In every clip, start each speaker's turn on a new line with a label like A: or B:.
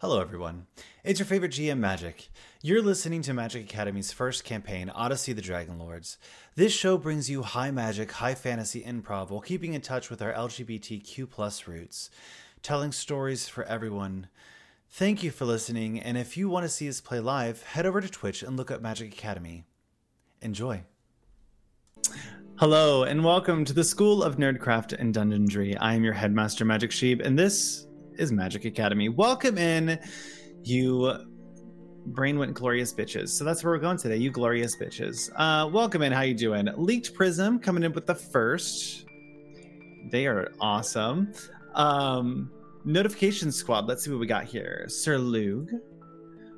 A: Hello, everyone. It's your favorite GM Magic. You're listening to Magic Academy's first campaign, Odyssey the Dragon Lords. This show brings you high magic, high fantasy improv while keeping in touch with our LGBTQ plus roots, telling stories for everyone. Thank you for listening, and if you want to see us play live, head over to Twitch and look up Magic Academy. Enjoy. Hello, and welcome to the School of Nerdcraft and Dungeonry. I am your headmaster, Magic Sheep, and this is Magic Academy. Welcome in, you brain went glorious bitches. So that's where we're going today, you glorious bitches. Uh, welcome in. How you doing? Leaked Prism coming in with the first. They are awesome. Um, Notification Squad. Let's see what we got here. Sir Lug.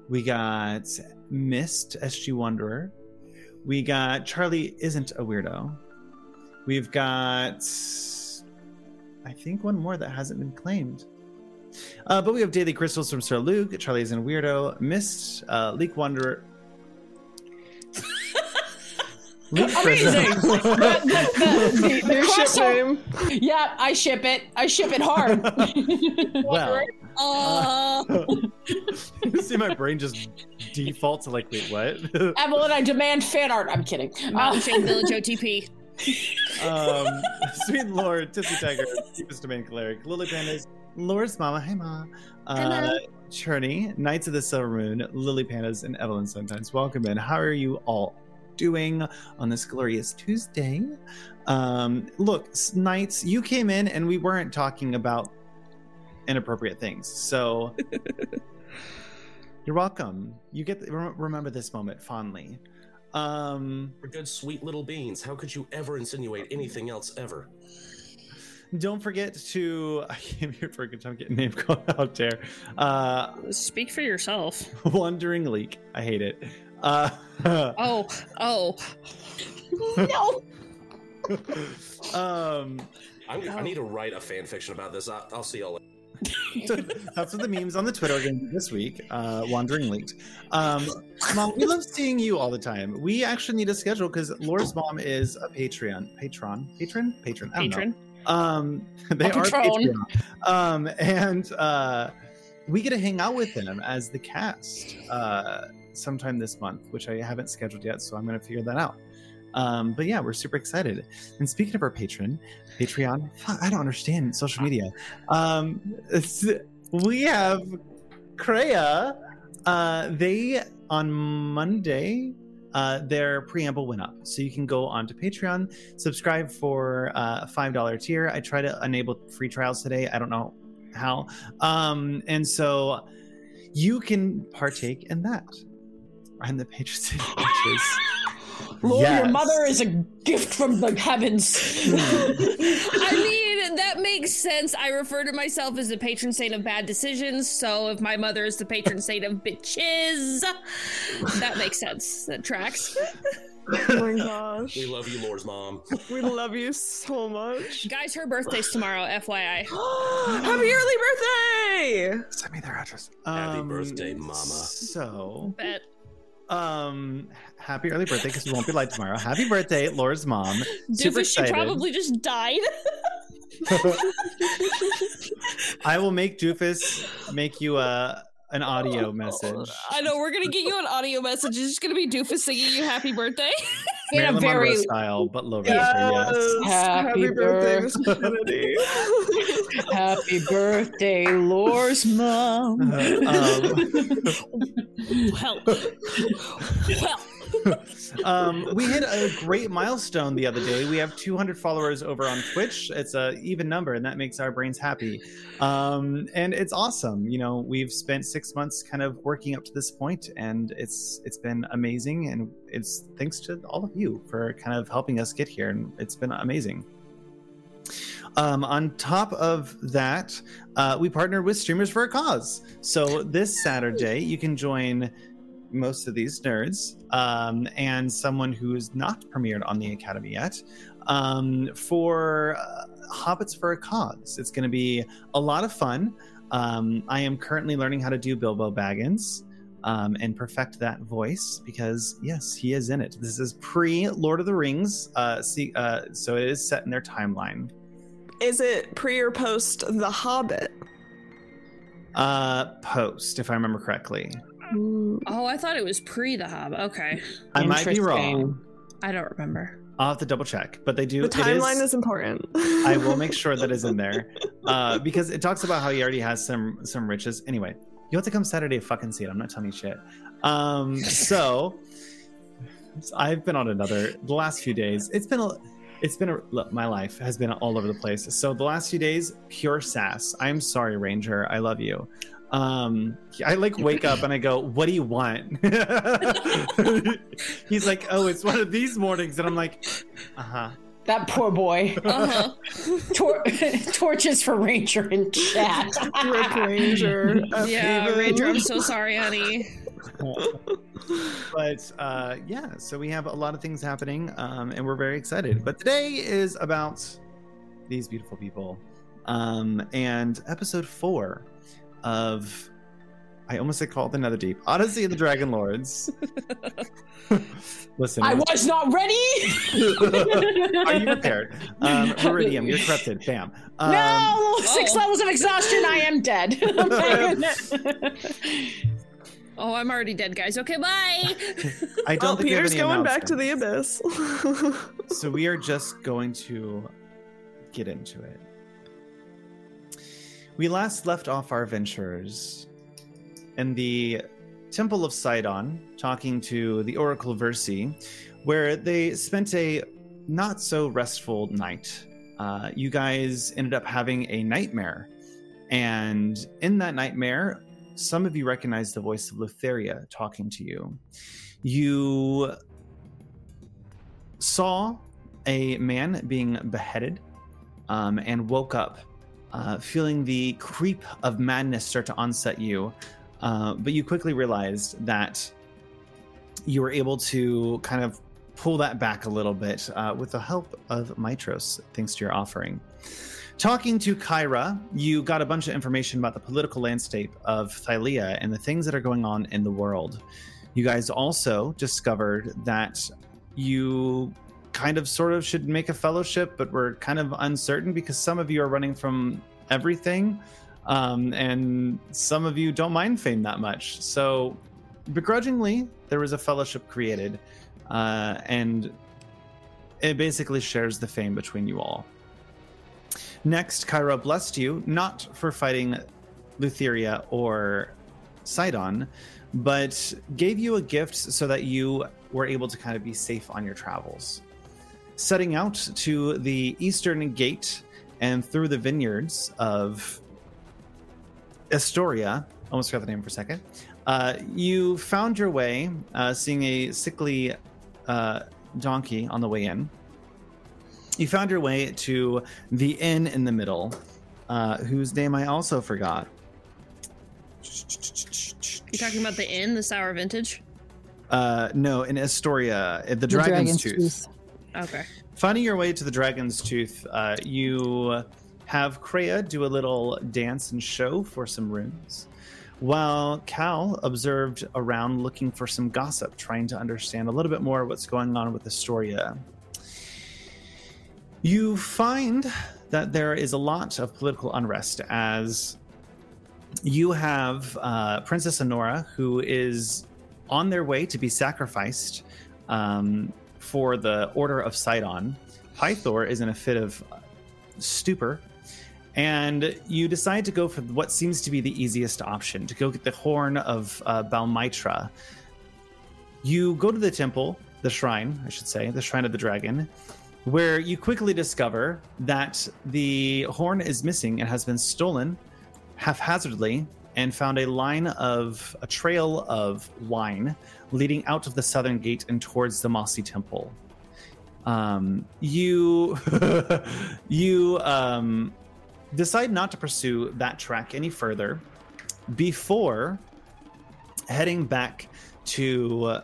A: We got Mist, SG Wanderer. We got Charlie isn't a weirdo. We've got, I think, one more that hasn't been claimed. Uh, but we have Daily Crystals from Sir Luke, Charlie isn't weirdo, Mist, uh, Leak Wanderer. Luke
B: Amazing.
A: Prism.
B: The- the- the- the- the
C: ship
B: crossover-
C: name.
B: Yeah, I ship it. I ship it hard.
A: well,
B: uh,
A: you see my brain just default to like, wait, what?
B: Evelyn, I demand fan art. I'm kidding.
D: Mountain
B: Uh,
D: Shade Village OTP.
A: um, Sweet Lord, Tipsy Tiger, Deepest Domain Cleric, Lily Pandas, Lord's Mama, hey Ma, uh,
D: Hello.
A: Churney, Knights of the Silver Moon, Lily Pandas, and Evelyn Sometimes. Welcome in. How are you all doing on this glorious Tuesday? Um, look, Knights, you came in and we weren't talking about inappropriate things, so you're welcome. You get rem- remember this moment fondly. Um,
E: We're good, sweet little beans. How could you ever insinuate anything else ever?
A: Don't forget to. I came here for a good time getting name called out there. Uh,
D: Speak for yourself.
A: Wandering Leak. I hate it. Uh,
D: Oh, oh.
B: no.
A: um,
E: I'm, I need to write a fan fiction about this. I, I'll see y'all later.
A: that's what the memes on the Twitter are going to be this week. Uh, Wandering Leaked. Um, Mom, we love seeing you all the time. We actually need a schedule because Laura's mom is a Patreon. Patron? Patron? Patron. I don't know.
D: Patron.
A: Um, they are. Patreon. Um, and uh, we get to hang out with them as the cast uh, sometime this month, which I haven't scheduled yet, so I'm going to figure that out. Um, but yeah, we're super excited. And speaking of our patron, Patreon, fuck, I don't understand social media. Um, we have Kreia. Uh, they on Monday uh, their preamble went up. So you can go onto Patreon, subscribe for uh, a $5 tier. I try to enable free trials today. I don't know how. Um, and so you can partake in that. And the patrons pages.
B: Lord, your mother is a gift from the heavens.
D: I mean, that makes sense. I refer to myself as the patron saint of bad decisions, so if my mother is the patron saint of bitches, that makes sense. That tracks.
C: Oh my gosh.
E: We love you, Laura's mom.
C: We love you so much.
D: Guys, her birthday's tomorrow, FYI.
C: Happy early birthday!
A: Send me their address.
E: Happy um, birthday, mama.
A: So,
D: Bet.
A: Um, happy early birthday because we won't be live tomorrow. Happy birthday, Laura's mom. Super
D: Doofus, she probably just died.
A: I will make Doofus make you a an audio message.
D: I know, we're gonna get you an audio message. It's just gonna be Doofus singing you happy birthday.
B: In a very
A: Monroe style, but low register, yes.
B: Happy
C: birthday,
B: birth-
C: Kennedy.
B: happy birthday, Laura's mom.
A: um,
D: well, well.
A: um, we hit a great milestone the other day. We have 200 followers over on Twitch. It's a even number, and that makes our brains happy. Um, and it's awesome. You know, we've spent six months kind of working up to this point, and it's it's been amazing. And it's thanks to all of you for kind of helping us get here, and it's been amazing. Um, on top of that, uh, we partnered with Streamers for a Cause. So this Saturday, you can join most of these nerds um, and someone who is not premiered on the Academy yet um, for uh, Hobbits for a Cause. It's going to be a lot of fun. Um, I am currently learning how to do Bilbo Baggins. Um, and perfect that voice because yes, he is in it. This is pre Lord of the Rings, uh, see, uh, so it is set in their timeline.
C: Is it pre or post The Hobbit?
A: Uh, post, if I remember correctly.
D: Oh, I thought it was pre the hub. Okay.
A: I might be wrong.
D: I don't remember.
A: I'll have to double check, but they do.
C: The
A: it
C: timeline is, important.
A: I will make sure that is in there, uh, because it talks about how he already has some some riches. Anyway, you have to come Saturday to fucking see it. I'm not telling you shit. Um, so I've been on another the last few days. It's been a it's been a look, my life has been all over the place. So the last few days, pure sass. I'm sorry, Ranger. I love you. Um, I like wake up and I go, "What do you want?" He's like, "Oh, it's one of these mornings," and I'm like, "Uh huh."
B: That poor boy.
D: Uh-huh.
B: Tor- torches for Ranger in chat.
C: Rip Ranger.
D: Yeah,
C: Haven.
D: Ranger, I'm so sorry, honey.
A: but uh, yeah, so we have a lot of things happening, um, and we're very excited. But today is about these beautiful people, um, and episode four of I almost said called it the Nether Deep Odyssey of the Dragon Lords. Listen,
B: I was not ready.
A: are you prepared? Um, Viridium, you're corrupted. Bam. Um,
B: no, six
D: Oh.
B: levels of exhaustion. I am dead.
D: Oh, I'm already dead, guys. Okay, bye.
A: I don't
C: Well,
A: think
C: Peter's going back to the abyss.
A: So we are just going to get into it. We last left off our adventurers in the Temple of Sidon, talking to the Oracle Versi, where they spent a not so restful night. Uh, you guys ended up having a nightmare, and in that nightmare, some of you recognize the voice of Lutheria talking to you. You saw a man being beheaded um, and woke up uh, feeling the creep of madness start to onset you. Uh, but you quickly realized that you were able to kind of pull that back a little bit uh, with the help of Mitros, thanks to your offering. Talking to Kyra, you got a bunch of information about the political landscape of Thylea and the things that are going on in the world. You guys also discovered that you kind of sort of should make a fellowship, but we're kind of uncertain because some of you are running from everything, um, and some of you don't mind fame that much. So, begrudgingly, there was a fellowship created, uh, and it basically shares the fame between you all. Next, Kyra blessed you not for fighting Lutheria or Sidon, but gave you a gift so that you were able to kind of be safe on your travels. Setting out to the eastern gate and through the vineyards of Astoria, almost forgot the name for a second, uh, you found your way uh, seeing a sickly uh, donkey on the way in. You found your way to the inn in the middle, uh, whose name I also forgot.
D: You're talking about the inn, the sour vintage?
A: Uh, no, in Astoria, uh, the, Dragon's, Tooth.
D: Okay.
A: Finding your way to the Dragon's Tooth, uh, you have Kreia do a little dance and show for some runes, while Cal observed around looking for some gossip, trying to understand a little bit more what's going on with Astoria. You find that there is a lot of political unrest as you have uh, Princess Honora, who is on their way to be sacrificed um, for the Order of Sidon. Pythor is in a fit of stupor, and you decide to go for what seems to be the easiest option to go get the horn of uh, Balmitra. You go to the temple, the shrine, I should say, the shrine of the dragon, where you quickly discover that the horn is missing and has been stolen haphazardly and found a line of a trail of wine leading out of the southern gate and towards the mossy temple. Um, you you um, decide not to pursue that track any further before heading back to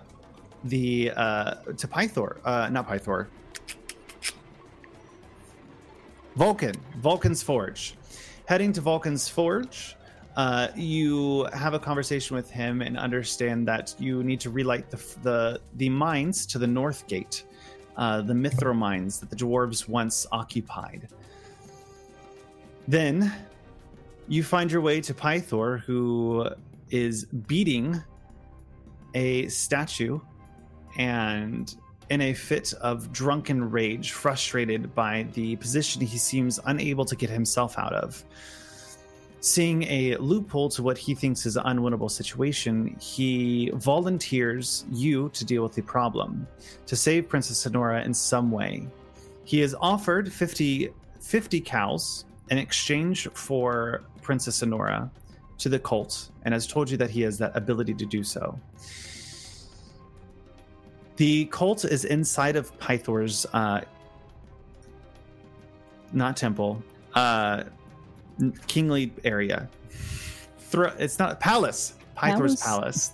A: the uh, to Pythor, uh, not Pythor, Vulcan, Vulcan's Forge. Heading to Vulcan's Forge, uh, you have a conversation with him and understand that you need to relight the the, the mines to the north gate, uh, the Mithril mines that the dwarves once occupied. Then you find your way to Pythor, who is beating a statue and in a fit of drunken rage, frustrated by the position he seems unable to get himself out of. Seeing a loophole to what he thinks is an unwinnable situation, he volunteers you to deal with the problem, to save Princess Sonora in some way. He is offered 50, 50 cows in exchange for Princess Sonora to the cult, and has told you that he has that ability to do so. The cult is inside of Pythor's, uh, not temple, uh, kingly area. Thro- it's not palace. Pythor's palace.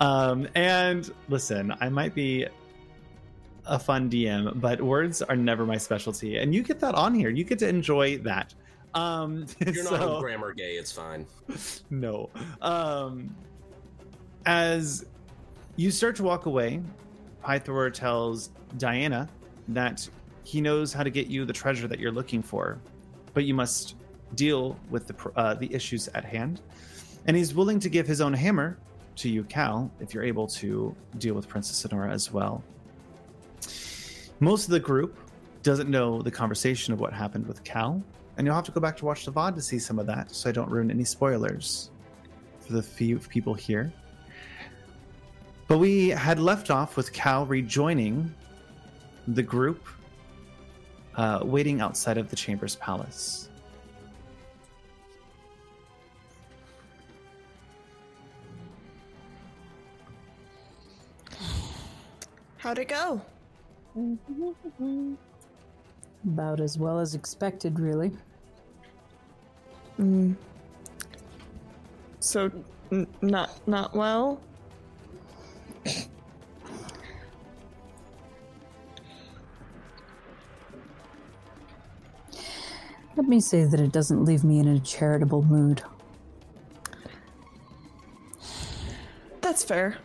A: Um, and listen, I might be a fun DM, but words are never my specialty, and you get that on here. You get to enjoy that. Um,
E: You're
A: so-
E: not grammar gay. It's fine.
A: no. Um, as you start to walk away, Pythor tells Diana that he knows how to get you the treasure that you're looking for, but you must deal with the uh, the issues at hand. And he's willing to give his own hammer to you, Cal, if you're able to deal with Princess Sonora as well. Most of the group doesn't know the conversation of what happened with Cal, and you'll have to go back to watch the VOD to see some of that, so I don't ruin any spoilers for the few people here. But we had left off with Cal rejoining the group, uh, waiting outside of the Chambers Palace.
C: How'd it go?
B: About as well as expected, really.
C: Mm. So, n- not not well.
B: Let me say that it doesn't leave me in a charitable mood.
C: That's fair.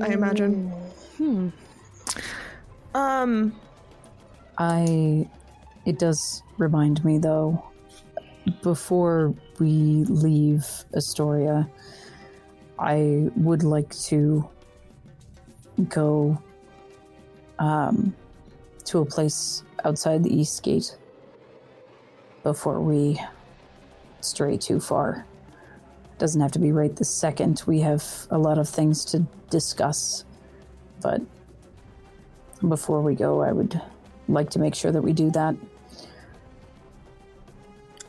C: I imagine. Hmm. Um.
B: I. It does remind me, though, before we leave Astoria, I would like to go um, to a place outside the East Gate before we stray too far. Doesn't have to be right this second. We have a lot of things to discuss, but before we go, I would like to make sure that we do that.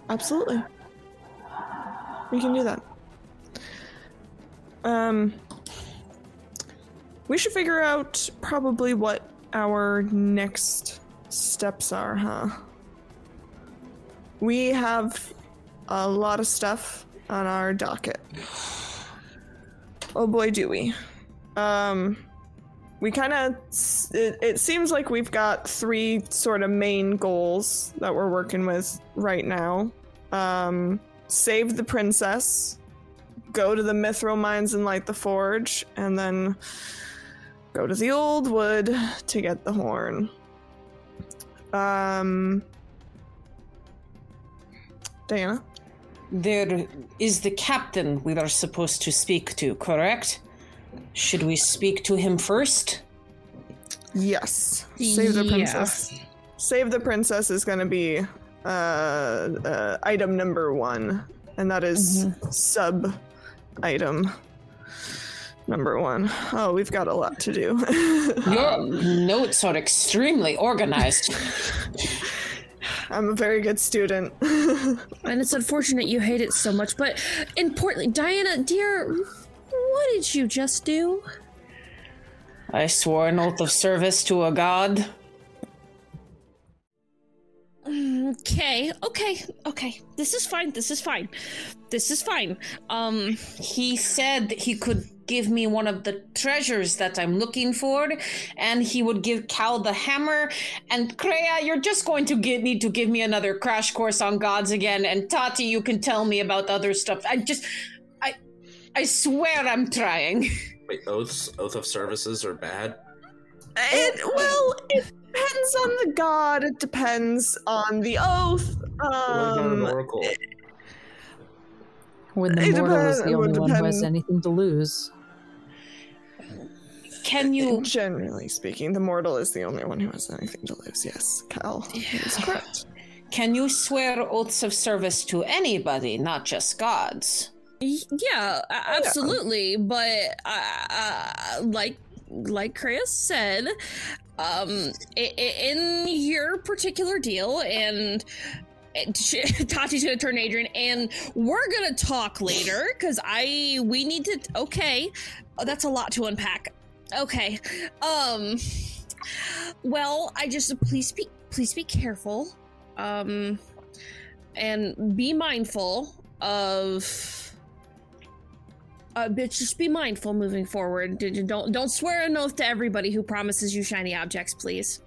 C: Absolutely. We can do that. Um, we should figure out probably what our next steps are, huh? We have a lot of stuff on our docket. Oh boy, do we. Um, we kind of it, it seems like we've got three sort of main goals that we're working with right now. Um save the princess go to the mithril mines and light the forge and then go to the old wood to get the horn. Um diana?
F: There is the captain we are supposed to speak to, correct? Should we speak to him first?
C: yes save the
D: Yeah.
C: princess save the princess is going to be uh, uh item number one and that is sub item number one. Oh, we've got a lot to do.
F: Your notes are extremely organized.
C: I'm a very good student.
D: And it's unfortunate you hate it so much, but importantly, Diana, dear, what did you just do?
F: I swore an oath of service to a god.
D: Okay, okay, okay. This is fine. This is fine. This is fine. Um,
F: He said he could give me one of the treasures that I'm looking for, and he would give Cal the hammer. And Kreia, you're just going to get, need to give me another crash course on gods again. And Tati, you can tell me about other stuff. I just, I, I swear I'm trying.
E: Wait, oaths, oath of services are bad.
C: it well, it depends on the god. It depends on the oath.
E: what an
C: Um,
E: oracle?
B: when the
C: It
B: mortal is
C: depend-
B: the only
C: would
B: one who has anything to lose.
F: Can you
C: Generally speaking, the mortal is the only one who has anything to lose. Yes, Cal is correct.
F: can you swear oaths of service to anybody, not just gods?
D: Yeah, absolutely. But uh, uh, like like Chris said, um, in your particular deal, and and Tati's gonna turn Adrian, and we're gonna talk later because I we need to. Okay, oh, that's a lot to unpack. Okay, um, well, I just please be please be careful, um, and be mindful of uh, but just be mindful moving forward. Don't don't swear an oath to everybody who promises you shiny objects, please.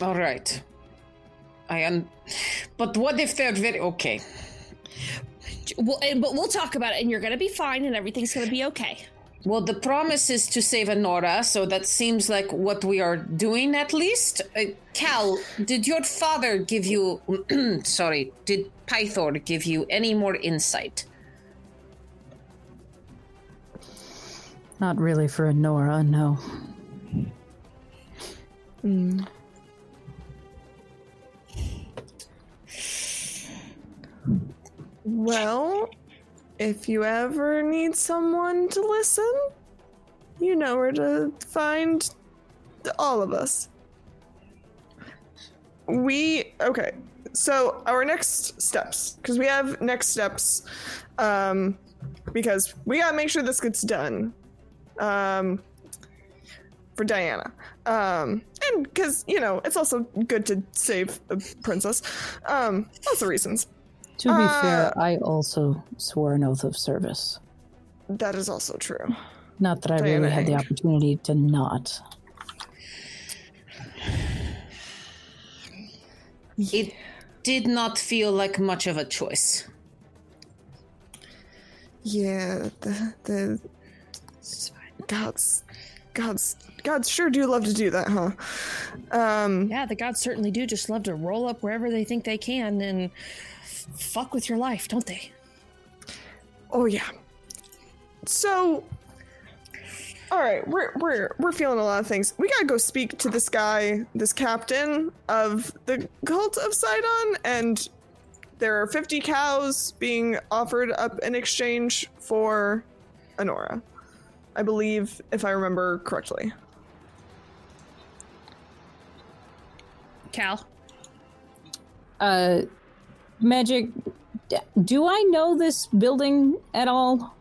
F: All right. I am. But what if they're very okay?
D: Well, and, but we'll talk about it, and you're gonna be fine, and everything's gonna be okay.
F: Well, the promise is to save Anora, so that seems like what we are doing at least. Uh, Cal, did your father give you. sorry, did Pythor give you any more insight?
B: Not really for a Nora, no.
C: Well, if you ever need someone to listen, you know where to find all of us. We okay. So our next steps, because we have next steps, um, because we gotta make sure this gets done, um, for Diana, um, and because you know it's also good to save a princess, um, lots of reasons.
B: To be
C: Uh,
B: fair, I also swore an oath of service.
C: That is also true.
B: Not that I
C: Diana
B: really had the opportunity to not.
F: It did not feel like much of a choice.
C: Yeah, the the gods, gods, gods sure do love to do that, huh? Um,
D: Yeah, the gods certainly do just love to roll up wherever they think they can and fuck with your life, don't they?
C: oh yeah. So, all right, we're we're we're feeling a lot of things. We gotta go speak to this guy, this captain of the cult of Sidon, and there are fifty cows being offered up in exchange for Honora. I believe, if I remember correctly.
D: Cal.
B: Uh, Magic, do I know this building at all?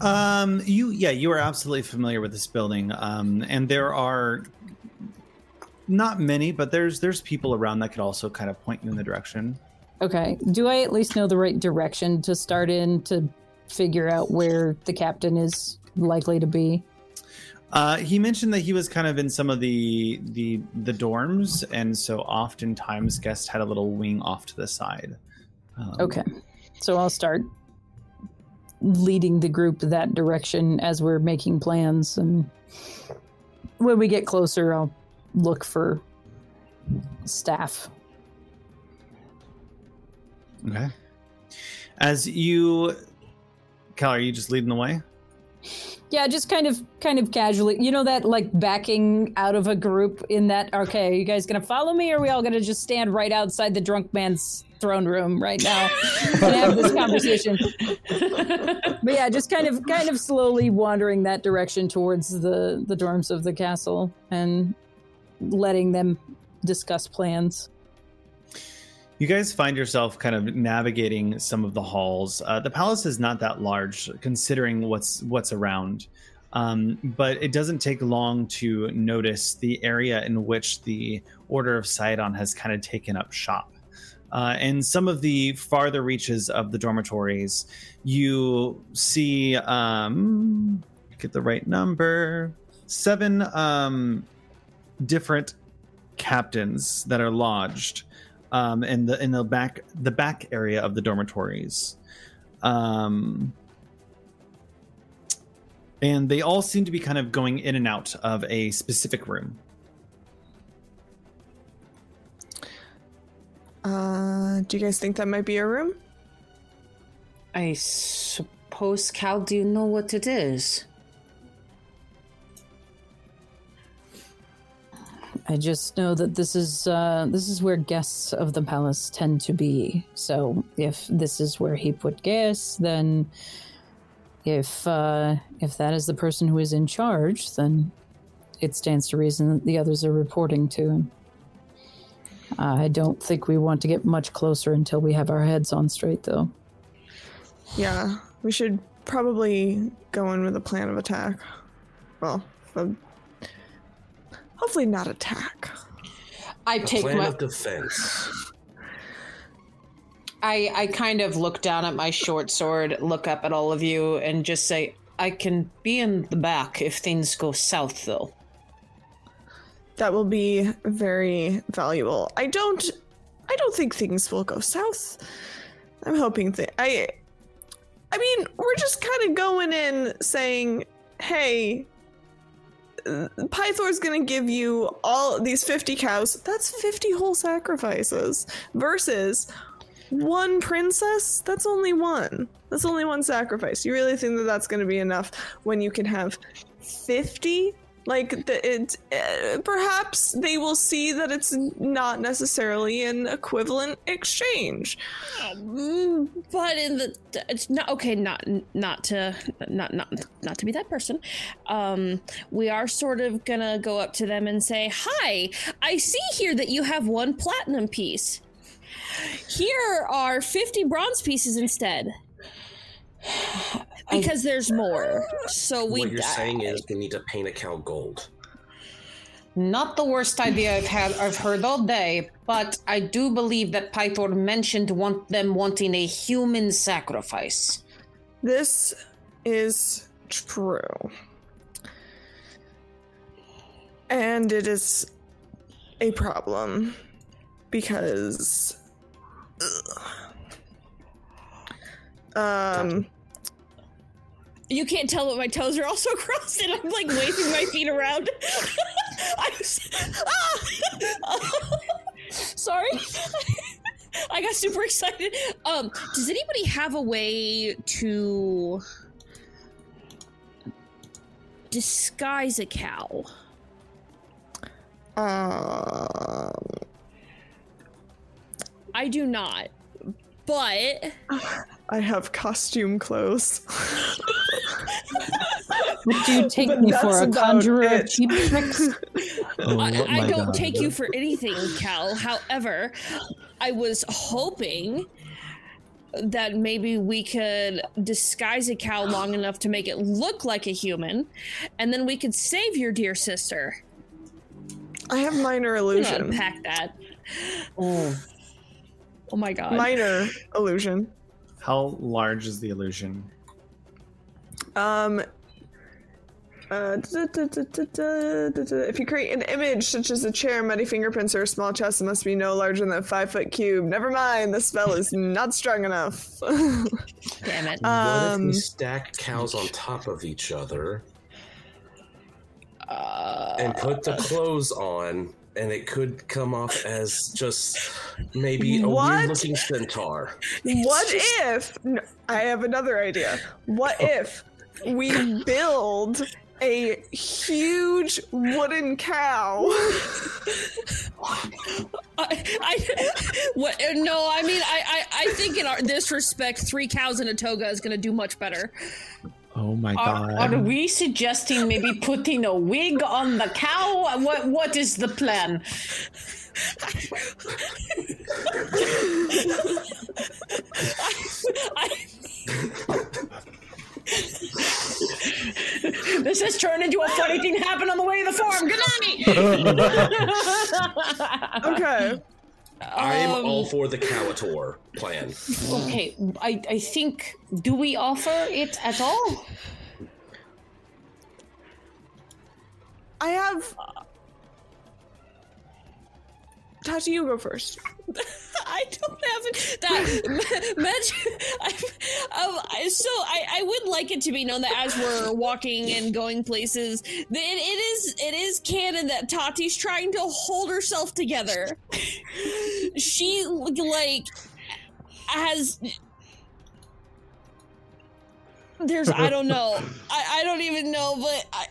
A: Um, you, yeah, you are absolutely familiar with this building. Um, and there are not many, but there's there's people around that could also kind of point you in the direction.
B: Okay. Do I at least know the right direction to start in to figure out where the captain is likely to be?
A: Uh, he mentioned that he was kind of in some of the the the dorms, and so oftentimes guests had a little wing off to the side. Um,
B: Okay. So I'll start leading the group that direction as we're making plans and when we get closer I'll look for staff.
A: Okay. As you, Cal, are you just leading the way?
B: Yeah, just kind of kind of casually. You know that like backing out of a group in that okay, are you guys gonna follow me or are we all gonna just stand right outside the drunk man's throne room right now and have this conversation? but yeah, just kind of kind of slowly wandering that direction towards the the dorms of the castle and letting them discuss plans.
A: You guys find yourself kind of navigating some of the halls. Uh, the palace is not that large, considering what's what's around, um, but it doesn't take long to notice the area in which the Order of Sidon has kind of taken up shop. Uh, and some of the farther reaches of the dormitories, you see, um, get the right number, seven um, different captains that are lodged um, in the in the back the back area of the dormitories. Um, and they all seem to be kind of going in and out of a specific room.
C: Uh, do you guys think that might be a room?
F: I suppose, Cal, do you know what it is?
B: I just know that this is uh, this is where guests of the palace tend to be. So if this is where he put gas, then if uh, if that is the person who is in charge, then it stands to reason that the others are reporting to him. I don't think we want to get much closer until we have our heads on straight, though.
C: Yeah, we should probably go in with a plan of attack. Well, um, hopefully not attack.
F: I
E: A
F: take
E: plan
F: my.
E: of defense.
F: I I kind of look down at my short sword, look up at all of you, and just say, "I can be in the back if things go south, though."
C: That will be very valuable. I don't I don't think things will go south. I'm hoping that I I mean, we're just kind of going in saying, "Hey, Pythor's to give you all these 50 cows. That's 50 whole sacrifices versus one princess. That's only one. That's only one sacrifice. You really think that that's to be enough when you can have 50 like the, it uh, perhaps they will see that it's not necessarily an equivalent exchange.
D: Mm, but in the it's not okay not not to not not not to be that person. Um we are sort of gonna go up to them and say hi i see here that you have one platinum piece. Here are 50 bronze pieces instead because there's more so we
E: what you're
D: I-
E: saying is we need to paint a cow gold.
F: Not the worst idea I've had I've heard all day, but I do believe that Pythor mentioned want them wanting a human sacrifice.
C: this is true and it is a problem because ugh. um
D: you can't tell but my toes are also crossed and i'm like waving my feet around. I'm ah! sorry. I got super excited. Um does anybody have a way to disguise a cow?
C: Um.
D: I do not but
C: I have costume clothes.
B: What do you take
C: But
B: me for? A
C: about
B: conjurer of cheap tricks?
A: Oh,
D: I, I don't
A: God.
D: take you for anything, Cal. However, I was hoping that maybe we could disguise a cow long enough to make it look like a human, and then we could save your dear sister.
C: I have minor
D: I'm gonna
C: illusion.
D: unpack that.
F: Oh,
D: Oh my god.
C: Minor illusion.
A: How large is the illusion?
C: Um. Uh, da- da- da- da- da- da- da. if you create an image such as a chair, muddy fingerprints, or a small chest, it must be no larger than a five foot cube. Never mind, the spell is not strong enough.
D: Damn it.
E: what if
C: um,
E: we stack cows on top of each other and put the clothes on, and it could come off as just maybe a
C: What?
E: weird looking centaur?
C: what if? No, I have another idea. What if we build a huge wooden cow?
D: I, I, what? uh, No, I mean, I, I, I think in our, this respect, three cows in a toga is going to do much better.
A: Oh my
F: are,
A: god.
F: are we suggesting maybe putting a wig on the cow? What what is the plan?
D: I,
F: This has turned into a funny thing happened on the way to the farm. Good night.
C: Okay.
E: I'm
D: Um,
E: all for the cowator plan.
F: okay, I I think do we offer it at all?
C: I have. Tati, you go first.
D: I don't have it. That I, um, I- so I, I would like it to be known that as we're walking and going places, that it, it is it is canon that Tati's trying to hold herself together. she like has there's I don't know. I, I don't even know, but I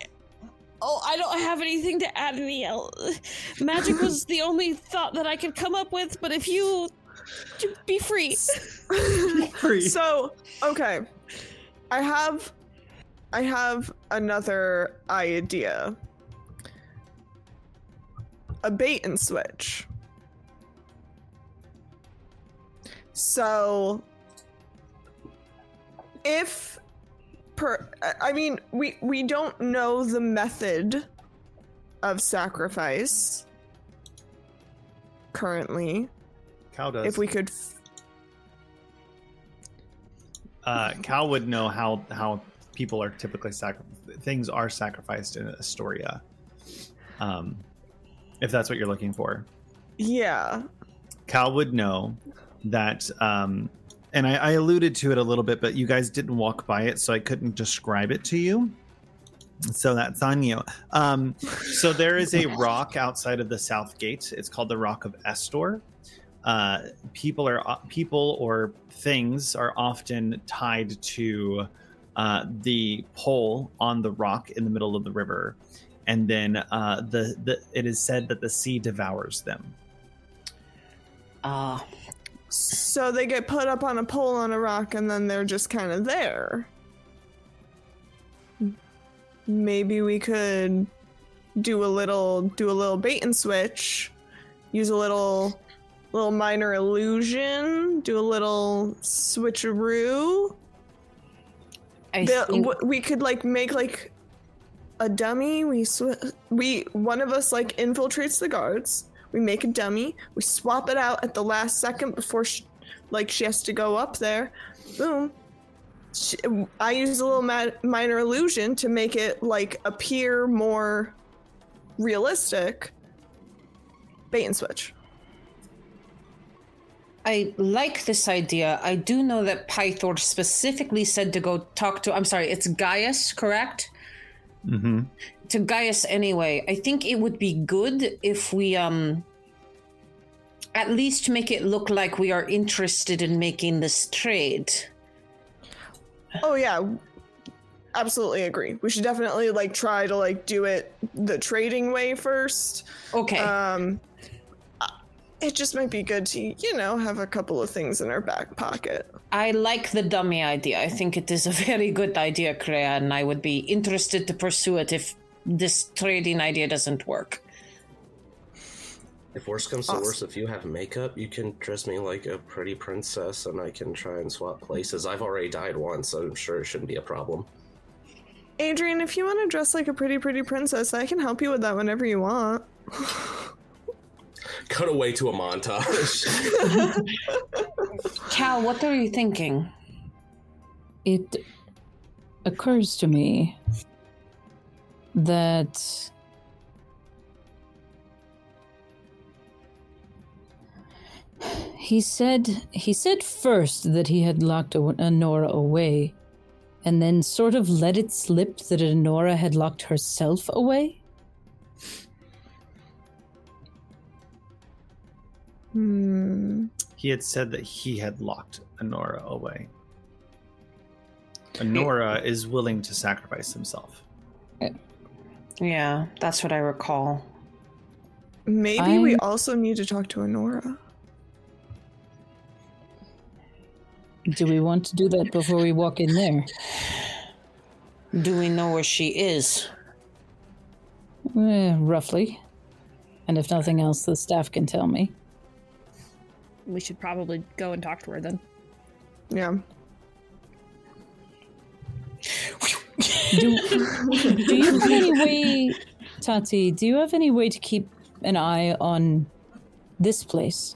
D: oh I don't have anything to add any else. Magic was the only thought that I could come up with, but if you be free.
A: Free.
C: So, okay. I have I have another idea. A bait and switch. So if per I- mean, we we don't know the method of sacrifice currently.
A: Cal does.
C: If we could f-
A: uh, Cal would know how how people are typically sacri- things are sacrificed in Astoria. Um, if that's what you're looking for,
C: yeah.
A: Cal would know that. Um, and I, I alluded to it a little bit, but you guys didn't walk by it, so I couldn't describe it to you. So that's on you. Um, so there is a rock outside of the south gate. It's called the Rock of Estor. Uh, people are people or things are often tied to uh, the pole on the rock in the middle of the river, and then uh, the, the it is said that the sea devours them.
F: Ah,
C: So they get put up on a pole on a rock and then they're just kind of there. Maybe we could do a little do a little bait and switch, use a little little minor illusion, do a little switcheroo.
F: I
C: The-
F: think
C: w- we could like make like a dummy. We sw- we one of us like infiltrates the guards. We make a dummy. We swap it out at the last second before she, like she has to go up there. Boom. She, I use a little ma- minor illusion to make it like appear more realistic. Bait and switch.
F: I like this idea. I do know that Pythor specifically said to go talk to. I'm sorry, it's Gaius, correct?
A: Mm-hmm.
F: To Gaius anyway. I think it would be good if we um at least make it look like we are interested in making this trade.
C: Oh yeah, absolutely agree. We should definitely like try to like do it the trading way first.
F: Okay.
C: Um, it just might be good to, you know, have a couple of things in our back pocket.
F: I like the dummy idea. I think it is a very good idea, Kreia, and I would be interested to pursue it if this trading idea doesn't work.
E: If worse comes to
C: Awesome.
E: worse, if you have makeup, you can dress me like a pretty princess and I can try and swap places. I've already died once, so I'm sure it shouldn't be a problem.
C: Adrian, if you want to dress like a pretty, pretty princess, I can help you with that whenever you want.
E: Cut away to a montage.
F: Cal, what are you thinking?
B: It occurs to me that he said he said first that he had locked a- Honora away and then sort of let it slip that Honora had locked herself away.
C: Hmm.
A: He had said that he had locked Honora away. Honora is willing to sacrifice himself.
F: Yeah, that's what I recall.
C: Maybe we
B: I'm-
C: also need to talk to Honora.
B: Do we want to do that before we walk in there?
F: Do we know where she is?
B: Eh, roughly. And if nothing else, the staff can tell me.
D: We should probably go and talk to her then.
C: Yeah.
B: Do, do you have any way, Tati? Do you have any way to keep an eye on this place?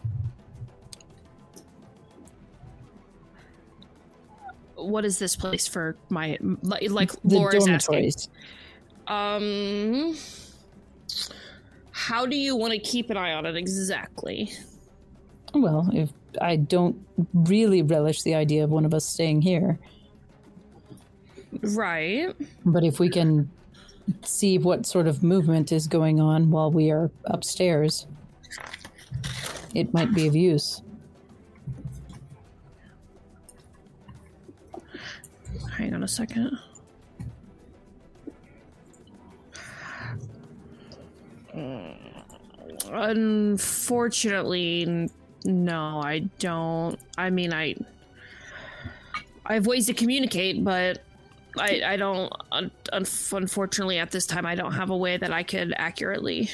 D: What is this place for my like, like
B: The
D: Laura's asking? Um, how do you want to keep an eye on it exactly?
B: Well, if I don't really relish the idea of one of us staying here,
D: Right.
B: but if we can see what sort of movement is going on while we are upstairs, it might be of use.
D: Hang on a second. Unfortunately, no, I don't. I mean, I I have ways to communicate, but I I don't. Un- un- unfortunately, at this time, I don't have a way that I could accurately.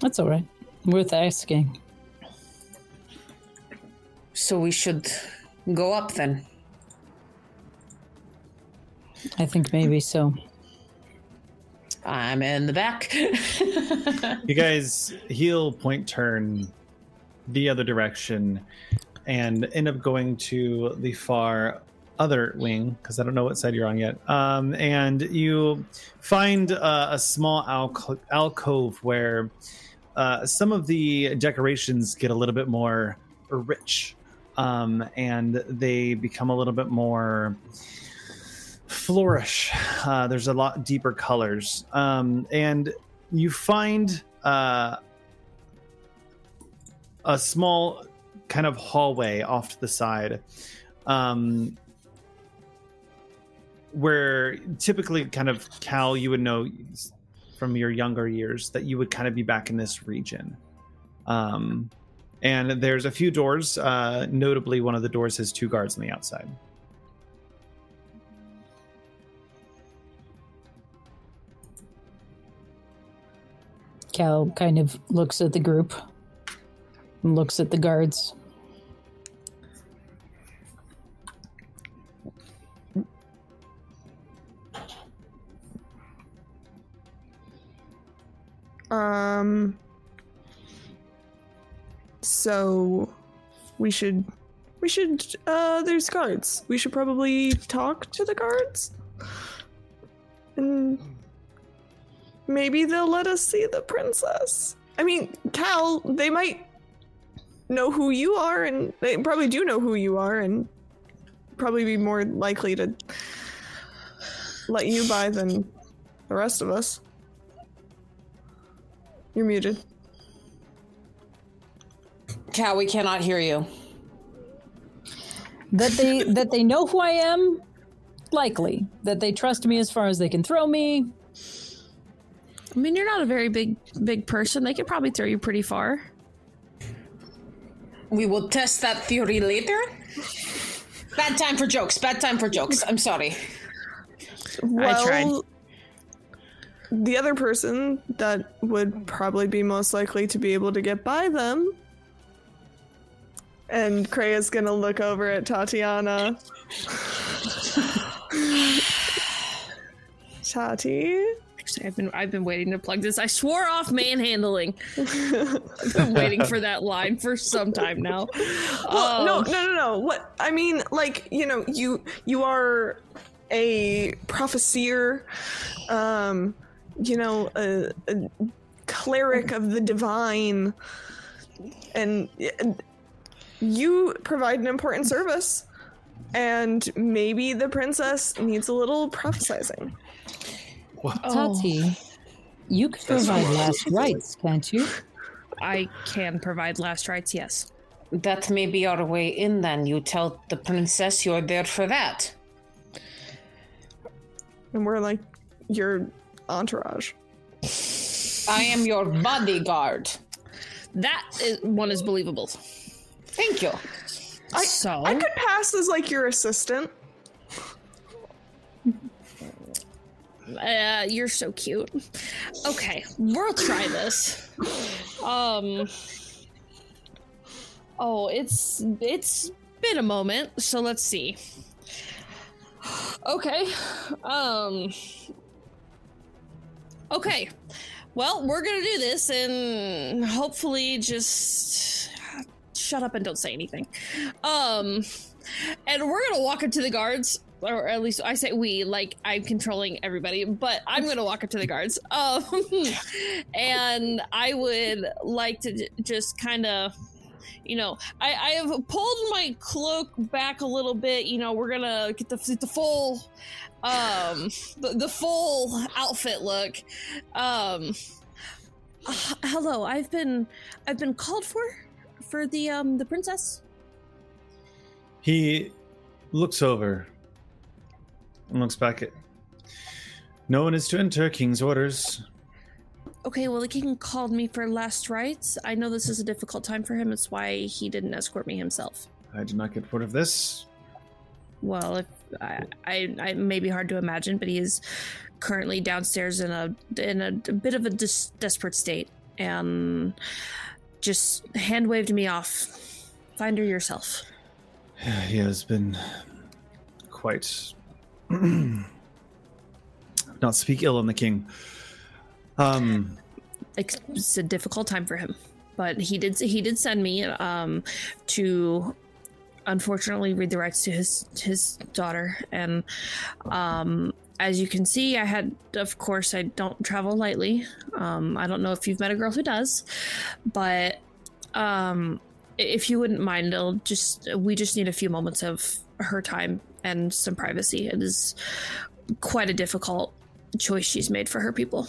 B: That's all right. Worth asking.
F: So we should go up then.
B: I think maybe so.
F: I'm in the back.
A: You guys heel point turn the other direction and end up going to the far other wing because I don't know what side you're on yet. Um, and you find uh, a small alco- alcove where uh, some of the decorations get a little bit more rich um, and they become a little bit more flourish. Uh, there's a lot deeper colors. Um, and you find uh, a small kind of hallway off to the side um, where typically kind of cal you would know from your younger years that you would kind of be back in this region um, and there's a few doors uh, notably one of the doors has two guards on the outside
B: Cal kind of looks at the group, and looks at the guards.
C: Um. So, we should, we should. Uh, there's guards. We should probably talk to the guards, and maybe they'll let us see the princess. I mean, Cal, they might know who you are, and they probably do know who you are, and probably be more likely to let you by than the rest of us. You're muted.
F: Cal, we cannot hear you.
B: That they that they know who I am, likely. That they trust me as far as they can throw me.
D: I mean, you're not a very big big person. They could probably throw you pretty far.
F: We will test that theory later. Bad time for jokes. Bad time for jokes. I'm sorry.
C: Well,
D: tried.
C: The other person that would probably be most likely to be able to get by them. And Kreia's gonna look over at Tatiana. Tati?
D: Actually, I've been I've been waiting to plug this. I swore off manhandling. I've been waiting for that line for some time now.
C: Well, no,
D: Um,
C: no, no, no. What I mean, like you know, you you are a prophesier, um, you know, a, a cleric of the divine, and and you provide an important service. And maybe the princess needs a little prophesizing.
D: oh,
B: Tati, you can
E: That's
B: provide
E: what
B: last rites, can't you?
D: I can provide last rites. Yes.
F: That may be our way in then. You tell the princess you're there for that.
C: And we're like your entourage.
F: I am your bodyguard.
D: That is, one is believable.
F: Thank you.
C: I,
D: so
C: I could pass as like your assistant.
D: Uh, you're so cute. Okay, we'll try this. Um. Oh, it's it's been a moment, so let's see. Okay. Um. Okay. Well, we're gonna do this, and hopefully, just shut up and don't say anything. Um. And we're gonna walk up to the guards, or at least I say we, like I'm controlling everybody, but I'm gonna walk up to the guards. Um, and I would like to j- just kind of, you know, I, I have pulled my cloak back a little bit. You know, we're gonna get the the full, um, the, the full outfit look. Um, h- hello, I've been I've been called for for the um the princess.
A: He looks over and looks back at. No one is to enter. King's orders.
D: Okay, well, the king called me for last rites. I know this is a difficult time for him. it's why he didn't escort me himself.
A: I did not get word of this.
D: Well, if I, I, I may be hard to imagine, but he is currently downstairs in a in a, a bit of a dis- desperate state, and just hand waved me off. Find her yourself.
A: He has been quite. not speak ill on the king. Um,
D: It's it's a difficult time for him, but he did he did send me um to unfortunately read the rights to his his daughter. And um as you can see i had of course i don't travel lightly. Um i don't know if you've met a girl who does but um if you wouldn't mind i'll just we just need a few moments of her time and some privacy. It is quite a difficult choice she's made for her people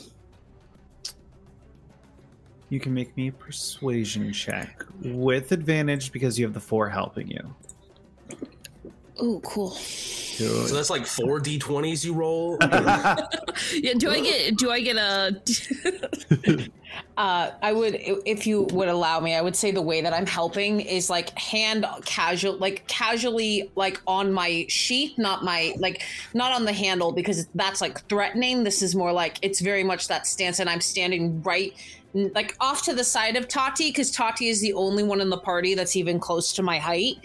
A: you can make me a persuasion check with advantage because you have the four helping you.
D: oh cool
A: So-
E: So that's like four d20s you roll.
D: Yeah, do I get do I get a
F: Uh, I would, if you would allow me, I would say the way that I'm helping is like hand casual, like casually, like on my sheet, not my like, not on the handle because that's like threatening. This is more like it's very much that stance, and I'm standing right, n- like off to the side of Tati because Tati is the only one in the party that's even close to my height.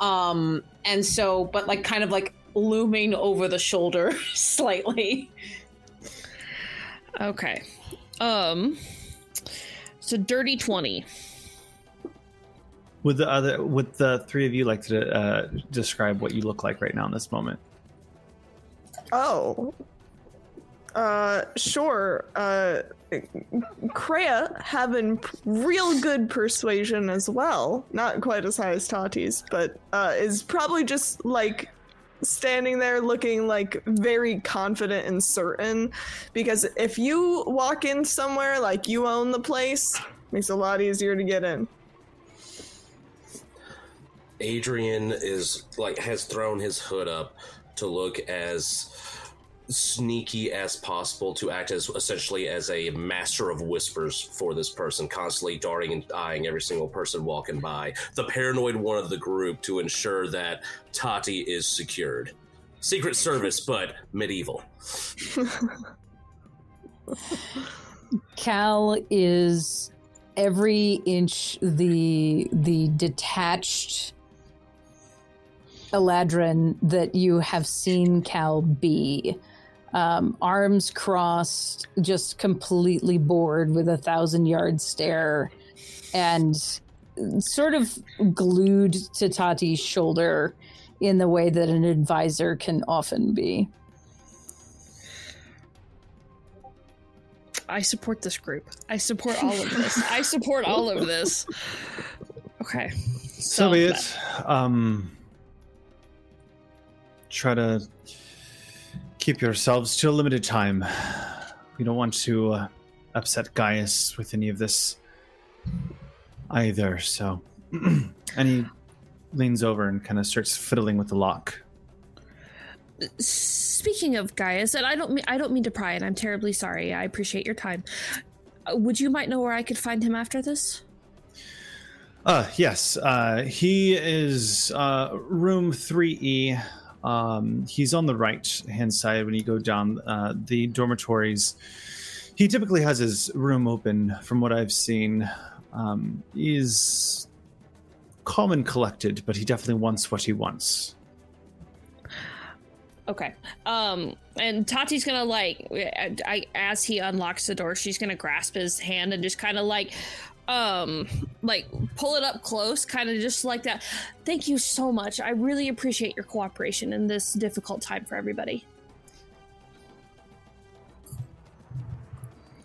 F: Um, and so, but like kind of like looming over the shoulder slightly.
D: Okay. Um so dirty 20.
A: Would the other, would the three of you like to uh, describe what you look like right now in this moment?
C: Oh. Uh, sure. Uh, Kreia having real good persuasion as well. Not quite as high as Tati's, but uh, is probably just like standing there looking like very confident and certain. Because if you walk in somewhere like you own the place, makes it a lot easier to get in.
E: Adrian is like has thrown his hood up to look as sneaky as possible to act as essentially as a master of whispers for this person constantly darting and eyeing every single person walking by. The paranoid one of the group to ensure that tati is secured. Secret service but medieval.
B: Cal is every inch the the detached Eladrin that you have seen Cal be. Um, arms crossed, just completely bored with a thousand yard stare, and sort of glued to Tati's shoulder in the way that an advisor can often be.
D: I support this group. I support all of this. I support all of this. Okay.
A: So be it. Um, try to keep yourselves to a limited time. We don't want to uh, upset Gaius with any of this either. So, and he leans over and kind of starts fiddling with the lock.
D: Speaking of Gaius, and I don't mean I don't mean to pry, and I'm terribly sorry. I appreciate your time. Uh, would you might know where I could find him after this?
A: Uh, yes. Uh, he is uh, room 3E. Um, he's on the right hand side when you go down uh, the dormitories. He typically has his room open, from what I've seen. Um, he's calm and collected, but he definitely wants what he wants.
D: Okay. Um, and Tati's gonna like, I, as he unlocks the door, she's gonna grasp his hand and just kind of like, um, like pull it up close, kind of just like that. Thank you so much. I really appreciate your cooperation in this difficult time for everybody.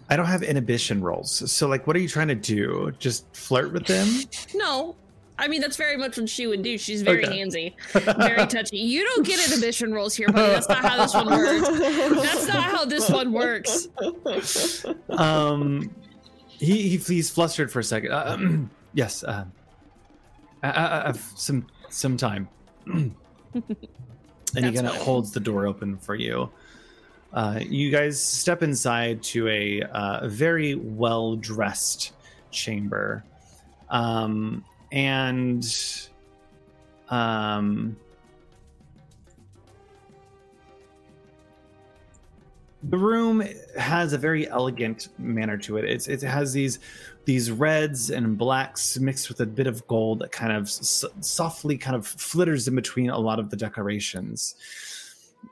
A: I don't have inhibition rolls. So, like, what are you trying to do? Just flirt with them?
D: No. I mean, that's very much what she would do. She's very
A: Okay.
D: handsy, very touchy. You don't get inhibition rolls here, buddy. That's not how this one works. That's not how this one works.
A: um, he, he he's flustered for a second. Uh, yes, uh, I, I, I have some some time. and he kind of holds the door open for you. Uh, you guys step inside to a uh, very well dressed chamber, um, and um, the room has a very elegant manner to it. It's, it has these these reds and blacks mixed with a bit of gold that kind of softly kind of flitters in between a lot of the decorations.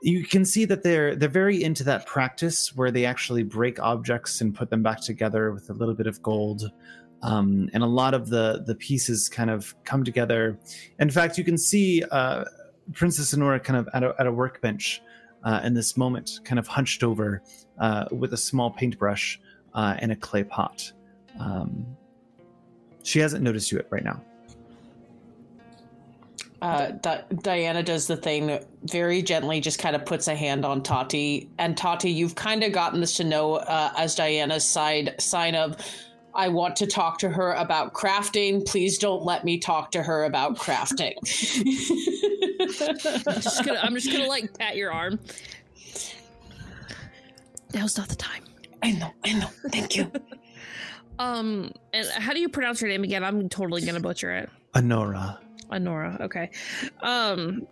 A: You can see that they're they're very into that practice where they actually break objects and put them back together with a little bit of gold. Um, and a lot of the the pieces kind of come together. In fact, you can see uh, Princess Honora kind of at a, at a workbench uh, in this moment, kind of hunched over uh, with a small paintbrush uh, and a clay pot. Um, she hasn't noticed you yet right now.
F: Uh, Di- Diana does the thing very gently, just kind of puts a hand on Tati. And Tati, you've kind of gotten this to know uh, as Diana's side sign of, I want to talk to her about crafting. Please don't let me talk to her about crafting.
D: I'm just gonna, I'm just gonna like pat your arm. Now's not the time.
F: I know, I know. Thank you.
D: Um, and how do you pronounce your name again? I'm totally gonna butcher it.
A: Anora.
D: Anora. Okay. Um,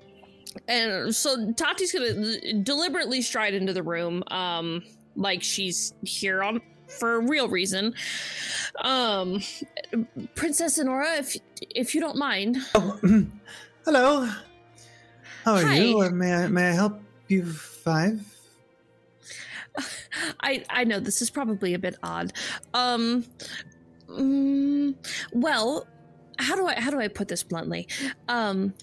D: and so Tati's gonna deliberately stride into the room, um, like she's here on for a real reason. Um, Princess Honora, if if you don't mind.
A: Oh, hello. How are
D: Hi.
A: you? Uh, May I may I help you five?
D: I I know this is probably a bit odd. Um, mm, well, how do I how do I put this bluntly? Um,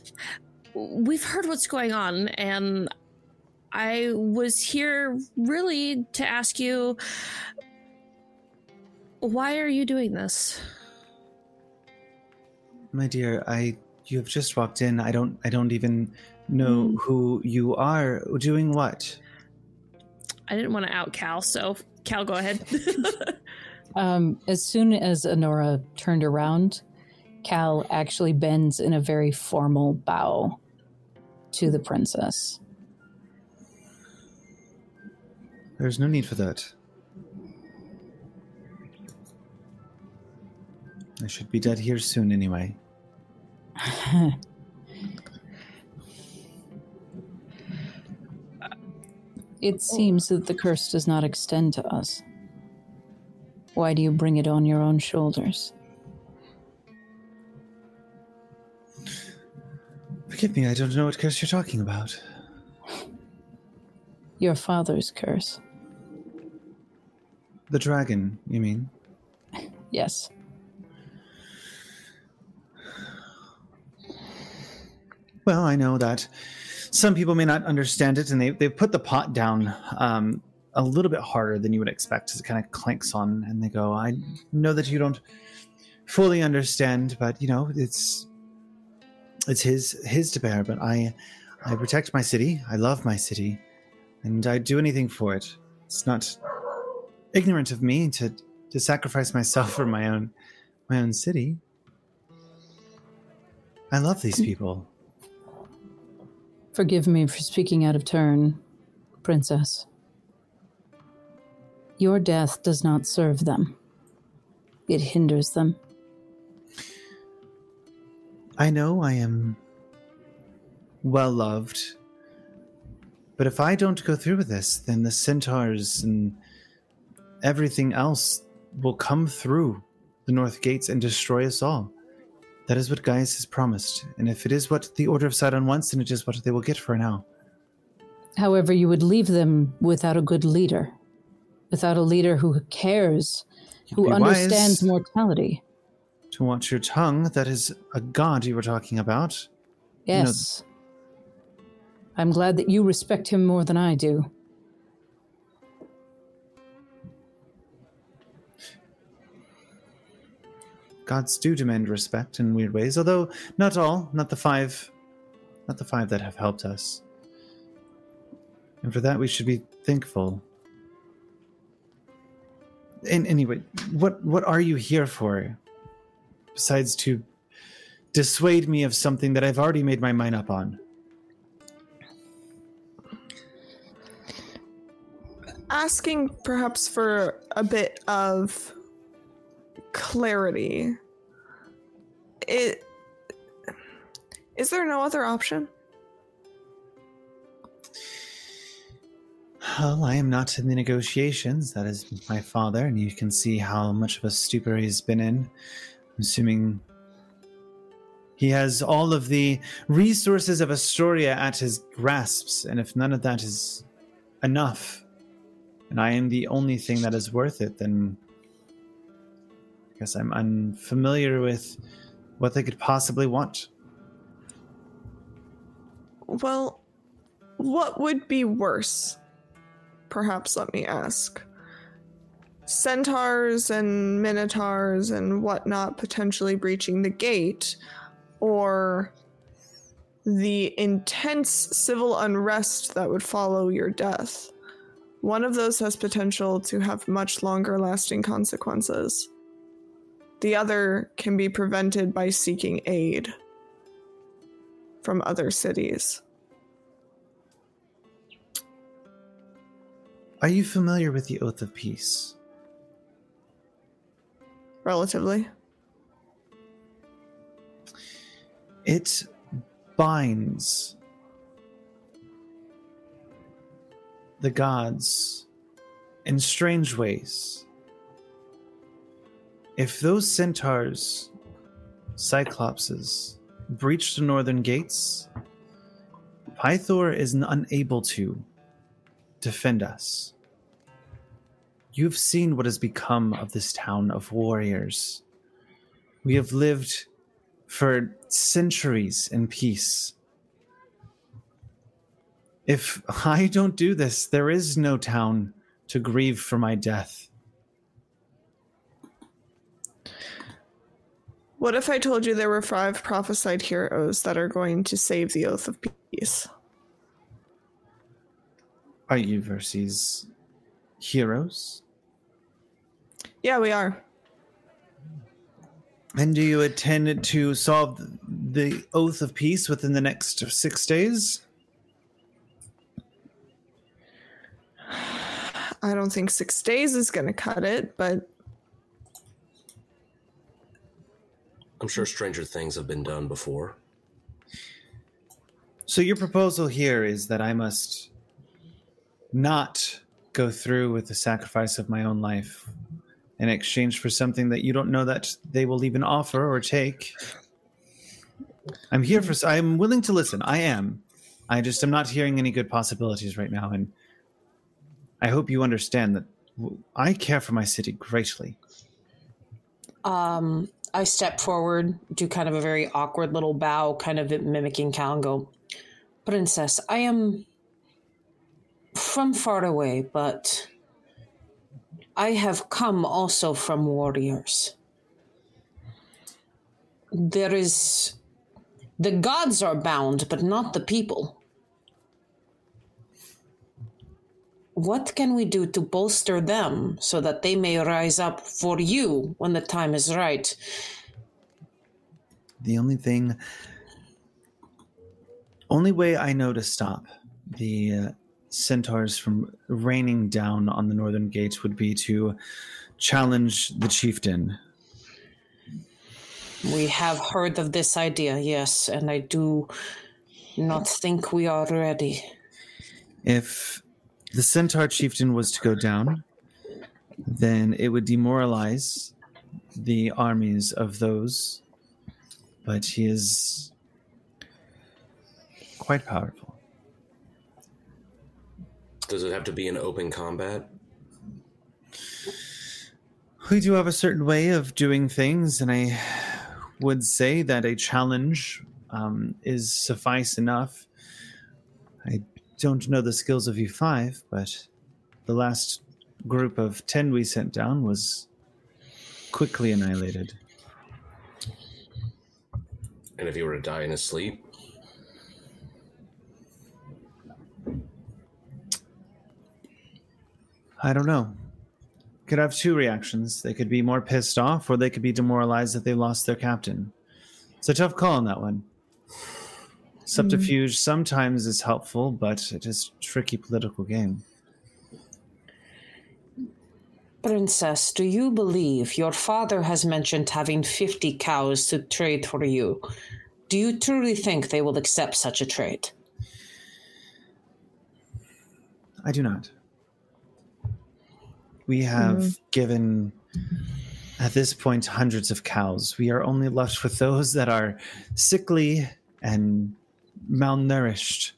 D: we've heard what's going on, and I was here really to ask you, why are you doing this?
A: My dear, I you have just walked in. I don't I don't even know who you are. Doing what?
D: I didn't want to out Cal, so Cal, go ahead.
B: Um, as soon as Honora turned around, Cal actually bends in a very formal bow to the princess.
A: There's no need for that. I should be dead here soon anyway.
B: It seems that the curse does not extend to us. Why do you bring it on your own shoulders?
A: Forgive me, I don't know what curse you're talking about.
B: Your father's curse.
A: The dragon, you mean?
B: Yes.
A: Well, I know that some people may not understand it, and they they put the pot down um, a little bit harder than you would expect as it kind of clanks on, and they go, "I know that you don't fully understand, but you know it's it's his his to bear. But I I protect my city. I love my city, and I'd do anything for it. It's not ignorant of me to to sacrifice myself for my own my own city. I love these people."
B: Forgive me for speaking out of turn, Princess. Your death does not serve them, it hinders them.
A: I know I am well loved, but if I don't go through with this, then the centaurs and everything else will come through the north gates and destroy us all. That is what Gaius has promised, and if it is what the Order of Sydon wants, then it is what they will get for now.
B: However, you would leave them without a good leader, without a leader who cares, who understands mortality.
A: To watch your tongue, that is a god you were talking about. know-
B: Yes. I'm glad that you respect him more than I do.
A: gods do demand respect in weird ways, although not all, not the five, not the five that have helped us. And for that, we should be thankful. And anyway, what what are you here for? Besides to dissuade me of something that I've already made my mind up on.
C: Asking perhaps for a bit of clarity. It is there no other option?
A: Well, I am not in the negotiations. That is my father, and you can see how much of a stupor he's been in. I'm assuming he has all of the resources of Estoria at his grasps, and if none of that is enough, and I am the only thing that is worth it, then I guess I'm unfamiliar with what they could possibly want.
C: Well, what would be worse? Perhaps let me ask. Centaurs and minotaurs and whatnot potentially breaching the gate, or the intense civil unrest that would follow your death. One of those has potential to have much longer lasting consequences. The other can be prevented by seeking aid from other cities.
A: Are you familiar with the Oath of Peace?
C: Relatively.
A: It binds the gods in strange ways. If those centaurs, cyclopses, breach the northern gates, Pythor is unable to defend us. You've seen what has become of this town of warriors. We have lived for centuries in peace. If I don't do this, there is no town to grieve for my death.
C: What if I told you there were five prophesied heroes that are going to save the Oath of Peace?
A: Are you versus heroes?
C: Yeah, we are.
A: And do you intend to solve the oath of peace within the next six days?
C: I don't think six days is going to cut it, but
E: I'm sure stranger things have been done before.
A: So your proposal here is that I must not go through with the sacrifice of my own life in exchange for something that you don't know that they will even offer or take. I'm here for I'm willing to listen. I am. I just am not hearing any good possibilities right now and I hope you understand that I care for my city greatly.
F: Um, I step forward, do kind of a very awkward little bow, kind of mimicking Cal, and go, Princess, I am from far away, but I have come also from warriors. There is. The gods are bound, but not the people. What can we do to bolster them so that they may rise up for you when the time is right?
A: The only thing, only way I know to stop the uh, centaurs from raining down on the northern gates would be to challenge the chieftain.
F: We have heard of this idea, yes, and I do not think we are ready.
A: If the centaur chieftain was to go down, then it would demoralize the armies of those, but he is quite powerful.
E: Does it have to be an open combat?
A: We do have a certain way of doing things, and I would say that a challenge um, is suffice enough. I don't know the skills of you five, but the last group of 10 we sent down was quickly annihilated.
E: And if he were to die in his sleep?
A: I don't know. Could have two reactions. They could be more pissed off, or they could be demoralized that they lost their captain. It's a tough call on that one. Hmm. Subterfuge sometimes is helpful, but it is a tricky political game.
F: Princess, do you believe your father has mentioned having 50 cows to trade for you? Do you truly think they will accept such a trade?
A: I do not. We have hmm. given, at this point, hundreds of cows. We are only left with those that are sickly and malnourished.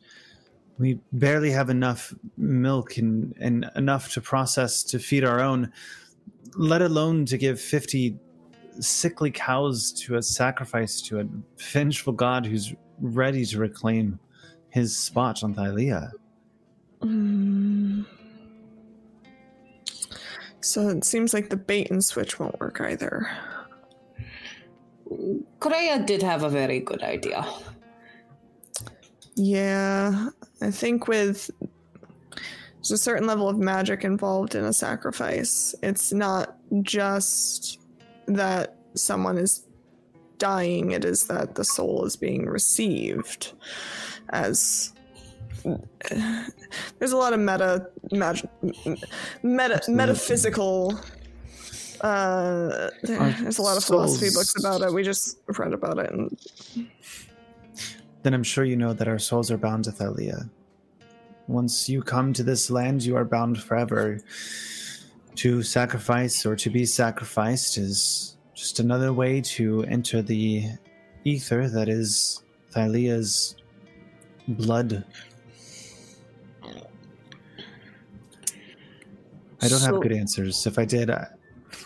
A: We barely have enough milk and, and enough to process to feed our own, let alone to give 50 sickly cows to a sacrifice to a vengeful god who's ready to reclaim his spot on Thylea.
C: Mm. So it seems like the bait and switch won't work either.
F: Kreia did have a very good idea.
C: Yeah, I think with there's a certain level of magic involved in a sacrifice. It's not just that someone is dying, it is that the soul is being received as there's a lot of meta mag- meta metaphysical uh there's a lot of philosophy books about it we just read about it and
A: then I'm sure you know that our souls are bound to Thylea. Once you come to this land, you are bound forever. To sacrifice or to be sacrificed is just another way to enter the ether that is Thylea's blood. I don't have good answers. If I did, I,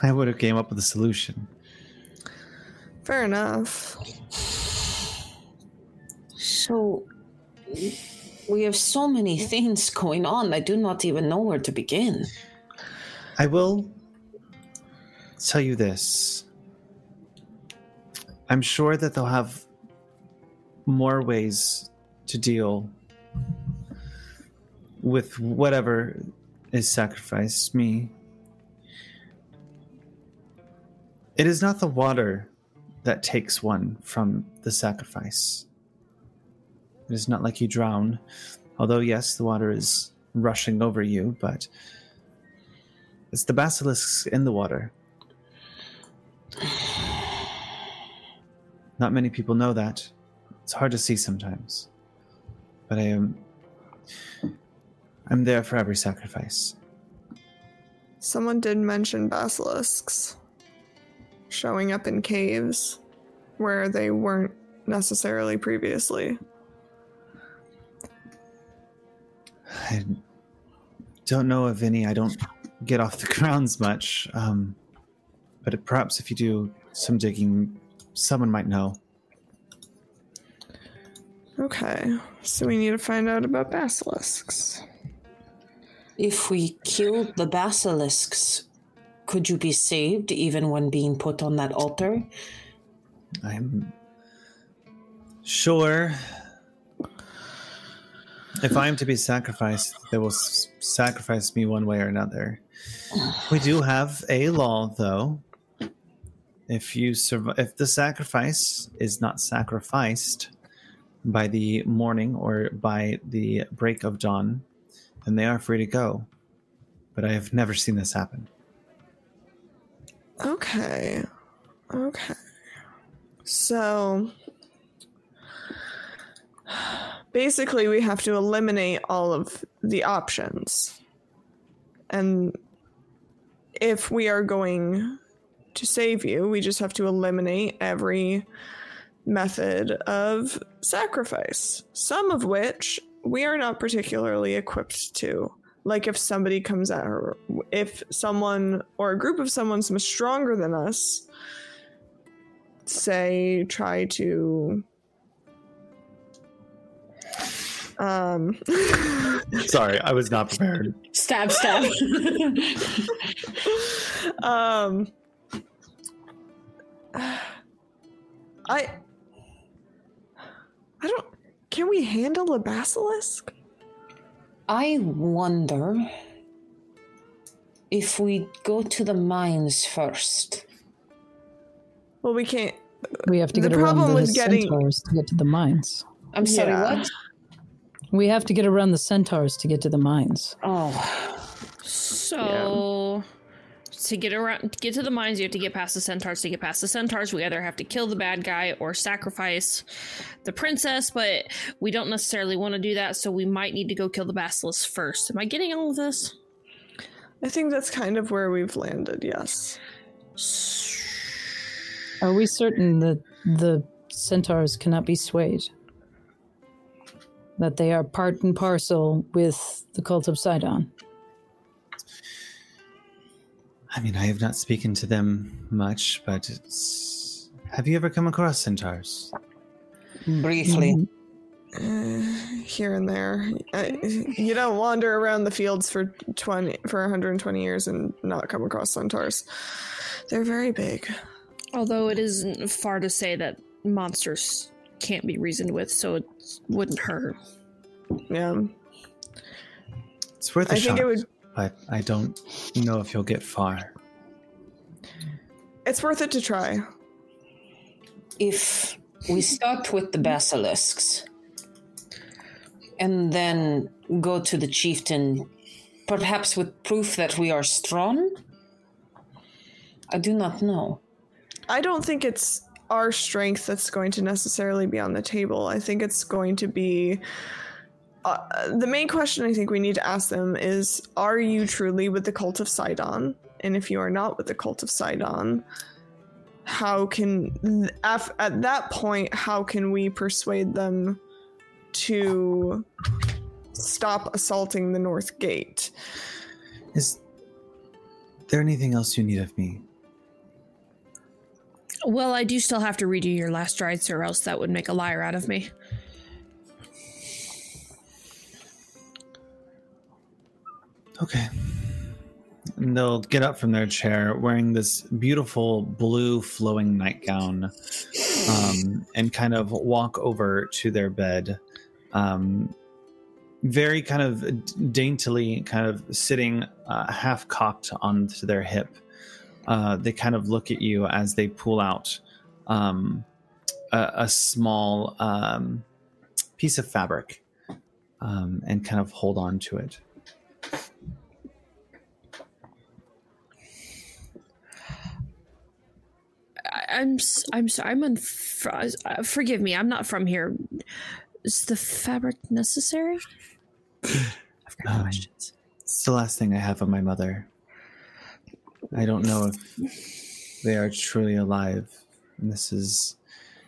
A: I would have came up with a solution.
C: fair enough
F: So, we have so many things going on, I do not even know where to begin.
A: I will tell you this. I'm sure that they'll have more ways to deal with whatever is sacrificed. Me. It is not the water that takes one from the sacrifice. It is not like you drown, although, yes, the water is rushing over you, but it's the basilisks in the water. Not many people know that. It's hard to see sometimes. But I am I'm there for every sacrifice.
C: someone did mention basilisks showing up in caves where they weren't necessarily previously
A: I don't know of any. I don't get off the grounds much. Um, but perhaps if you do some digging, someone might know.
C: Okay, so we need to find out about basilisks.
F: If we killed the basilisks, could you be saved even when being put on that altar?
A: I'm sure if I am to be sacrificed, they will s- sacrifice me one way or another. We do have a law, though. If you survive, if the sacrifice is not sacrificed by the morning or by the break of dawn, then they are free to go. But I have never seen this happen.
C: Okay, okay. So basically, we have to eliminate all of the options. And if we are going to save you, we just have to eliminate every method of sacrifice, some of which we are not particularly equipped to. Like if somebody comes at her, if someone or a group of someone's much stronger than us, say, try to. Um,
A: Sorry, I was not prepared.
F: Stab, stab.
C: um, I, I don't. Can we handle a basilisk?
F: I wonder if we go to the mines first.
C: Well, we can't.
B: We have to
C: The
B: get around the
C: with getting-
B: centaurs to get to the mines.
F: I'm sorry,
C: Yeah.
F: what?
B: We have to get around the centaurs to get to the mines.
F: Oh,
D: So, to get around to get to the mines you have to get past the centaurs to get past the centaurs we either have to kill the bad guy or sacrifice the princess but we don't necessarily want to do that so we might need to go kill the basilisk first am i getting all of this
C: I think that's kind of where we've landed, yes.
B: Are we certain that the centaurs cannot be swayed? That they are part and parcel with the cult of Sydon?
A: I mean, I have not spoken to them much, but it's. Have you ever come across centaurs?
F: Briefly.
C: Uh, here and there. Uh, you don't wander around the fields for 20 for 120 years and not come across centaurs. They're very big.
D: although it isn't far to say that monsters can't be reasoned with so it wouldn't hurt
C: Yeah.
A: It's worth a
C: I
A: shot,
C: think it would
A: but I don't know if you'll get far.
C: it's worth it to try.
F: If we start with the basilisks and then go to the chieftain, perhaps with proof that we are strong? I do not know.
C: I don't think it's our strength that's going to necessarily be on the table. I think it's going to be. Uh, the main question I think we need to ask them is Are you truly with the cult of Sydon? And if you are not with the cult of Sydon, how can. At that point, how can we persuade them to stop assaulting the North Gate?
A: Is there anything else you need of me?
D: Well i do still have to redo your last rites or else that would make a liar out of me
A: Okay. And they'll get up from their chair wearing this beautiful blue flowing nightgown um, and kind of walk over to their bed. Um, very kind of daintily, kind of sitting uh, half cocked onto their hip. Uh, they kind of look at you as they pull out um, a, a small um, piece of fabric um, and kind of hold on to it.
D: I'm i'm sorry i'm unf- uh, forgive me i'm not from here is the fabric necessary i've got
A: Um,
D: questions
A: It's the last thing I have of my mother. I don't know if they are truly alive. And this is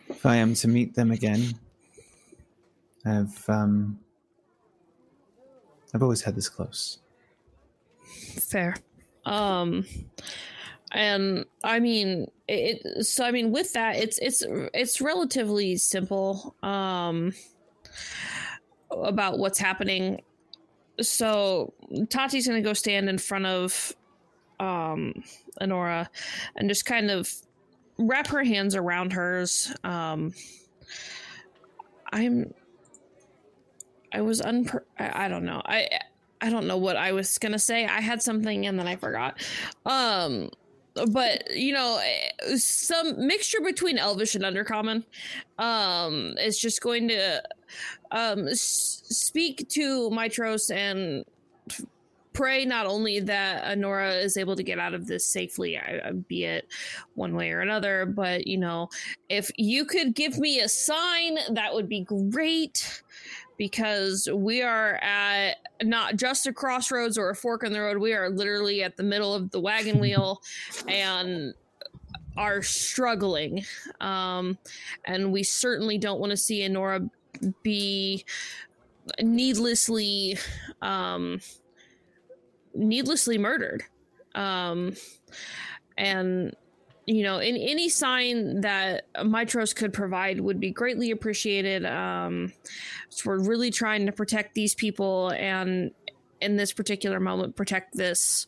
A: if I am to meet them again. I've um I've always had this close.
D: fair um and i mean it so i mean with that it's it's it's relatively simple um about what's happening so tati's gonna go stand in front of um Honora and just kind of wrap her hands around hers um i'm i was unper I, I don't know i I don't know what I was gonna say. I had something and then I forgot. Um, but you know, some mixture between Elvish and Undercommon. Um, is just going to um s- speak to Mytros and pray not only that Honora is able to get out of this safely, be it one way or another, but you know, if you could give me a sign, that would be great because we are at not just a crossroads or a fork in the road. We are literally at the middle of the wagon wheel and are struggling. Um, and we certainly don't want to see Honora be needlessly um, needlessly murdered. Um, and you know, in any sign that Mytros could provide would be greatly appreciated. Um, so we're really trying to protect these people and in this particular moment protect this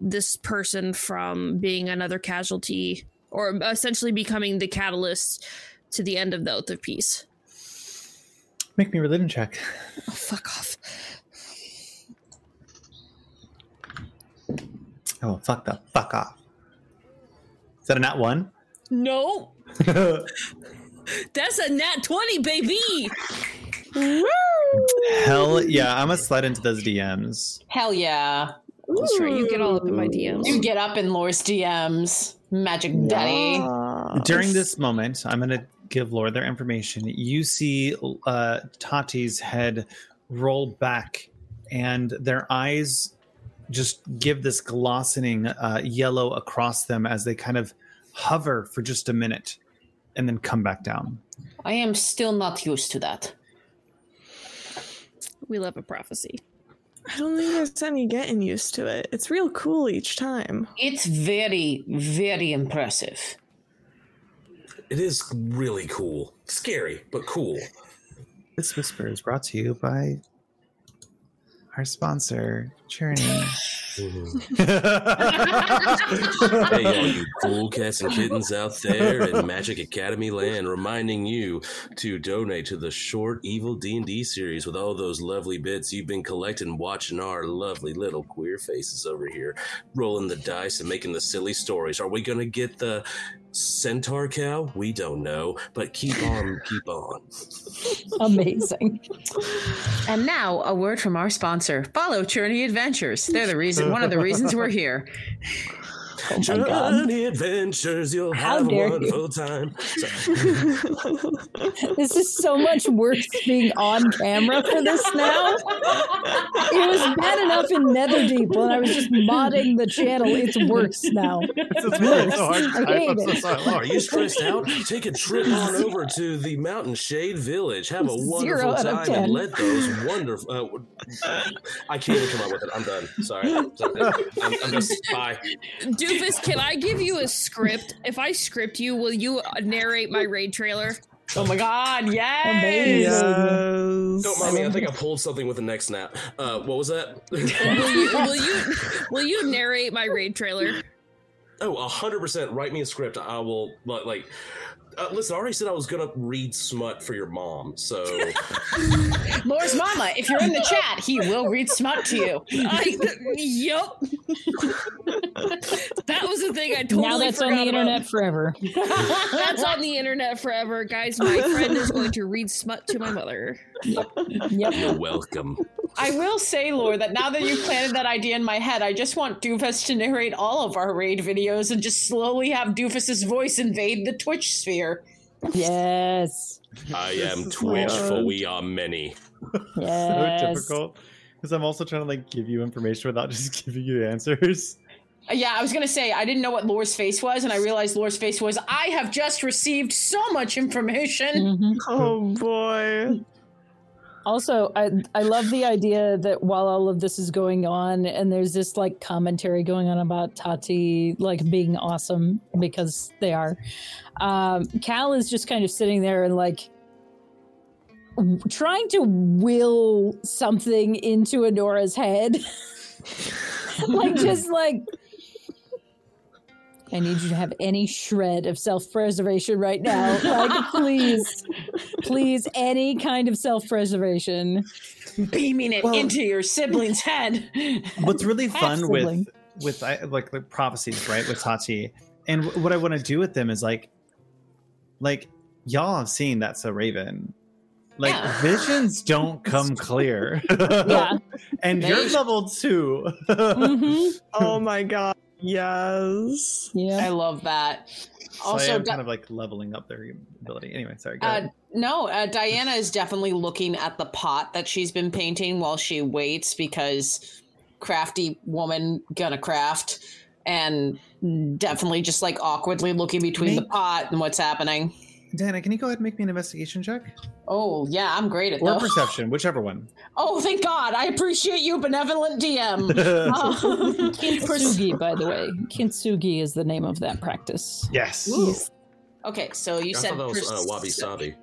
D: this person from being another casualty or essentially becoming the catalyst to the end of the oath of peace
A: Make me a religion check.
D: oh fuck off
A: Oh fuck the fuck off. Is that a nat one?
D: no that's a nat 20 baby
A: Hell yeah, I'm gonna slide into those DMs.
F: Hell yeah.
D: That's right. You get all up in my DMs.
F: You get up in Lore's DMs, Magic Daddy.
A: During this moment, I'm going to give Laura their information. You see uh, Tati's head roll back, and their eyes just give this glossening uh, yellow across them as they kind of hover for just a minute and then come back down.
F: I am still not used to that.
D: We love a prophecy.
C: I don't think there's any getting used to it. It's real cool each time.
F: It's very, very impressive.
E: It is really cool. Scary, but cool.
A: This whisper is brought to you by our sponsor, Journey. Mm-hmm.
E: hey, all you cool cats and kittens out there in Magic Academy land, reminding you to donate to the short Evil D and D series with all those lovely bits you've been collecting, watching our lovely little queer faces over here, rolling the dice and making the silly stories. Are we gonna get the centaur cow? We don't know, but keep on, keep on.
B: Amazing.
F: And now, a word from our sponsor. Follow Journey Adventures. They're the reason, one of the reasons we're here.
B: Oh my god.
E: Journey adventures, you'll
B: How
E: have a
B: dare you.
E: wonderful time.
B: This is so much worse being on camera for this now. It was bad enough in Netherdeep when I was just modding the channel. It's worse now.
A: This is really so hard.
B: I hate
A: I'm so
B: it.
A: sorry.
E: Are you stressed out? Take a trip on over to the Mountain Shade Village. Have a wonderful
B: Zero out of
E: time and let those wonderful. Uh, I can't even come up with it. I'm done. Sorry. I'm, I'm just bye.
D: Doofus, can I give you a script? If I script you, will you narrate my raid trailer?
F: Oh my god, yes!
B: Amazing.
E: Don't mind me. I think I pulled something with the next snap. Uh, what was that?
D: Will you, will you will you narrate my raid trailer?
E: Oh, 100% Write me a script. I will. But like, uh, listen. I already said I was gonna read smut for your mom. So
F: Lore's mama, if you're in the chat, he will read smut to you.
D: I, yup. that was the thing I totally
B: now that's on
D: forgot
B: the
D: about.
B: internet forever.
D: That's on the internet forever, guys. My friend is going to read smut to my mother.
B: Yep.
E: you're welcome.
F: I will say, Lore, that now that you've planted that idea in my head, I just want Doofus to narrate all of our raid videos and just slowly have Doofus's voice invade the Twitch sphere.
B: Yes.
E: I am Twitch, for we are many.
B: Yes.
A: so difficult because I'm also trying to like give you information without just giving you answers.
F: Yeah, I was gonna say I didn't know what Lore's face was, and I realized Lore's face was I have just received so much information.
B: Mhm.
C: Oh boy.
B: Also, I I love the idea that while all of this is going on, and there's this like commentary going on about Tati like being awesome because they are. Um, Cal is just kind of sitting there and like trying to will something into Adora's head, like just like. I need you to have any shred of self preservation right now. Like, please, please, any kind of self preservation.
F: Beaming it
A: Well-
F: into your sibling's head.
A: What's really fun with with I, like the prophecies, right? With Tati, and w- what I want to do with them is like, like y'all have seen that's a Raven. Like
F: Yeah.
A: visions don't come clear.
B: Yeah.
A: and
F: They-
A: you're level two.
B: hmm
C: Oh my god. Yes.
F: I love that.
A: so I
F: Also,
A: am kind of like leveling up their ability. Anyway, sorry. Go
F: Uh,
A: ahead.
F: no, uh, Diana is definitely looking at the pot that she's been painting while she waits because crafty woman gonna craft and definitely just like awkwardly looking between the pot and what's happening.
A: Diana, can you go ahead and make me an investigation check
F: Oh yeah, I'm great at
A: or
F: those.
A: perception, whichever one.
F: Oh, thank God! I appreciate you, benevolent DM. Um,
B: Kintsugi, by the way. Kintsugi is the name of that practice.
A: yes.
F: okay, so you
E: I
F: said
E: that was uh, wabi sabi.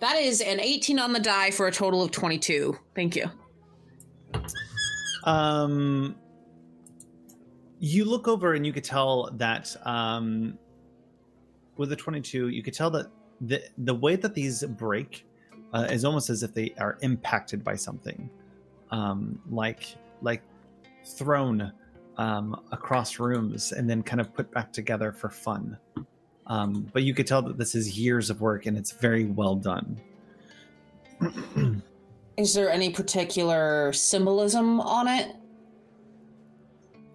F: That is an 18 on the die for a total of 22. Thank you.
A: Um, you look over and you could tell that um, with the 22, you could tell that the the way that these break uh, is almost as if they are impacted by something, um, like like thrown um, across rooms and then kind of put back together for fun. Um, but you could tell that this is years of work and it's very well done.
F: Is there any particular symbolism on it?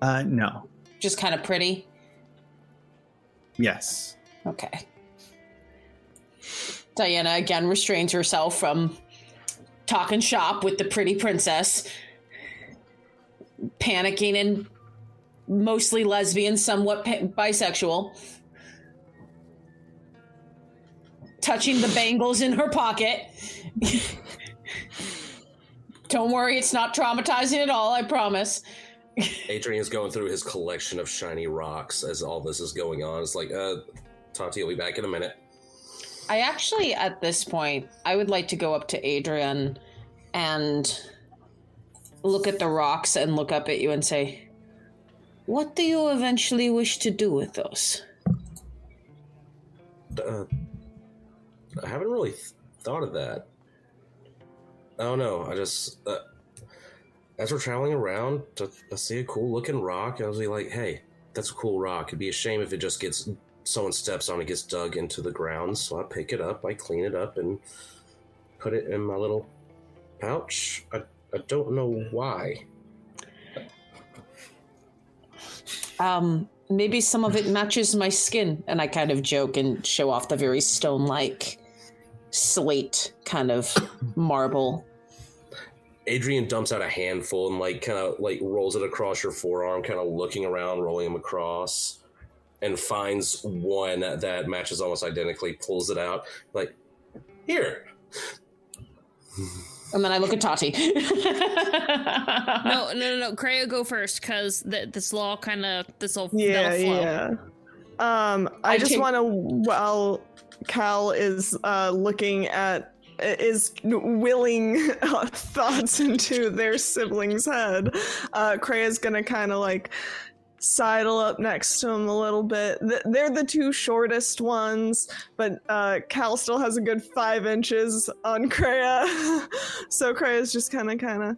A: Uh, no.
F: Just kind of pretty.
A: Yes.
F: Okay. Diana again restrains herself from talking shop with the pretty princess, panicking and mostly lesbian, somewhat pa- bisexual, touching the bangles in her pocket. Don't worry, it's not traumatizing at all, I promise.
E: Adrian's going through his collection of shiny rocks as all this is going on. It's like, uh, Tati will be back in a minute.
F: I actually, at this point, I would like to go up to Adrian and look at the rocks and look up at you and say, What do you eventually wish to do with those?
E: Uh, I haven't really th- thought of that. I don't know. I just, uh, as we're traveling around, I see a cool looking rock, I was like, hey, that's a cool rock. It'd be a shame if it just gets, someone steps on it, gets dug into the ground. So I pick it up, I clean it up, and put it in my little pouch. I, I don't know why.
F: Um, maybe some of it matches my skin. And I kind of joke and show off the very stone like slate kind of marble.
E: Adrian dumps out a handful and like kind of like rolls it across your forearm, kind of looking around, rolling them across, and finds one that matches almost identically. Pulls it out, like here.
F: And then I look at Tati.
D: No, no, no, no. Kreia, go first, because th- this will all kind of this will
C: Yeah,
D: flow.
C: yeah. Um, I,
F: I
C: just
F: take-
C: want to while Cal is uh looking at is willing uh, thoughts into their sibling's head. Uh, Kreia's gonna kind of like sidle up next to him a little bit. They're the two shortest ones, but uh, Cal still has a good five inches on Kreia. so Kreia's just kind of, kind of,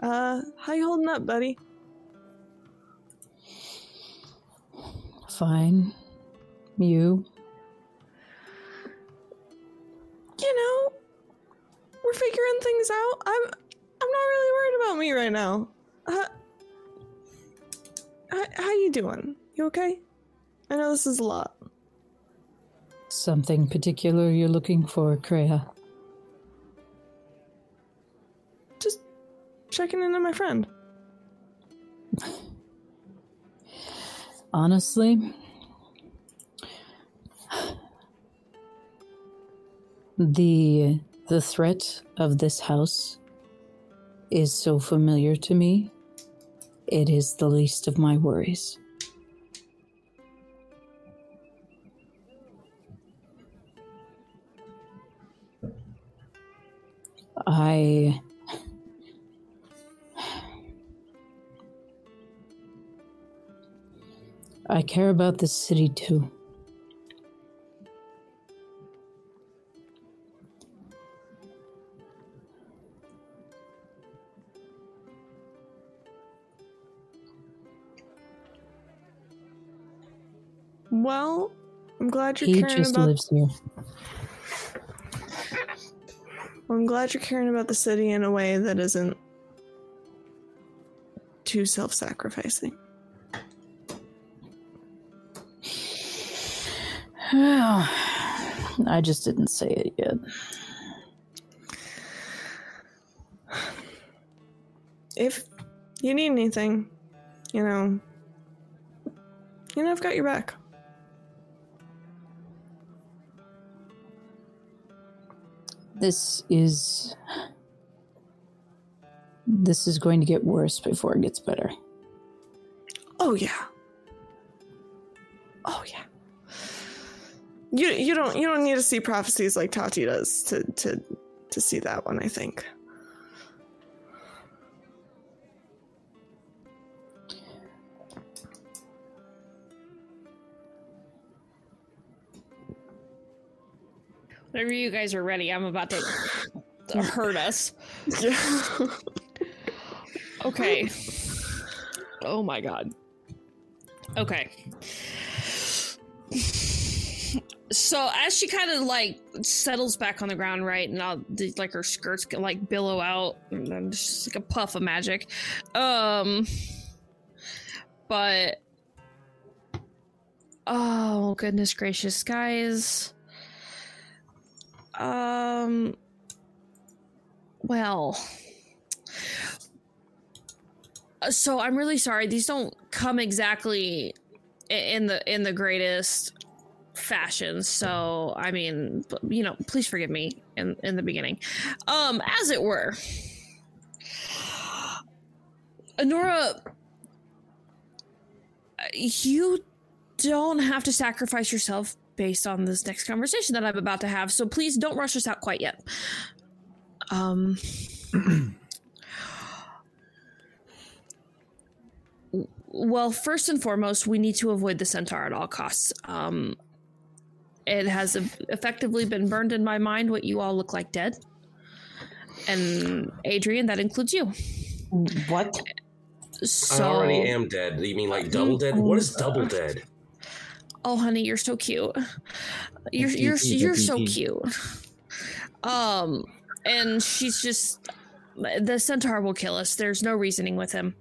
C: uh, how you holding up, buddy?
B: Fine. You?
C: you know, we're figuring things out. I'm I'm not really worried about me right now. Uh, how, how you doing? You okay? I know this is a lot.
B: Something particular you're looking for, Kreia?
C: Just checking in on my friend.
B: Honestly, the the threat of this house is so familiar to me. It is the least of my worries. I I care about this city too.
C: Well, I'm glad you're
B: He
C: caring
B: just
C: about.
B: lives here.
C: I'm glad you're caring about the city in a way that isn't too self-sacrificing.
B: I just didn't say it yet.
C: If you need anything, you know, you know I've got your back.
B: This is. This is going to get worse before it gets better.
C: Oh yeah. Oh yeah. You you don't you don't need to see prophecies like Tati does to to to see that one, I think.
D: Whenever you guys are ready, I'm about to, to hurt us. Okay. Oh my god. Okay. So as she kind of like settles back on the ground, right, and I'll like her skirts get, like billow out, and then just like a puff of magic. Um, but oh goodness gracious, guys. Um. Well. uh, So I'm really sorry. These don't come exactly in the in the greatest fashion. So I mean, you know, please forgive me in in the beginning, um, as it were. Nora, you don't have to sacrifice yourself based on this next conversation that I'm about to have. So please don't rush us out quite yet. Um. well, first and foremost, we need to avoid the centaur at all costs. Um, it has effectively been burned in my mind what you all look like dead. And Adrian, that includes you.
F: What?
D: So,
E: I already am dead. You mean like double dead? What is double dead?
D: Oh, honey, you're so cute. You're you're you're so cute. Um, and she's just the centaur will kill us. There's no reasoning with him.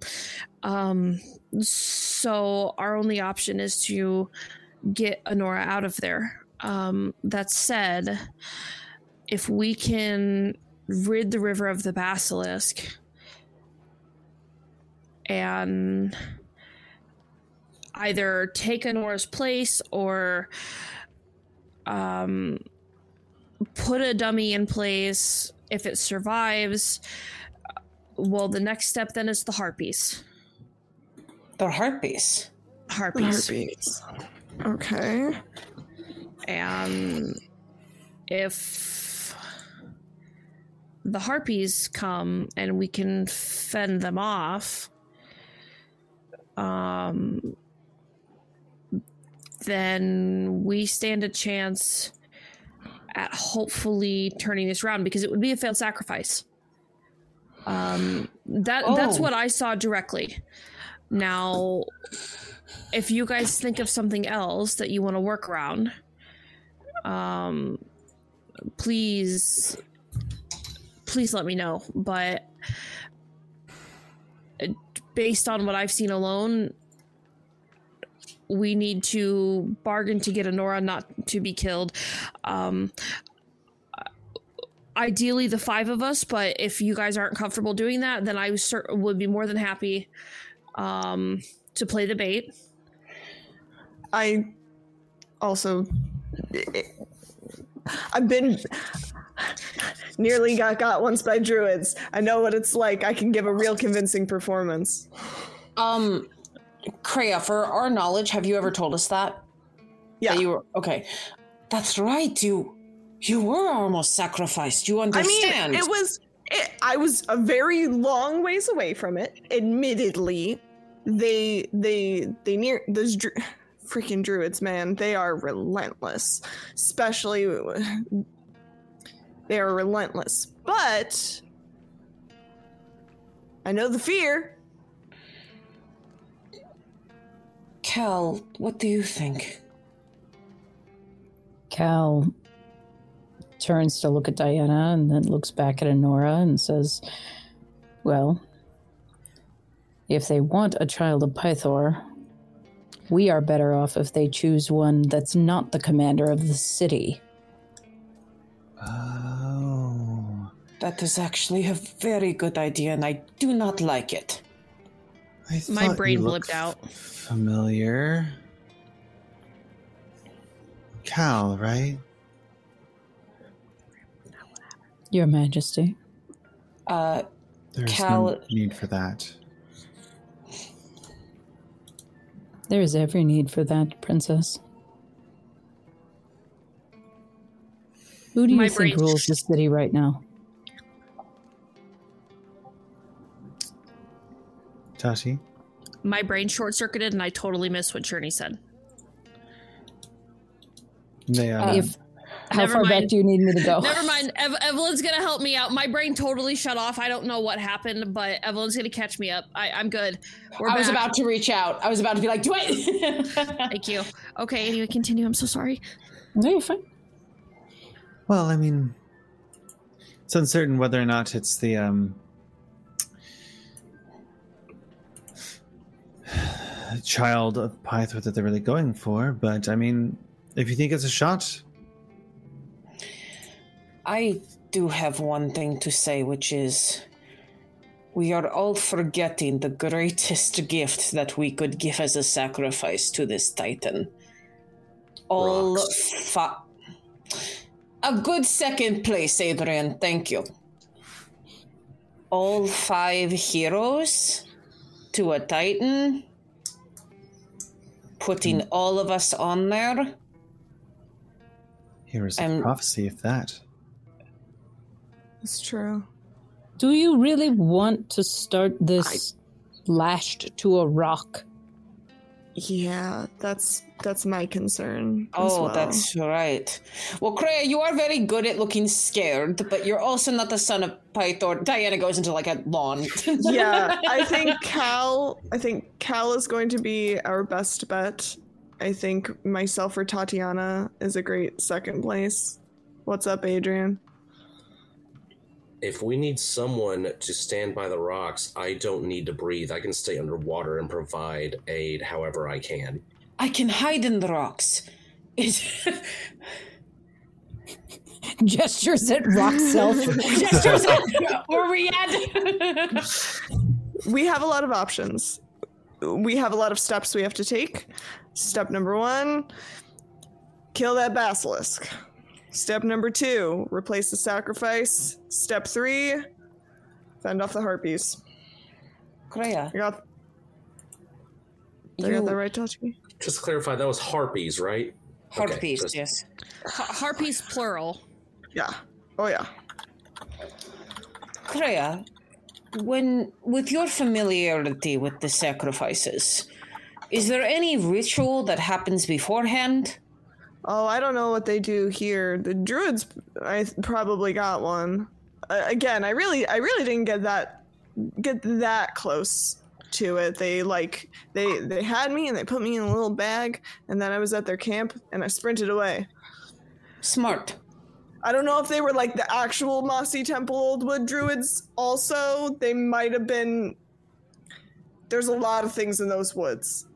D: Um, so our only option is to get Honora out of there. Um, that said, if we can rid the river of the basilisk and either take Honora's place or um, put a dummy in place if it survives. Well, the next step then is the harpies.
F: They're harpies.
D: Harpies.
C: Okay.
D: And if the harpies come and we can fend them off, um, then we stand a chance at hopefully turning this around because it would be a failed sacrifice. Um, that that's
F: Oh.
D: what I saw directly. Now, if you guys think of something else that you want to work around, um, please, please let me know. But uh, based on what I've seen alone, we need to bargain to get Honora not to be killed. Um, ideally, the five of us, but if you guys aren't comfortable doing that, then I cer- would be more than happy um, to play the bait.
C: I also. I've been nearly got got once by druids. I know what it's like. I can give a real convincing performance.
F: Um, Kreia, for our knowledge, have you ever told us that?
C: Yeah.
F: That you were okay. That's right. You you were almost sacrificed. You understand?
C: I mean, it was. It, I was a very long ways away from it. Admittedly, they they they near those dru- freaking druids, man. They are relentless. Especially, they are relentless. But I know the fear.
F: Cal, what do you think?
B: Cal turns to look at Diana and then looks back at Honora and says, Well, if they want a child of Pythor, we are better off if they choose one that's not the commander of the city.
A: Oh.
F: That is actually a very good idea, and I do not like it.
D: My brain
A: you looked
D: blipped out.
A: Familiar. Cal, right?
B: Your Majesty.
F: Uh,
A: There's
F: Cal-
A: no need for that.
B: There is every need for that, Princess. Who do you
D: My
B: think
D: brain-
B: rules the city right now?
A: Tashi?
D: My brain short circuited and I totally missed what Journey said.
A: Yeah. uh,
B: If how far
D: mind.
B: back do you need me to go?
D: Never mind. Ev- Evelyn's gonna help me out. My brain totally shut off. I don't know what happened, but Evelyn's gonna catch me up. I- I'm good. We're
F: I was about to reach out. I was about to be like, do I?
D: Thank you. Okay. Anyway, continue. I'm so sorry.
B: No, you're fine.
A: well, I mean, it's uncertain whether or not it's the um child of Pythor that they're really going for, but I mean, if you think it's a shot,
F: I do have one thing to say, which is we are all forgetting the greatest gift that we could give as a sacrifice to this Titan. All
E: Rocks.
F: fi- A good second place, Adrian. Thank you. All five heroes to a Titan. Putting all of us on there.
A: here is a
F: Um,
A: prophecy of that.
C: It's true.
B: Do you really want to start this lashed to a rock?
C: Yeah, that's that's my concern.
F: Oh,
C: well.
F: that's right. Well, Kreia, you are very good at looking scared, but you're also not the son of Pythor. Diana goes into like a lawn.
C: yeah. I think Cal. I think Cal is going to be our best bet. I think myself or Tatiana is a great second place. What's up, Adrian?
E: If we need someone to stand by the rocks, I don't need to breathe. I can stay underwater and provide aid however I can.
F: I can hide in the rocks. It-
B: Gestures at rock self.
F: Gestures at- Where we at?
C: we have a lot of options. We have a lot of steps we have to take. Step number one kill that basilisk. Step number two replace the sacrifice. Step three fend off the harpies.
F: Kreia,
C: I got, did I
F: you
C: got that right, Tachi?
E: Just to clarify, that was harpies, right? Okay,
F: harpies,
E: just-
F: yes.
D: Harpies plural.
C: Yeah. Oh, yeah.
F: Kreia, when with your familiarity with the sacrifices, is there any ritual that happens beforehand?
C: Oh, I don't know what they do here. The druids, I probably got one. Uh, again, I really, I really didn't get that, get that close to it. They like, they, they had me and they put me in a little bag, and then I was at their camp and I sprinted away.
F: Smart.
C: I don't know if they were like the actual Mossy Temple Old Wood druids. Also, they might have been. There's a lot of things in those woods.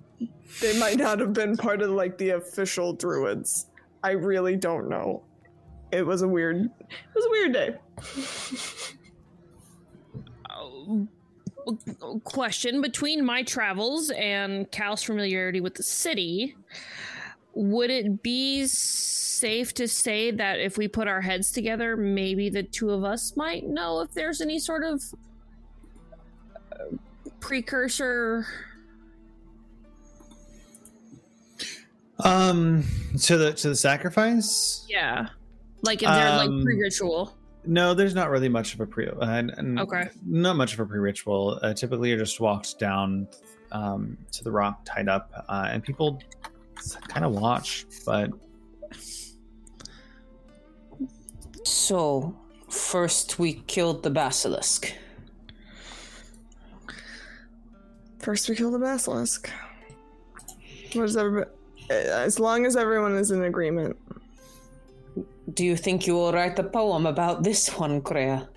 C: They might not have been part of like the official druids. I really don't know. It was a weird. It was a weird day.
D: Oh, Question between my travels and Cal's familiarity with the city, would it be safe to say that if we put our heads together, maybe the two of us might know if there's any sort of uh, precursor?
A: Um, to the to the sacrifice.
D: Yeah. Like if they're like
A: Um,
D: pre ritual.
A: No, there's not really much of a pre. Uh, n-
D: Okay.
A: Not much of a pre-ritual. Uh, typically, you're just walked down um, to the rock, tied up, uh, and people kind of watch. But
F: So, first we killed the basilisk.
C: First, we kill the basilisk. What is everybody? As long as everyone is in agreement.
F: Do you think you will write a poem about this one, Kreia?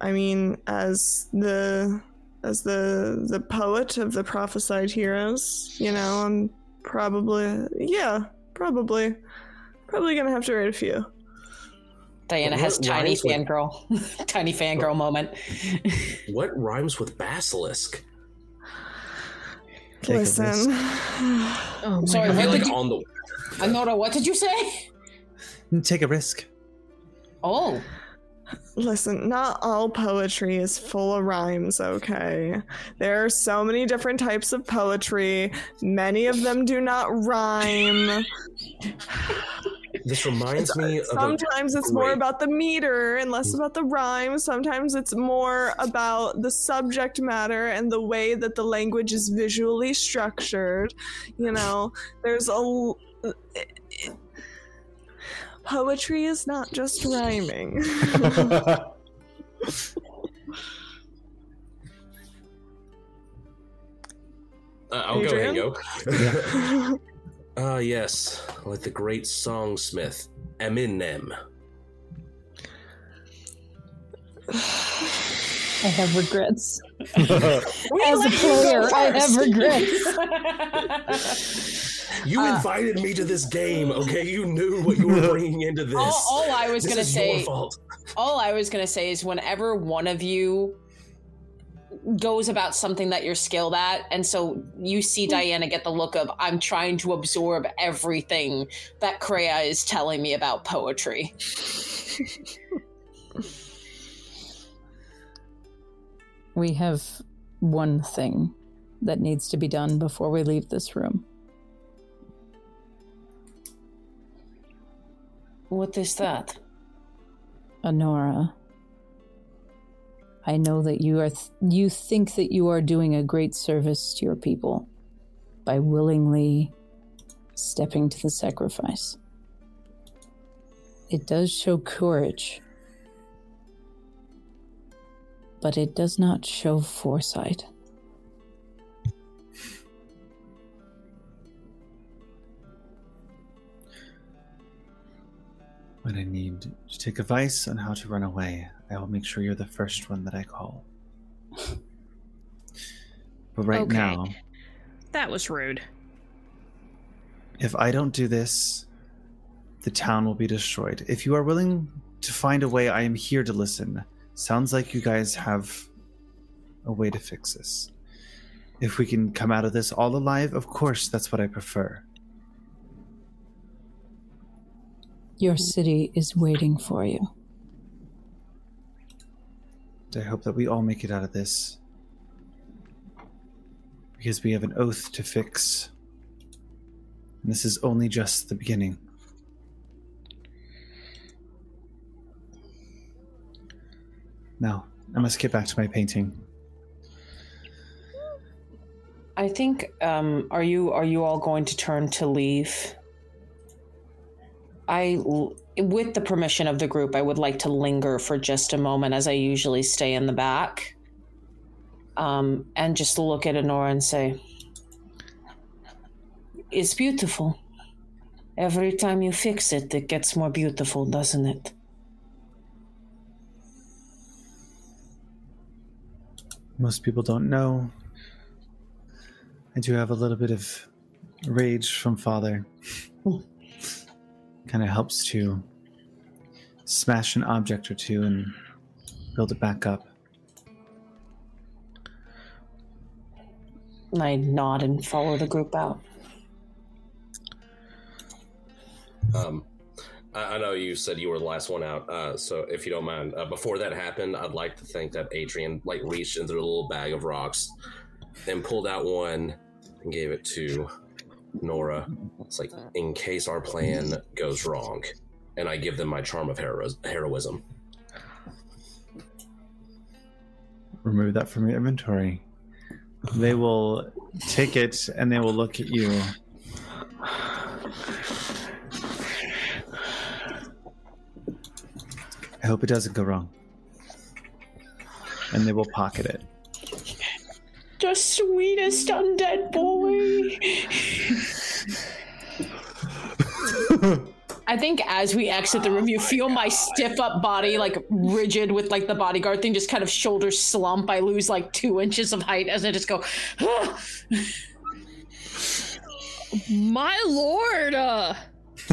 C: I mean, as the as the the poet of the prophesied heroes, you know, I'm probably yeah, probably probably gonna have to write a few.
F: Diana
E: What
F: has tiny
E: rhymes with-
F: fangirl, tiny fangirl moment.
E: What rhymes with basilisk?
A: Take.
C: Listen,
D: Oh my
F: Sorry,
E: I
F: what
E: feel
F: did
E: like
F: you?
E: on the
F: Anora, what did you say?
A: take a risk.
F: Oh,
C: listen. Not all poetry is full of rhymes. Okay, there are so many different types of poetry. Many of them do not rhyme.
E: this reminds me of a,
C: Sometimes it's more about the meter and less about the rhyme. Sometimes it's more about the subject matter and the way that the language is visually structured. You know, there's a. l- Poetry is not just rhyming.
E: Uh, I'll
C: Adrian?
E: go ahead and go. Ah, yes, like the great songsmith Eminem.
B: I have regrets.
F: We
B: As a
F: let you go
B: player, I have regrets.
E: You uh, invited me to this game, okay? You knew what you were bringing into this.
F: all, all I was
E: this
F: gonna
E: is
F: say,
E: your fault.
F: all I was gonna say is whenever one of you goes about something that you're skilled at, and so you see Diana get the look of I'm trying to absorb everything that Kreia is telling me about poetry.
B: We have one thing that needs to be done before we leave this room.
F: What is that?
B: Honora, I know that you are th- you think that you are doing a great service to your people by willingly stepping to the sacrifice. It does show courage, but it does not show foresight.
A: When I need to take advice on how to run away, I will make sure you're the first one that I call. But right
D: Okay.
A: now,
D: That was rude.
A: if I don't do this, the town will be destroyed. If you are willing to find a way, I am here to listen. Sounds like you guys have a way to fix this. If we can come out of this all alive, of course, that's what I prefer.
B: Your city is waiting for you.
A: I hope that we all make it out of this. Because we have an oath to fix. And this is only just the beginning. Now, I must get back to my painting.
F: I think um are you are you all going to turn to leave? I with the permission of the group I would like to linger for just a moment as I usually stay in the back. Um and just look at Honora and say It's beautiful. Every time you fix it it gets more beautiful, doesn't it?
A: Most people don't know. I do have a little bit of rage from father. kind of helps to smash an object or two and build it back up.
F: And I nod and follow the group out.
E: Um, I, I know you said you were the last one out, uh, so if you don't mind, uh, before that happened, I'd like to think that Adrian like reached into a little bag of rocks and pulled out one and gave it to Nora. It's like in case our plan goes wrong, and I give them my charm of hero- heroism.
A: Remove that from your inventory. They will take it and they will look at you. I hope it doesn't go wrong. And they will pocket it.
F: The sweetest undead boy. I think as we exit the room, you feel my stiff up body like rigid with like the bodyguard thing, just kind of shoulders slump. I lose like two inches of height as I just go.
D: My lord! Uh,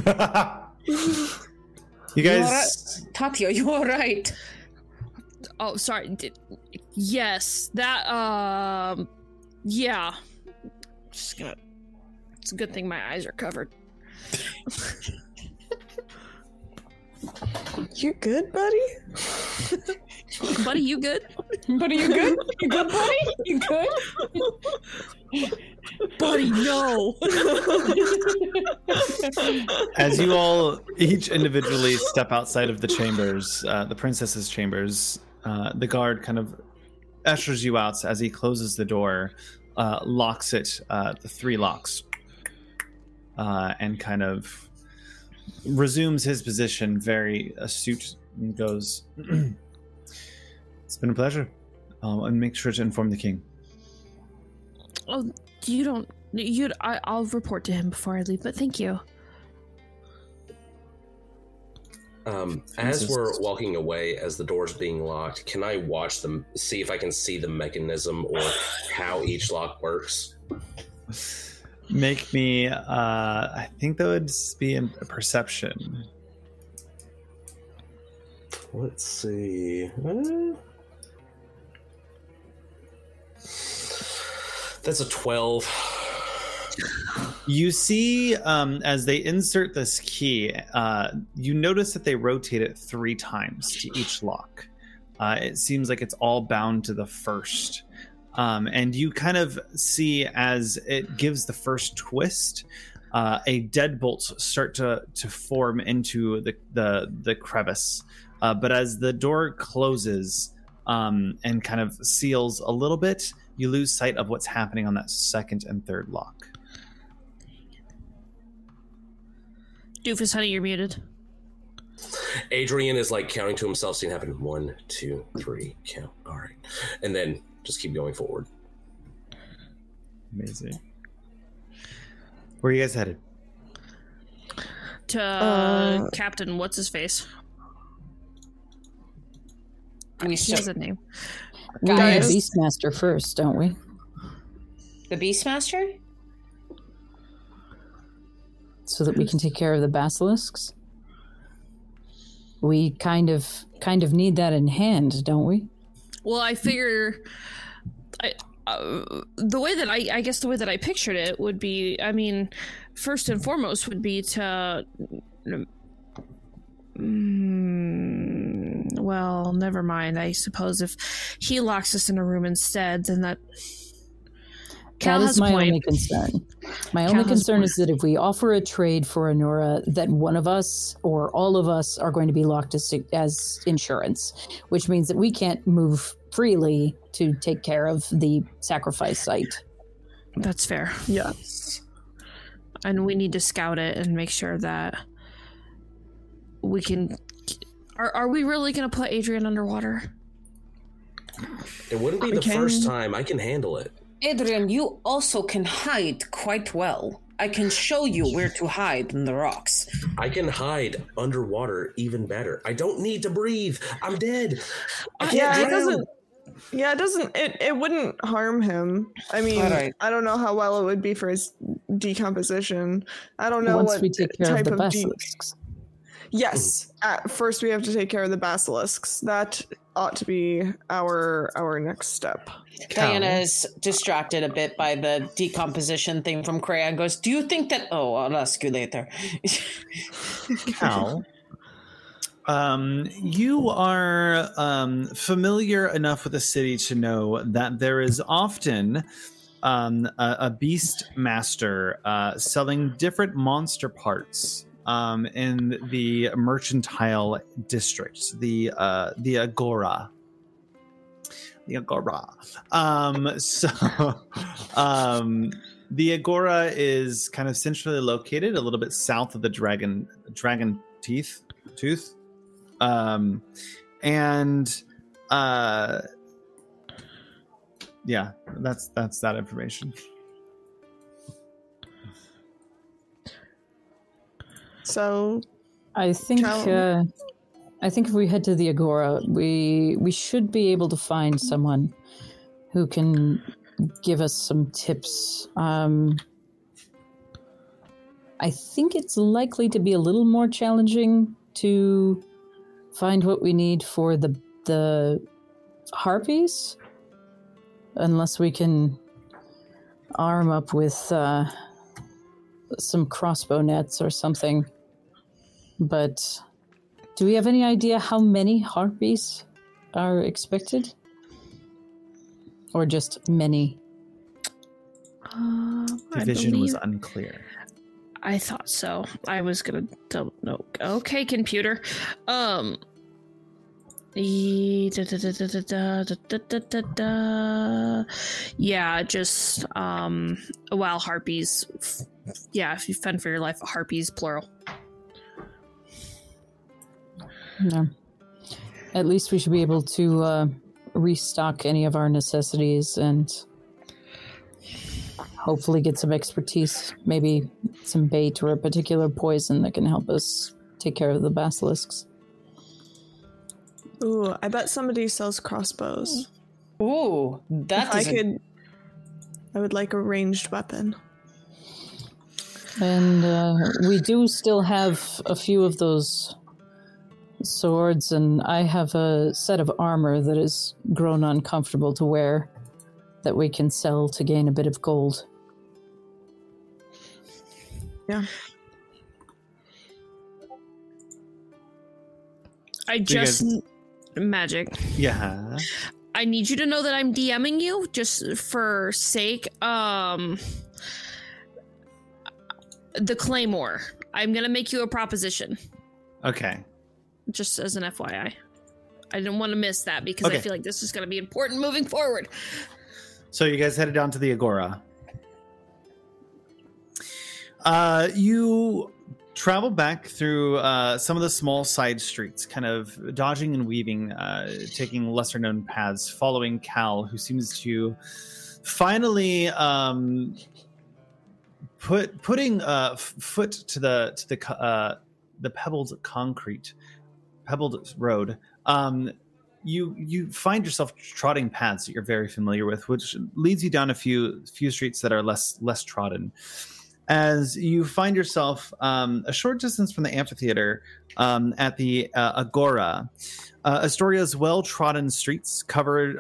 A: you guys
F: Tatio, you all right?
D: oh, sorry. D- yes, that. Um, yeah. Just gonna. It's a good thing my eyes are covered.
C: You good, buddy?
D: Buddy, you good?
F: Buddy, you good? You good, buddy? You good?
D: Buddy, no.
A: as you all each individually step outside of the chambers, uh, the princess's chambers, uh, the guard kind of ushers you out as he closes the door, uh, locks it, uh, the three locks, uh, and kind of resumes his position, very astute, and goes, "It's been a pleasure, um, and make sure to inform the king."
D: oh, you don't. You. I, I'll report to him before I leave. But thank you.
E: Um, as we're walking away, as the door's being locked, can I watch them, see if I can see the mechanism or how each lock works?
A: Make me. Uh, I think that would be a perception.
E: Let's see. Uh, That's a 12.
A: You see, um, as they insert this key, uh, you notice that they rotate it three times to each lock. Uh, it seems like it's all bound to the first. Um, and you kind of see as it gives the first twist, uh, a deadbolt start to, to form into the, the, the crevice. Uh, but as the door closes um, and kind of seals a little bit, you lose sight of what's happening on that second and third lock.
D: Doofus, honey, you're muted.
E: Adrian is like counting to himself, seeing happen one, two, three, count. All right. And then just keep going forward.
A: Amazing. Where are you guys headed?
D: To
C: Uh,
D: Captain, what's his face?
F: We
D: He has a name.
B: We need
C: Guys.
B: a Beastmaster first, don't we?
F: the Beastmaster?
B: So that we can take care of the basilisks. We kind of kind of need that in hand, don't we?
D: Well, I figure, I uh, the way that I, I guess the way that I pictured it would be, I mean, first and foremost would be to. Mm, well, never mind. I suppose if he locks us in a room instead, then that. Cal
B: that
D: has
B: is
D: a
B: my
D: point.
B: only concern. My
D: Cal
B: only concern
D: point.
B: is that if we offer a trade for Honora, that one of us or all of us are going to be locked as, as insurance, which means that we can't move freely to take care of the sacrifice site.
D: That's fair.
C: Yes.
D: and we need to scout it and make sure that we can are, are we really going to put adrian underwater
E: It wouldn't be
C: I
E: the
C: can-
E: first time. I can handle it.
F: Adrian, you also can hide quite well. I can show you where to hide in the rocks.
E: I can hide underwater even better. I don't need to breathe. I'm dead. I can't
C: Yeah, it doesn't. Yeah, it doesn't. It, it wouldn't harm him. I mean,
F: Alright.
C: I don't know how well it would be for his decomposition. I don't know
B: Once
C: what
B: we take care of
C: type
B: the
C: of, de-
B: basilisks.
C: Yes, at first we have to take care of the basilisks. That ought to be our our next step.
F: Diana is distracted a bit by the decomposition thing from Kreia and goes, Do you think that. Oh, I'll ask you later.
A: Cal, um, you are um, familiar enough with the city to know that there is often um, a, a beast master uh, selling different monster parts um, in the mercantile district, the uh, the agora. The agora. Um, so, um, the agora is kind of centrally located, a little bit south of the dragon dragon teeth tooth, um, and uh, yeah, that's that's that information.
C: So
B: I think uh, I think if we head to the Agora, we we should be able to find someone who can give us some tips. Um, I think it's likely to be a little more challenging to find what we need for the the harpies, unless we can arm up with uh, some crossbow nets or something. But do we have any idea how many harpies are expected? Or just many?
A: Uh,
D: Division
A: believe... was unclear.
D: I thought so. I was gonna double no. Okay, computer. Um. Yeah, just um. While harpies F- Yeah, if you fend for your life, harpies plural.
B: No. At least we should be able to uh, restock any of our necessities and hopefully get some expertise. Maybe some bait or a particular poison that can help us take care of the basilisks.
C: Ooh, I bet somebody sells crossbows.
F: Ooh,
C: If
F: that
C: I could, I would like a ranged weapon.
B: And uh, we do still have a few of those swords, and I have a set of armor that has grown uncomfortable to wear that we can sell to gain a bit of gold.
C: Yeah.
D: I
A: you guys-
D: just magic.
A: Yeah.
D: I need you to know that I'm DMing you just for sake. Um, the claymore. I'm gonna make you a proposition,
A: Okay.
D: just as an FYI. I didn't want to miss that because I feel like this is gonna be important moving forward.
A: So you guys headed down to the Agora. Uh, you travel back through uh, some of the small side streets, kind of dodging and weaving, uh, taking lesser known paths, following Cal, who seems to finally um, put putting uh, foot to the to the uh, the pebbled concrete, pebbled road. Um, you you find yourself trotting paths that you're very familiar with, which leads you down a few few streets that are less less trodden. As you find yourself um, a short distance from the amphitheater um, at the uh, Agora, uh, Estoria's well trodden streets covered.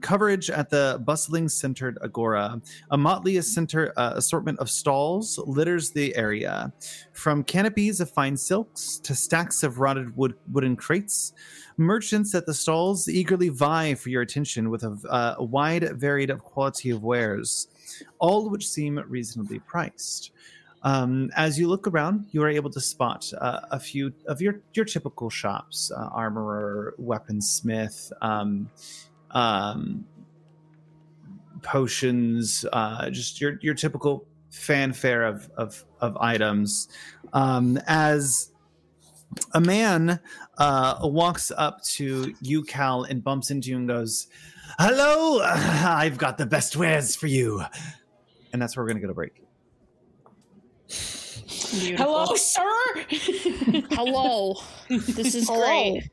A: Coverage at the bustling centered agora. A motley center, uh, assortment of stalls litters the area. From canopies of fine silks to stacks of rotted wood, wooden crates, merchants at the stalls eagerly vie for your attention with a, uh, a wide varied quality of wares, all which seem reasonably priced. Um, as you look around, you are able to spot uh, a few of your your typical shops: uh, armorer, weaponsmith, um, um, potions, uh, just your your typical fanfare of of, of items. Um, as a man uh, walks up to you, Cal, and bumps into you and goes, "Hello, I've got the best wares for you." And that's where we're gonna go to break.
F: Hello, sir.
D: Hello. this is
C: Hello.
D: great.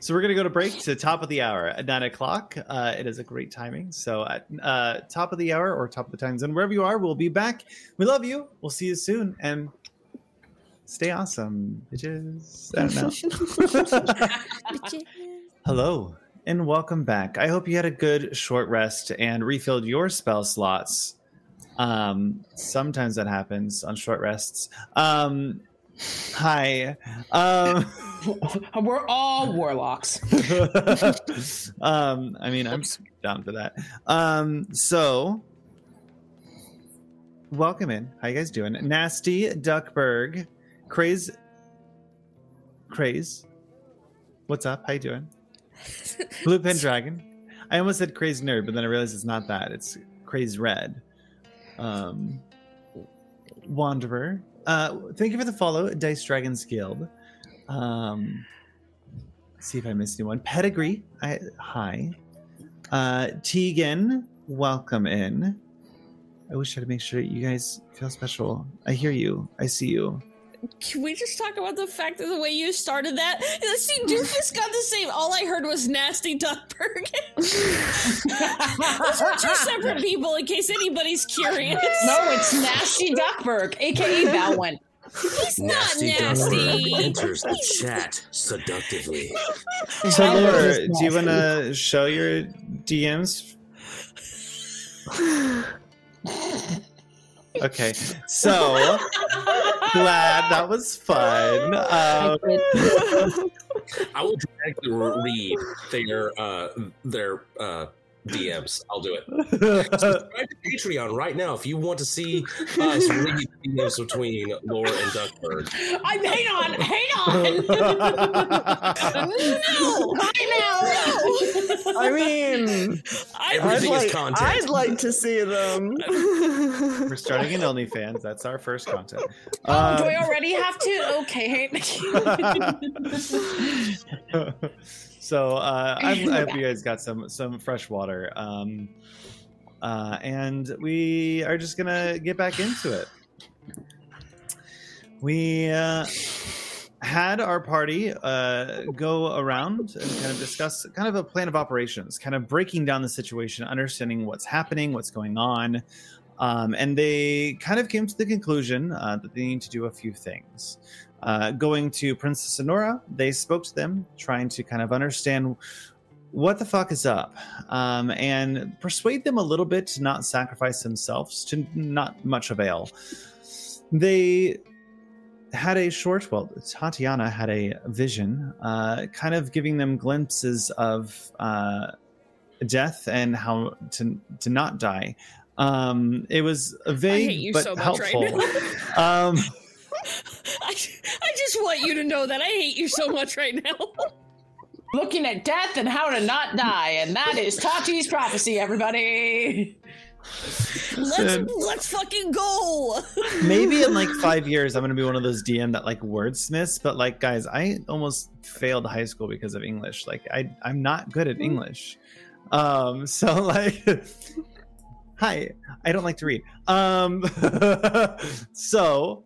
A: So we're gonna go to break to top of the hour at nine o'clock. Uh, it is a great timing. So at uh, top of the hour or top of the time zone, wherever you are, we'll be back. We love you. We'll see you soon, and stay awesome, bitches. I don't know. Hello and welcome back. I hope you had a good short rest and refilled your spell slots. Um, sometimes that happens on short rests. Um, hi. Um,
F: We're all warlocks.
A: um, I mean, I'm down for that. Um, so welcome in. How you guys doing? Nasty Duckberg, Craze, Craze. What's up? How you doing? Blue Pen Dragon. I almost said Crazy Nerd, but then I realized it's not that. It's Craze Red. Um, Wanderer. Uh, thank you for the follow, Dice Dragons Guild. Um, see if I missed anyone. Pedigree. I, hi. Uh, Tegan, welcome in. I wish I could make sure you guys feel special. I hear you. I see you.
D: Can we just talk about the fact that the way you started that? See, Doofus got the same. All I heard was nasty Duckberg. Those are two separate people, in case anybody's curious.
F: no, it's Nasty Duckberg, aka Valwyn.
D: He's not
E: Nasty
D: nasty.
E: Enters the chat seductively.
A: So, Laura, do you want to show your DMs? Okay, so glad that was fun. Um,
E: I will directly read their uh, their uh, DMs. I'll do it. Subscribe to Patreon right now if you want to see us read DMs between Laura and Duckbird.
F: I hang on, hang on. no, I'm out.
C: I mean,
D: I,
C: I'd
E: Everything is
C: like,
E: content.
C: I'd like to see them.
A: We're starting an OnlyFans. That's our first content.
F: Oh, do I
A: Um,
F: already have to? Okay.
A: so uh, I'm, I hope you guys got some some fresh water. Um, uh, and we are just gonna get back into it. We uh, had our party uh, go around and kind of discuss kind of a plan of operations, kind of breaking down the situation, understanding what's happening, what's going on. Um, and they kind of came to the conclusion uh, that they need to do a few things. Uh, going to Princess Honora, they spoke to them, trying to kind of understand what the fuck is up um, and persuade them a little bit to not sacrifice themselves to not much avail. They had a short, well, Tatiana had a vision, uh, kind of giving them glimpses of uh, death and how to to not die. Um, it was vague but
D: so much right
A: helpful. um,
D: I, I just want you to know that I hate you so much right now.
F: Looking at death and how to not die, and that is Tati's prophecy, everybody.
D: Let's
A: Sid.
D: let's fucking go.
A: maybe in like five years, I'm gonna be one of those DM that like wordsmiths. But like, guys, I almost failed high school because of English. Like, I I'm not good at English. Um, so like, hi, I don't like to read. Um, so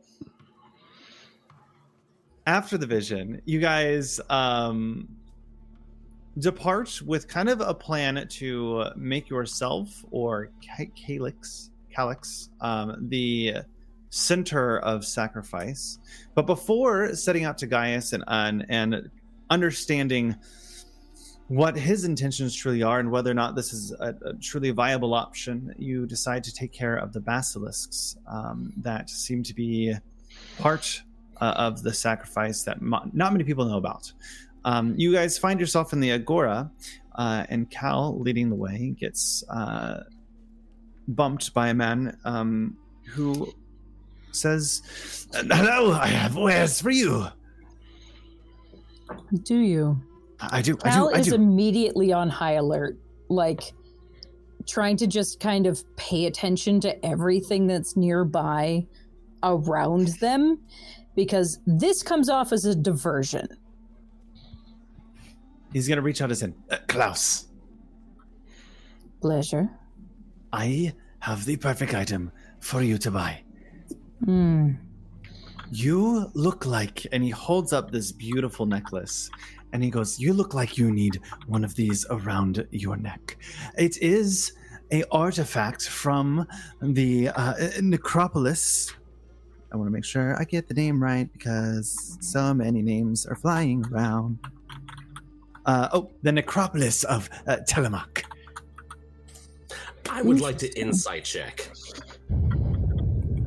A: after the vision, you guys um depart with kind of a plan to make yourself or Ca- Calix, Calix, um, the center of sacrifice. But before setting out to Gaius and and, and understanding what his intentions truly are and whether or not this is a, a truly viable option, you decide to take care of the basilisks um, that seem to be part uh, of the sacrifice that mo- not many people know about. Um, you guys find yourself in the agora, uh, and Cal, leading the way, gets uh, bumped by a man um, who says, "Hello, I have wares for you."
B: Do you?
A: I do. I
B: Cal
A: do. I
B: is
A: do.
B: immediately on high alert, like trying to just kind of pay attention to everything that's nearby around them because this comes off as a diversion.
A: He's gonna reach out his hand. Uh, Klaus,
B: Pleasure.
A: I have the perfect item for you to buy.
B: Hmm.
A: You look like, and he holds up this beautiful necklace, and he goes, "You look like you need one of these around your neck. It is a artifact from the uh, necropolis. I want to make sure I get the name right because so many names are flying around. Uh, oh, the necropolis of uh, Telemac.
E: I would like to insight check.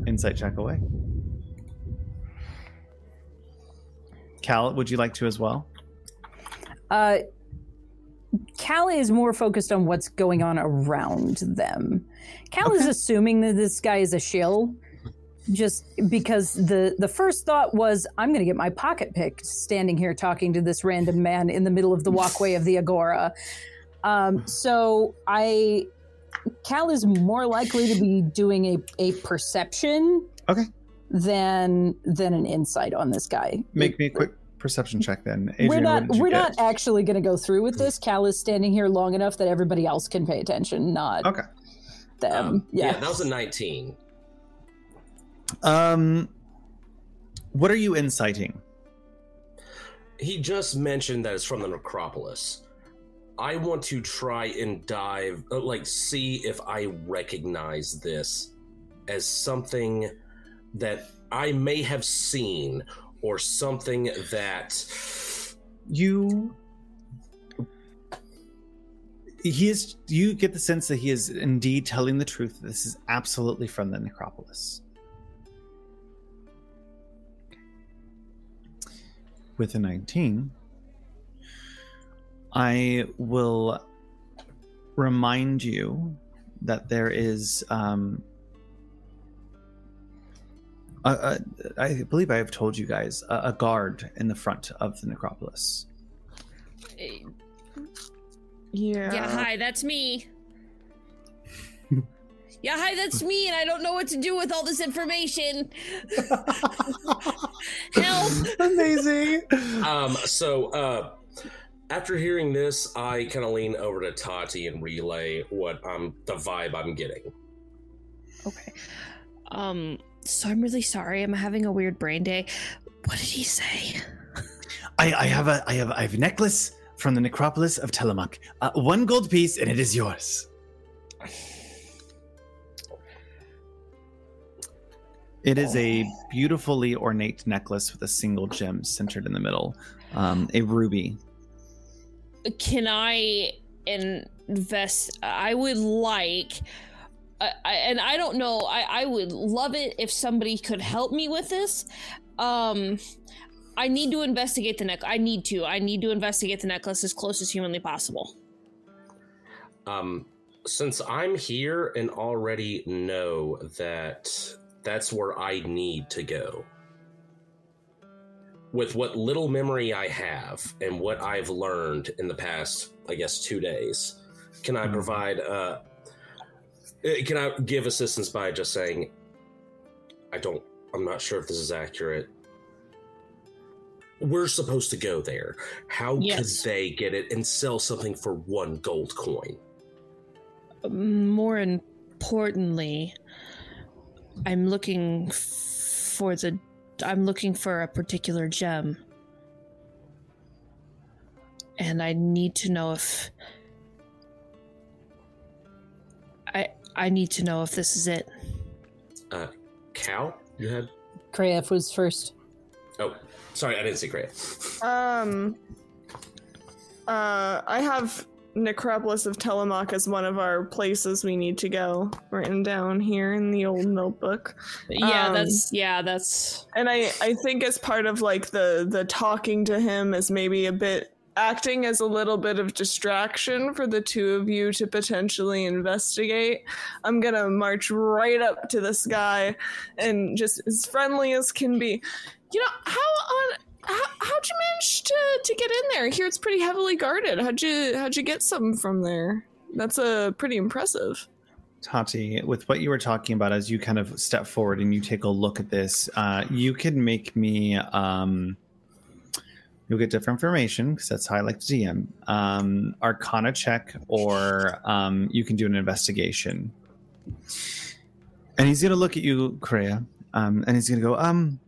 A: Insight check away. Cal, would you like to as well?
B: Uh, Cal is more focused on what's going on around them. Cal is assuming that this guy is a shill, just because the the first thought was, I'm going to get my pocket picked standing here talking to this random man in the middle of the walkway of the agora. Um, so I, Cal is more likely to be doing a a perception,
A: Okay.
B: than than an insight on this guy.
A: Make me a quick perception check then. Adrian,
B: we're not we're
A: get?
B: not actually going to go through with this. Cal is standing here long enough that everybody else can pay attention, not
A: Okay.
B: them.
E: Um,
B: yeah.
E: that was a 19.
A: Um, what are you inciting?
E: He just mentioned that it's from the necropolis. I want to try and dive, uh, like, see if I recognize this as something that I may have seen or something that.
A: You. He is. You get the sense that he is indeed telling the truth. This is absolutely from the necropolis. With a 19, I will remind you that there is um, a, a, I believe I have told you guys a, a guard in the front of the necropolis.
C: Yeah.
D: Yeah, hi, that's me. Yeah, hi, that's me, and I don't know what to do with all this information. Help!
A: Amazing.
E: Um, so, uh, after hearing this, I kind of lean over to Tati and relay what um the vibe I'm getting.
D: Okay. Um, so I'm really sorry. I'm having a weird brain day. What did he say?
A: I, I have a I have I have a necklace from the necropolis of Telemach. Uh, one gold piece, and it is yours. It is a beautifully ornate necklace with a single gem centered in the middle, um, a ruby.
D: Can I invest? I would like. I, I, and I don't know. I, I would love it if somebody could help me with this. Um, I need to investigate the neck. I need to. I need to investigate the necklace as close as humanly possible.
E: Um, since I'm here and already know that that's where I need to go. With what little memory I have and what I've learned in the past, I guess, two days, can I provide, uh, eh, can I give assistance by just saying, I don't, I'm not sure if this is accurate. We're supposed to go there. How
D: Yes.
E: could they get it and sell something for one gold coin?
D: More importantly, I'm looking for the. I'm looking for a particular gem. And I need to know if. I I need to know if this is it.
E: Uh, Cal, you had.
B: Krayef was first.
E: Oh, sorry, I didn't see Cray.
C: Um. Uh, I have Necropolis of Tillamook as one of our places we need to go, written down here in the old notebook.
D: Yeah,
C: Um,
D: that's yeah, that's
C: And I, I think as part of like the the talking to him is maybe a bit acting as a little bit of distraction for the two of you to potentially investigate. I'm gonna march right up to this guy and just as friendly as can be. You know how on how, how'd you manage to to get in there? Here it's pretty heavily guarded. How'd you how'd you get something from there? That's uh, pretty impressive.
A: Tati, with what you were talking about, as you kind of step forward and you take a look at this, uh, you can make me. Um, you'll get different information because that's how I like to DM. Um, Arcana check, or um, you can do an investigation. And he's gonna look at you, Kreia, um, and he's gonna go, um,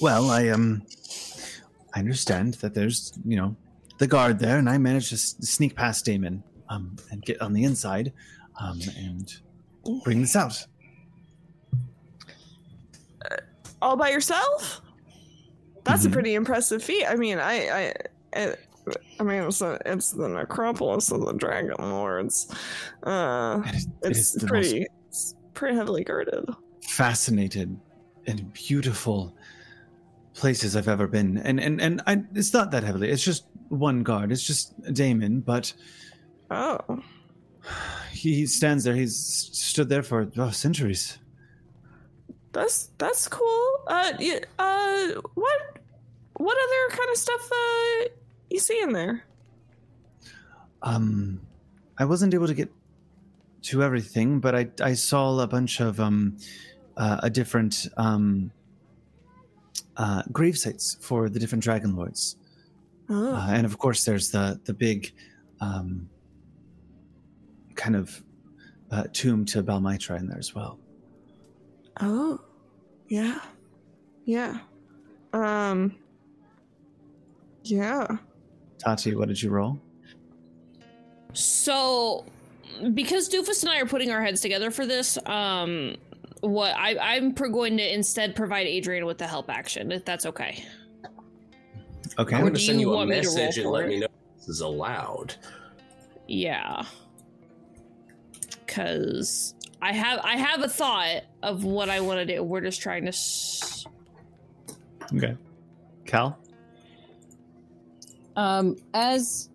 A: well, I um, I understand that there's you know the guard there, and I managed to s- sneak past Damon um, and get on the inside um, and bring this out.
C: all by yourself that's
A: Mhm.
C: a pretty impressive feat i mean i i I, I mean, it's, a, it's the necropolis of the dragon lords. Uh,
A: It is, it
C: it's
A: is the
C: pretty, it's pretty heavily guarded.
A: fascinated and beautiful places I've ever been, and and and I, it's not that heavily. It's just one guard. It's just Damon, but
C: Oh,
A: he stands there. He's stood there for oh, centuries.
C: that's that's cool. Uh, y uh, what what other kind of stuff uh you see in there?
A: Um, I wasn't able to get to everything, but I I saw a bunch of um, uh, a different um, uh, grave sites for the different dragon lords,
C: Oh,
A: uh, and of course there's the the big um, kind of uh, tomb to Balmitra in there as well.
C: oh, yeah, yeah. Um, yeah.
A: Tati, what did you roll?
D: So, because Doofus and I are putting our heads together for this, um, what I, I'm pro- going to instead provide Adrian with the help action, if that's okay.
A: Okay,
E: I'm going to
D: do
E: send
D: you
E: you a
D: want me to roll
E: message and
D: for
E: let
D: it?
E: me know this is allowed.
D: Yeah, because I have I have a thought of what I want to do. We're just trying to. S-
A: okay. Cal,
B: Um, as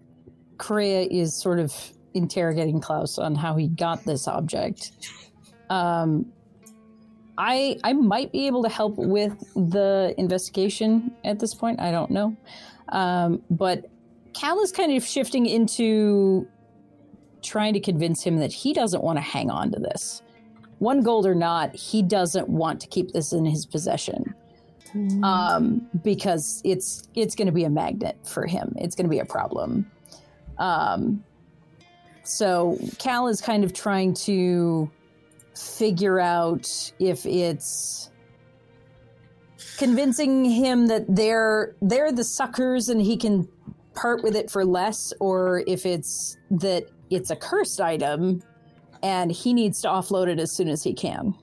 B: Kreia is sort of interrogating Klaus on how he got this object, um, I I might be able to help with the investigation at this point. I don't know, um, but Cal is kind of shifting into trying to convince him that he doesn't want to hang on to this. One gold or not, he doesn't want to keep this in his possession um, because it's it's going to be a magnet for him. It's going to be a problem. Um, so Cal is kind of trying to figure out if it's convincing him that they're they're the suckers and he can part with it for less, or if it's that it's a cursed item and he needs to offload it as soon as he can.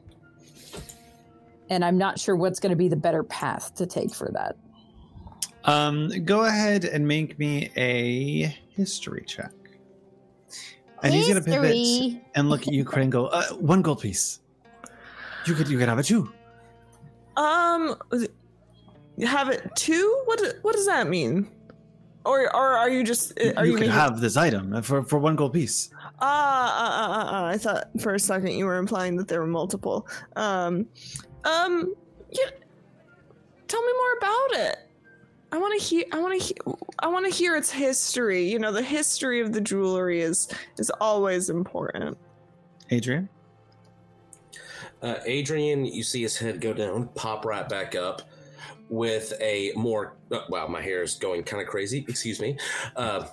B: And I'm not sure what's going to be the better path to take for that.
A: Um, go ahead and make me a history check. And he's gonna pivot and look at you, Kreia. and Go uh, one gold piece. You could you could have it too.
C: Um, have it two? What what does that mean? Or or are you just are
A: you,
C: you,
A: could
C: making-
A: have this item for for one gold piece.
C: Ah, uh, uh, uh, uh, I thought for a second you were implying that there were multiple. Um, um, yeah. Tell me more about it. I want to hear. I want to. He- I want to hear its history. You know, the history of the jewelry is is always important.
A: Adrian.
E: Uh, Adrian, you see his head go down, pop right back up with a more. Uh, wow, my hair is going kind of crazy. Excuse me. Uh,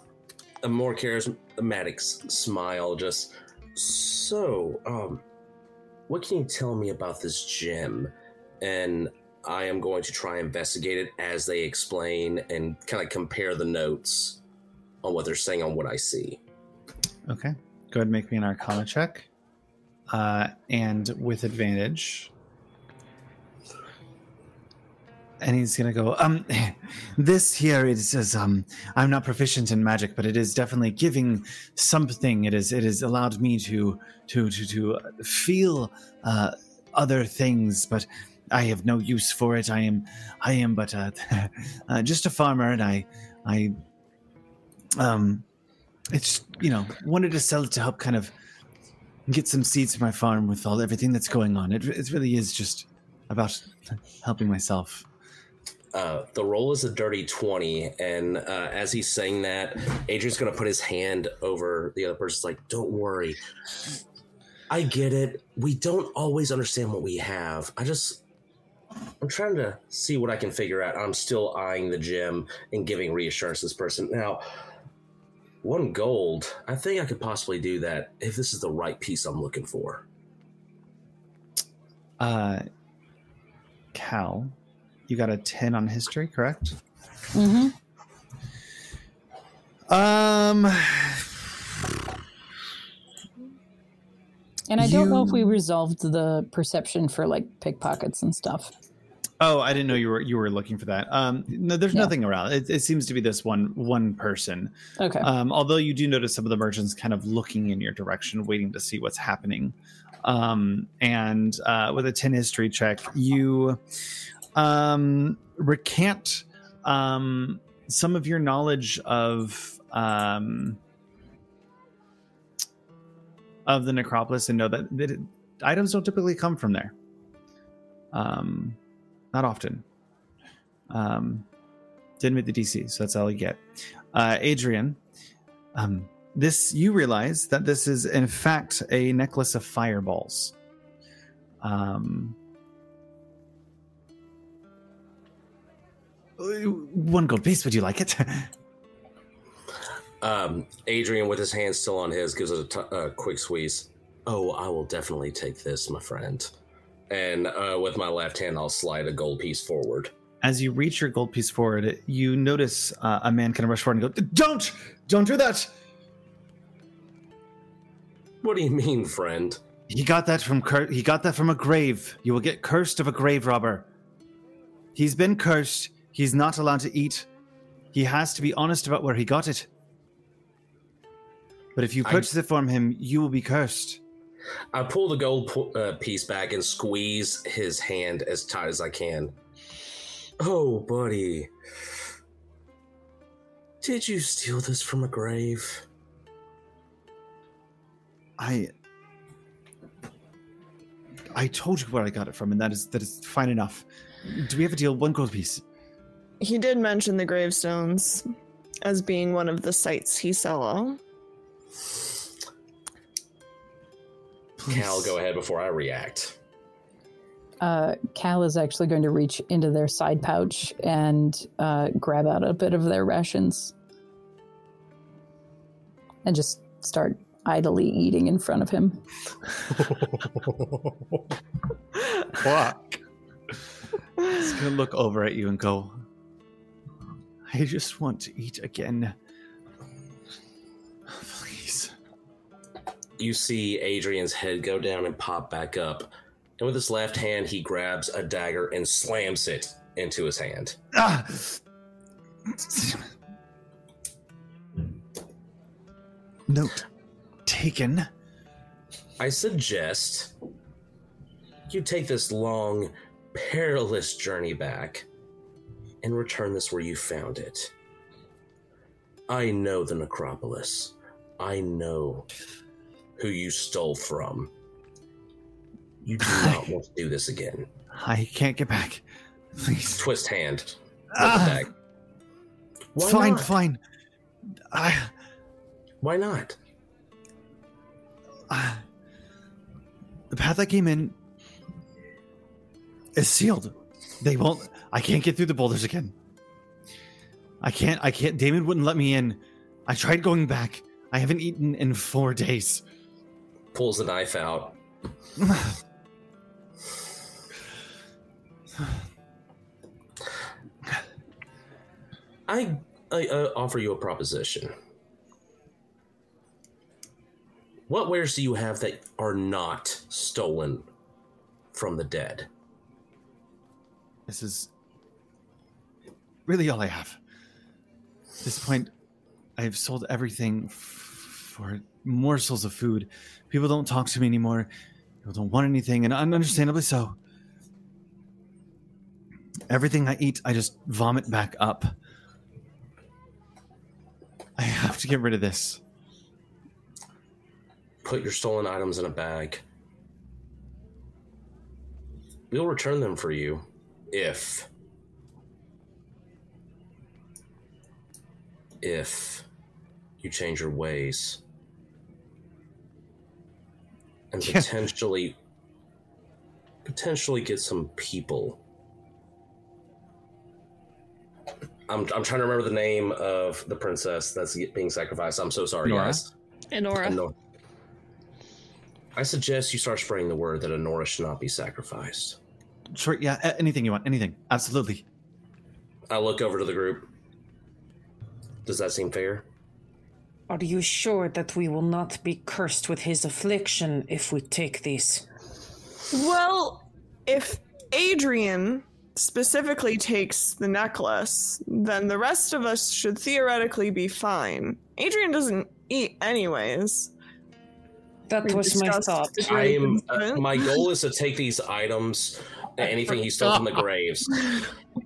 E: a more charismatic s- smile. Just so. Um, what can you tell me about this gem? And I am going to try investigate it as they explain and kind of compare the notes on what they're saying on what I see.
A: Okay. Go ahead and make me an Arcana check. Uh, and with advantage. And he's gonna go. Um, this here it says. Um, I'm not proficient in magic, but it is definitely giving something. It is. It has allowed me to to to to feel uh, other things, but I have no use for it. I am. I am but uh, uh, just a farmer, and I. I. Um, it's you know wanted to sell it to help kind of get some seeds for my farm with all everything that's going on. It it really is just about helping myself.
E: Uh, the roll is a dirty 20 and uh, as he's saying that adrian's going to put his hand over the other person's like don't worry i get it we don't always understand what we have i just i'm trying to see what i can figure out i'm still eyeing the gem and giving reassurance to this person now one gold i think i could possibly do that if this is the right piece i'm looking for
A: Uh, Cal, you got a ten on history, correct?
B: Mm-hmm.
A: Um,
B: And I don't know if we resolved the perception for like pickpockets and stuff.
A: Oh, I didn't know you were you were looking for that. Um, no, there's
B: Yeah.
A: nothing around. It, it seems to be this one one person.
B: Okay.
A: Um, although you do notice some of the merchants kind of looking in your direction, waiting to see what's happening. Um, and uh, with a 10 history check, you um, recant um, some of your knowledge of um, of the necropolis and know that, that it, items don't typically come from there. Um, not often. Um, didn't meet the DC, so that's all you get. Uh, Adrian, um, this you realize that this is in fact a necklace of fireballs. Um, one gold piece. Would you like it?
E: Um, Adrian, with his hand still on his, gives it a t- a quick squeeze. Oh, I will definitely take this, my friend. And uh, with my left hand, I'll slide a gold piece forward.
A: As you reach your gold piece forward, you notice uh, a man kind of rush forward and go, "Don't, don't do that."
E: What do you mean, friend?
A: He got that from cur- he got that from a grave. You will get cursed of a grave robber. He's been cursed. He's not allowed to eat. He has to be honest about where he got it. But if you
E: I-
A: purchase it from him, you will be cursed.
E: I pull the gold pu- uh, piece back and squeeze his hand as tight as I can. Oh, buddy. Did you steal this from a grave?
A: I I told you where I got it from, and that is that is fine enough. Do we have a deal? One gold piece.
C: He did mention the gravestones as being one of the sites he saw.
A: Please.
E: Cal, go ahead before I react.
B: Uh, Cal is actually going to reach into their side pouch and uh, grab out a bit of their rations and just start idly eating in front of him.
A: Fuck. He's gonna look over at you and go, I just want to eat again.
E: You see Adrian's head go down and pop back up. And with his left hand, he grabs a dagger and slams it into his hand.
A: Ah! Note taken.
E: I suggest you take this long, perilous journey back and return this where you found it. I know the necropolis. I know who you stole from. You do not want to do this again.
A: I can't get back. Please.
E: Twist hand.
A: Ah, fine,
E: not?
A: fine. I,
E: Why not?
A: I- the path I came in is sealed. They won't. I can't get through the boulders again. I can't. I can't. Damon wouldn't let me in. I tried going back. I haven't eaten in four days.
E: Pulls the knife out. I, I offer you a proposition. What wares do you have that are not stolen from the dead?
A: This is really all I have. At this point, I've sold everything f- for morsels of food. People don't talk to me anymore. People don't want anything, and understandably so. Everything I eat, I just vomit back up. I have to get rid of this.
E: Put your stolen items in a bag. We'll return them for you if. If you change your ways. And
A: Yeah.
E: potentially. Potentially get some people. I'm, I'm trying to remember the name of the princess that's being sacrificed. I'm so sorry,
A: Nora?
E: guys.
D: Enora.
E: Honor. I suggest you start spreading the word that Honora should not be sacrificed.
A: Sure, yeah, anything you want, anything. Absolutely.
E: I look over to the group. Does that seem fair?
F: Are you sure that we will not be cursed with his affliction if we take these?
C: Well, if Adrian specifically takes the necklace, then the rest of us should theoretically be fine. Adrian doesn't eat anyways.
F: That
C: We
F: was my thought.
E: I am. Uh, my goal is to take these items, anything he stole from the graves.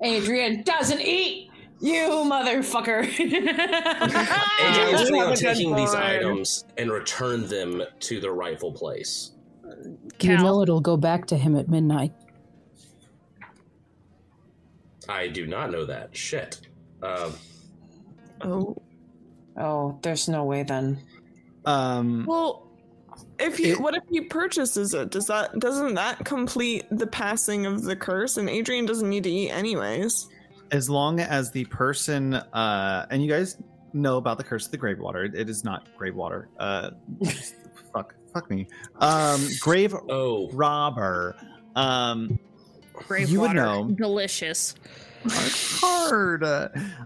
F: Adrian doesn't eat! You motherfucker!
E: Adrian's planning on
C: Have a good
E: taking these items and return them to their rightful place.
B: You
D: Cal.
B: know it'll go back to him at midnight.
E: I do not know that. Shit. Um,
C: Oh.
F: oh, there's no way then.
A: Um,
C: Well, if he,
A: It-
C: what if he purchases it? Does that doesn't that complete the passing of the curse? And Adrian doesn't need to eat anyways.
A: As long as the person uh and you guys know about the curse of the grave water it, it is not grave water uh fuck fuck me um grave
E: oh,
A: robber um
D: Grave
A: You would
D: water.
A: know.
D: Delicious.
A: hard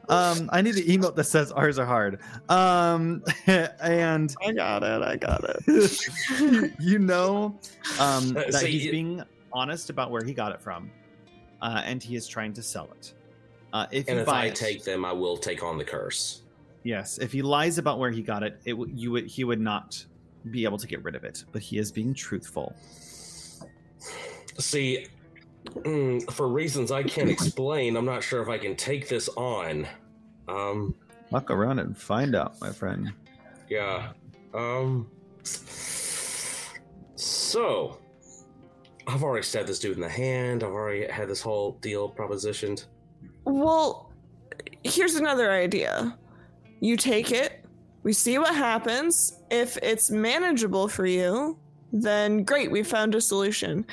A: um i need an emote that says ours are hard um and
C: I got it. I got it.
A: you know um that
E: so
A: he's
E: you-
A: being honest about where he got it from uh and he is trying to sell it uh if
E: and
A: you
E: if
A: buy
E: I
A: it-
E: take them, I will take on the curse.
A: Yes, if he lies about where he got it, it you would he would not be able to get rid of it. But he is being truthful.
E: See, mm, for reasons I can't explain, I'm not sure if I can take this on. Um,
A: Walk around and find out, my friend.
E: yeah. Um, so, I've already stabbed this dude in the hand. I've already had this whole deal propositioned.
C: Well, here's another idea. You take it, we see what happens. If it's manageable for you, then great, we found a solution.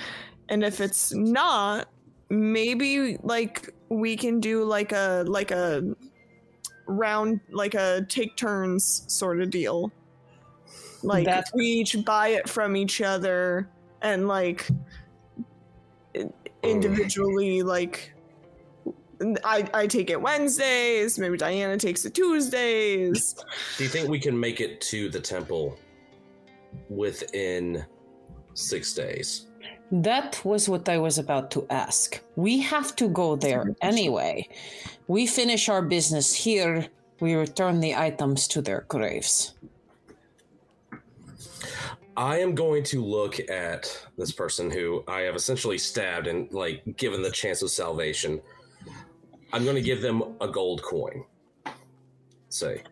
C: And if it's not, maybe like we can do like a like a round like a take turns sort of deal. Like
F: That-
C: we each buy it from each other and like oh. individually like I, I take it Wednesdays, maybe Diana takes it Tuesdays.
E: Do you think we can make it to the temple within six days?
F: That was what I was about to ask. We have to go there anyway. We finish our business here, we return the items to their graves.
E: I am going to look at this person who I have essentially stabbed and like given the chance of salvation. I'm going to give them a gold coin. Say,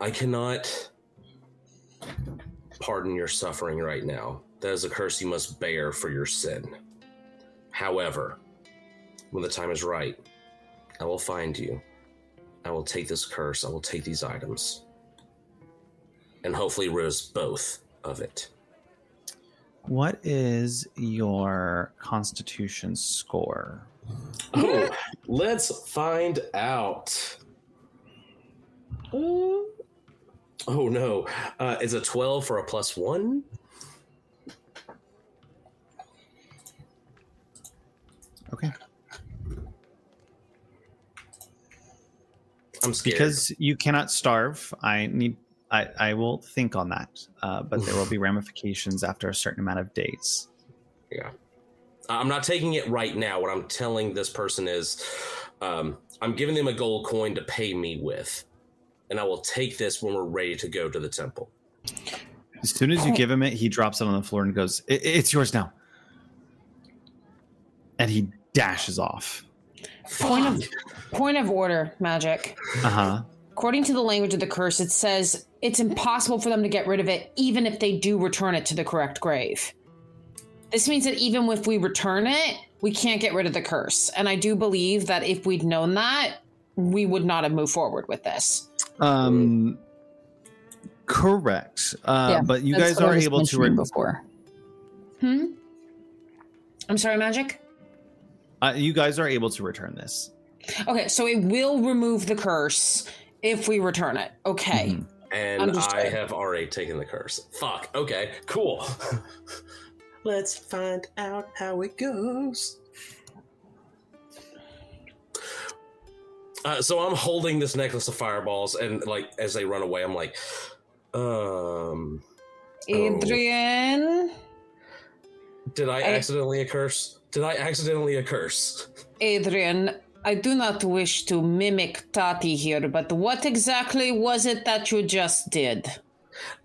E: I cannot pardon your suffering right now. That is a curse you must bear for your sin. However, when the time is right, I will find you. I will take this curse. I will take these items. And hopefully rid us both of it.
A: What is your constitution score?
E: Oh, let's find out. Oh no. Uh, it's a 12 for a plus one?
A: Okay.
E: I'm scared.
A: Because you cannot starve, I need I, I will think on that. Uh, but there will be ramifications after a certain amount of days.
E: Yeah. I'm not taking it right now. What I'm telling this person is um, I'm giving them a gold coin to pay me with. And I will take this when we're ready to go to the temple.
A: As soon as you give him it, he drops it on the floor and goes, "I- "It's yours now." And he dashes off.
F: Point of point of order, magic.
A: Uh huh.
F: According to the language of the curse, it says it's impossible for them to get rid of it, even if they do return it to the correct grave. This means that even if we return it, we can't get rid of the curse. And I do believe that if we'd known that, we would not have moved forward with this.
A: Um, correct. Uh,
B: Yeah,
A: but you guys are able to.
B: mentioning
A: Re-
B: before.
F: Hmm? I'm sorry, magic?
A: uh, you guys are able to return this.
F: Okay, so it will remove the curse if we return it. Okay.
A: Mhm.
E: And
F: Understood.
E: I have already taken the curse. Fuck. Okay, cool. Let's find out how it goes. Uh, so I'm holding this necklace of fireballs, and like as they run away, I'm like, um,
F: Adrian?
E: did I
F: I-
E: accidentally a curse? Did I accidentally a curse?
F: Adrian, I do not wish to mimic Tati here, but what exactly was it that you just did?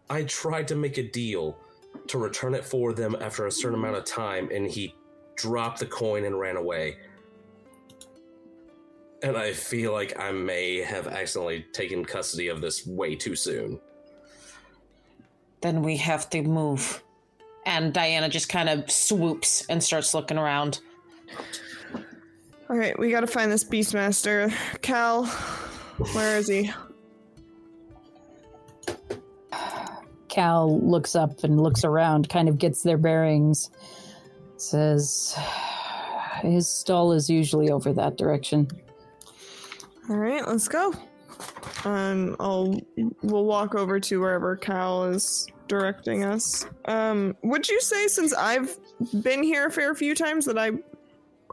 E: I tried to make a deal to return it for them after a certain amount of time, and he dropped the coin and ran away. And I feel like I may have accidentally taken custody of this way too soon.
F: Then we have to move. And Diana just kind of swoops and starts looking around.
C: All right, we got to find this Beastmaster. Cal, where is he?
B: Cal looks up and looks around, kind of gets their bearings. Says, his stall is usually over that direction.
C: All right, let's go. And I'll we'll walk over to wherever Cal is directing us. Um, would you say since I've been here a fair few times that I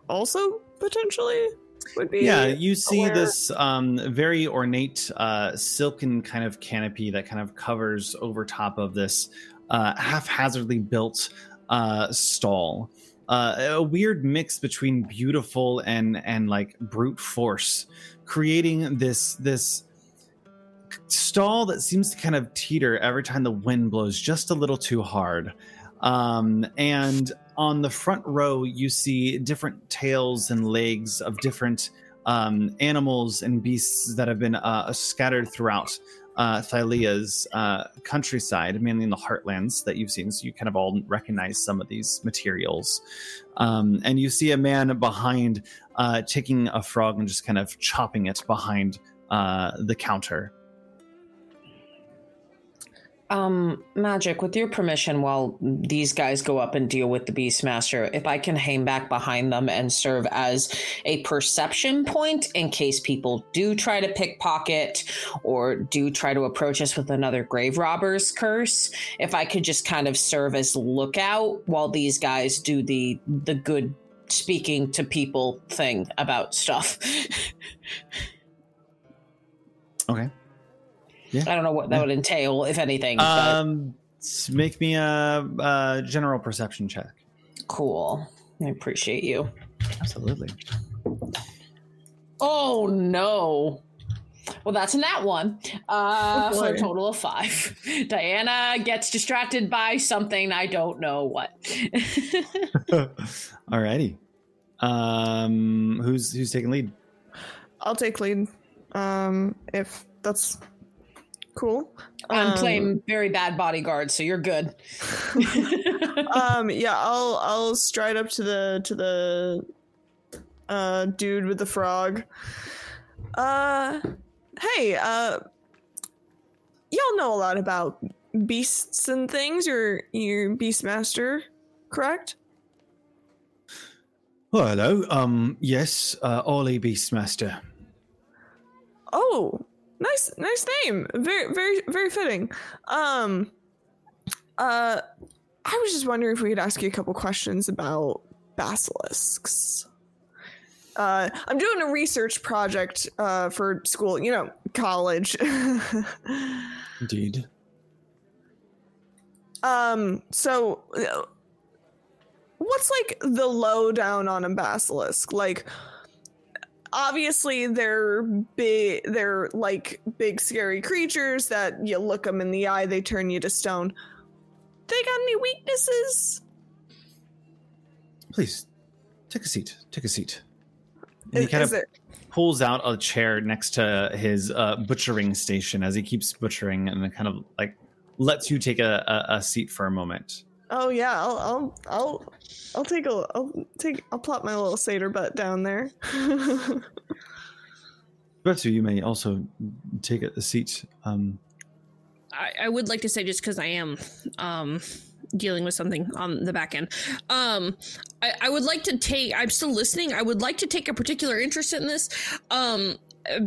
C: also potentially would be?
A: Yeah, you see
C: aware-
A: this um, very ornate uh, silken kind of canopy that kind of covers over top of this uh, haphazardly built uh, stall. Uh, a weird mix between beautiful and and like brute force, creating this this stall that seems to kind of teeter every time the wind blows just a little too hard. Um, and on the front row, you see different tails and legs of different um, animals and beasts that have been uh, scattered throughout uh, Thylea's uh, countryside, mainly in the heartlands that you've seen. So you kind of all recognize some of these materials. Um, and you see a man behind uh, taking a frog and just kind of chopping it behind uh, the counter.
F: Um, Magic, with your permission, while these guys go up and deal with the Beastmaster, if I can hang back behind them and serve as a perception point in case people do try to pickpocket or do try to approach us with another grave robber's curse, if I could just kind of serve as lookout while these guys do the the good speaking to people thing about stuff.
A: Okay.
F: I don't know what that would entail, if anything.
A: Um, s- make me a, a general perception check.
F: cool. I appreciate you.
A: Absolutely.
F: Oh no. Well, that's in that one. Uh,
C: Oh,
F: for a total of five. Diana gets distracted by something I don't know what.
A: Alrighty. Um, who's who's taking lead?
C: I'll take lead. Um, if that's cool.
F: I'm
C: Um,
F: playing very bad bodyguard, so you're good.
C: um yeah i'll i'll stride up to the to the uh dude with the frog uh hey uh y'all know a lot about beasts and things you're you're beastmaster correct
A: Oh, hello. Um, yes, uh, Ollie Beastmaster.
C: oh nice nice name. Very very very fitting. Um uh i was just wondering if we could ask you a couple questions about basilisks. Uh i'm doing a research project uh for school you know college.
A: Indeed.
C: um so uh, what's like the lowdown on a basilisk? Like obviously they're big they're like big scary creatures that you look them in the eye they turn you to stone they got any weaknesses
A: Please, take a seat. Take a seat. And he kind
C: is
A: of
C: it-
A: pulls out a chair next to his uh, butchering station as he keeps butchering, and kind of like lets you take a, a, a seat for a moment.
C: Oh yeah i'll i'll i'll i'll take a i'll take i'll plop my little satyr butt down there
A: Bertu, you may also take a seat. Um,
D: I, I would like to say just because I am um dealing with something on the back end. Um I, I would like to take I'm still listening. I would like to take a particular interest in this. Um uh,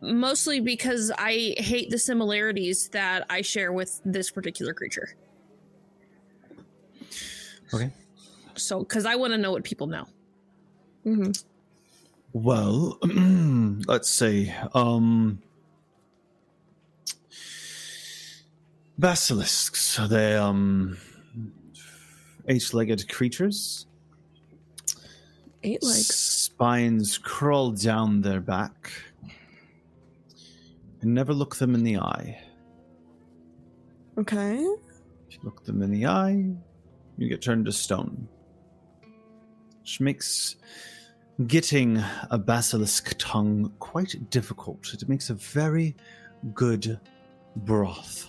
D: mostly because I hate the similarities that I share with this particular creature.
A: Okay.
D: So cuz I want to know what people know.
C: hmm
A: Well, let's see. Um, basilisks. Are they um, eight-legged creatures.
C: eight legs
A: Spines crawl down their back. And never look them in the eye.
C: okay
A: If you look them in the eye, you get turned to stone. Which makes getting a basilisk tongue quite difficult. It makes a very good broth.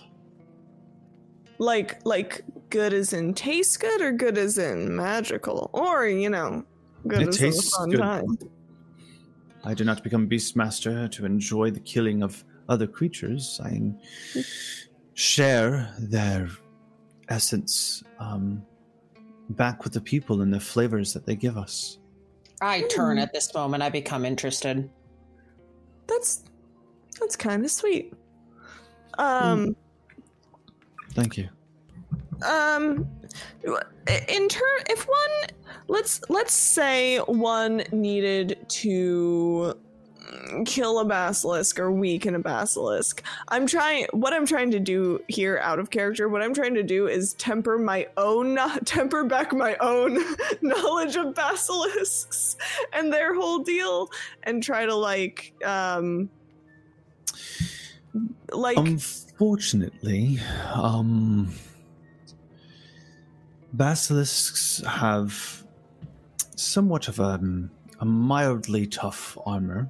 C: like like good as in taste good or good as in magical or you know good
A: It
C: as in fun
A: good.
C: time
A: I do not become beastmaster to enjoy the killing of other creatures. I share their essence um, back with the people and the flavors that they give us.
F: I turn at this moment. I become interested.
C: that's that's kind of sweet um
A: Thank you.
C: um in turn if one let's let's say one needed to kill a basilisk or weaken a basilisk. I'm trying what i'm trying to do here out of character what i'm trying to do is temper my own temper back my own knowledge of basilisks and their whole deal and try to like um like
A: Unfortunately, um, basilisks have somewhat of a, a mildly tough armor,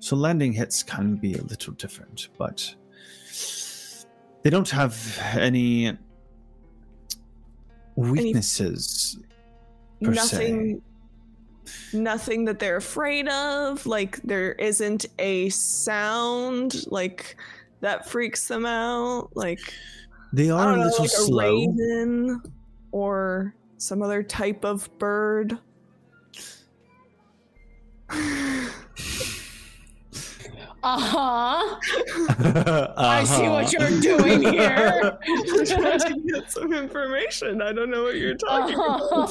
A: so landing hits can be a little different, but they don't have any weaknesses per se.
C: nothing nothing that they're afraid of like there isn't a sound like that freaks them out like
A: They are a
C: know,
A: little
C: like a
A: slow.
C: raven or some other type of bird
F: Uh-huh. I see what you're doing here.
C: I'm trying to get some information. I don't know what you're talking about.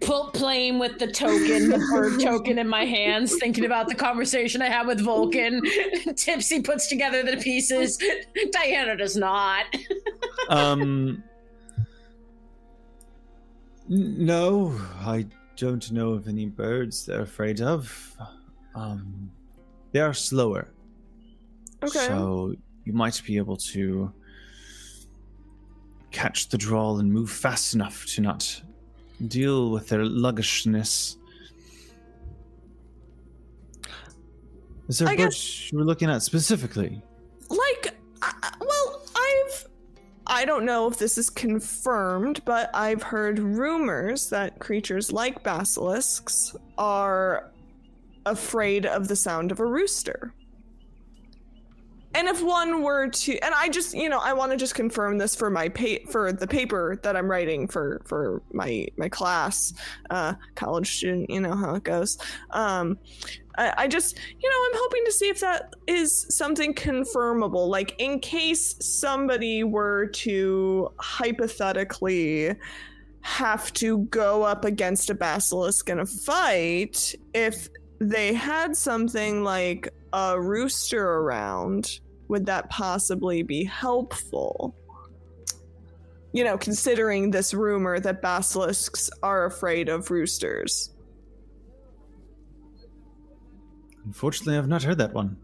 F: Pull, playing with the token, the bird token in my hands, thinking about the conversation I had with Vulcan. Tipsy puts together the pieces. Diana does not.
A: um. No, I don't know of any birds they're afraid of. Um, they are slower,
C: Okay.
A: so you might be able to catch the drawl and move fast enough to not deal with their luggishness. Is there a
C: I
A: bird
C: guess-
A: you were looking at specifically?
C: like uh, i don't know if this is confirmed but i've heard rumors that creatures like basilisks are afraid of the sound of a rooster and if one were to and i just you know i want to just confirm this for my pa- for the paper that i'm writing for for my my class uh college student you know how it goes um I, I just, you know, I'm hoping to see if that is something confirmable. Like, in case somebody were to hypothetically have to go up against a basilisk in a fight, if they had something like a rooster around, would that possibly be helpful? You know, considering this rumor that basilisks are afraid of roosters.
A: Unfortunately, I've not heard that one.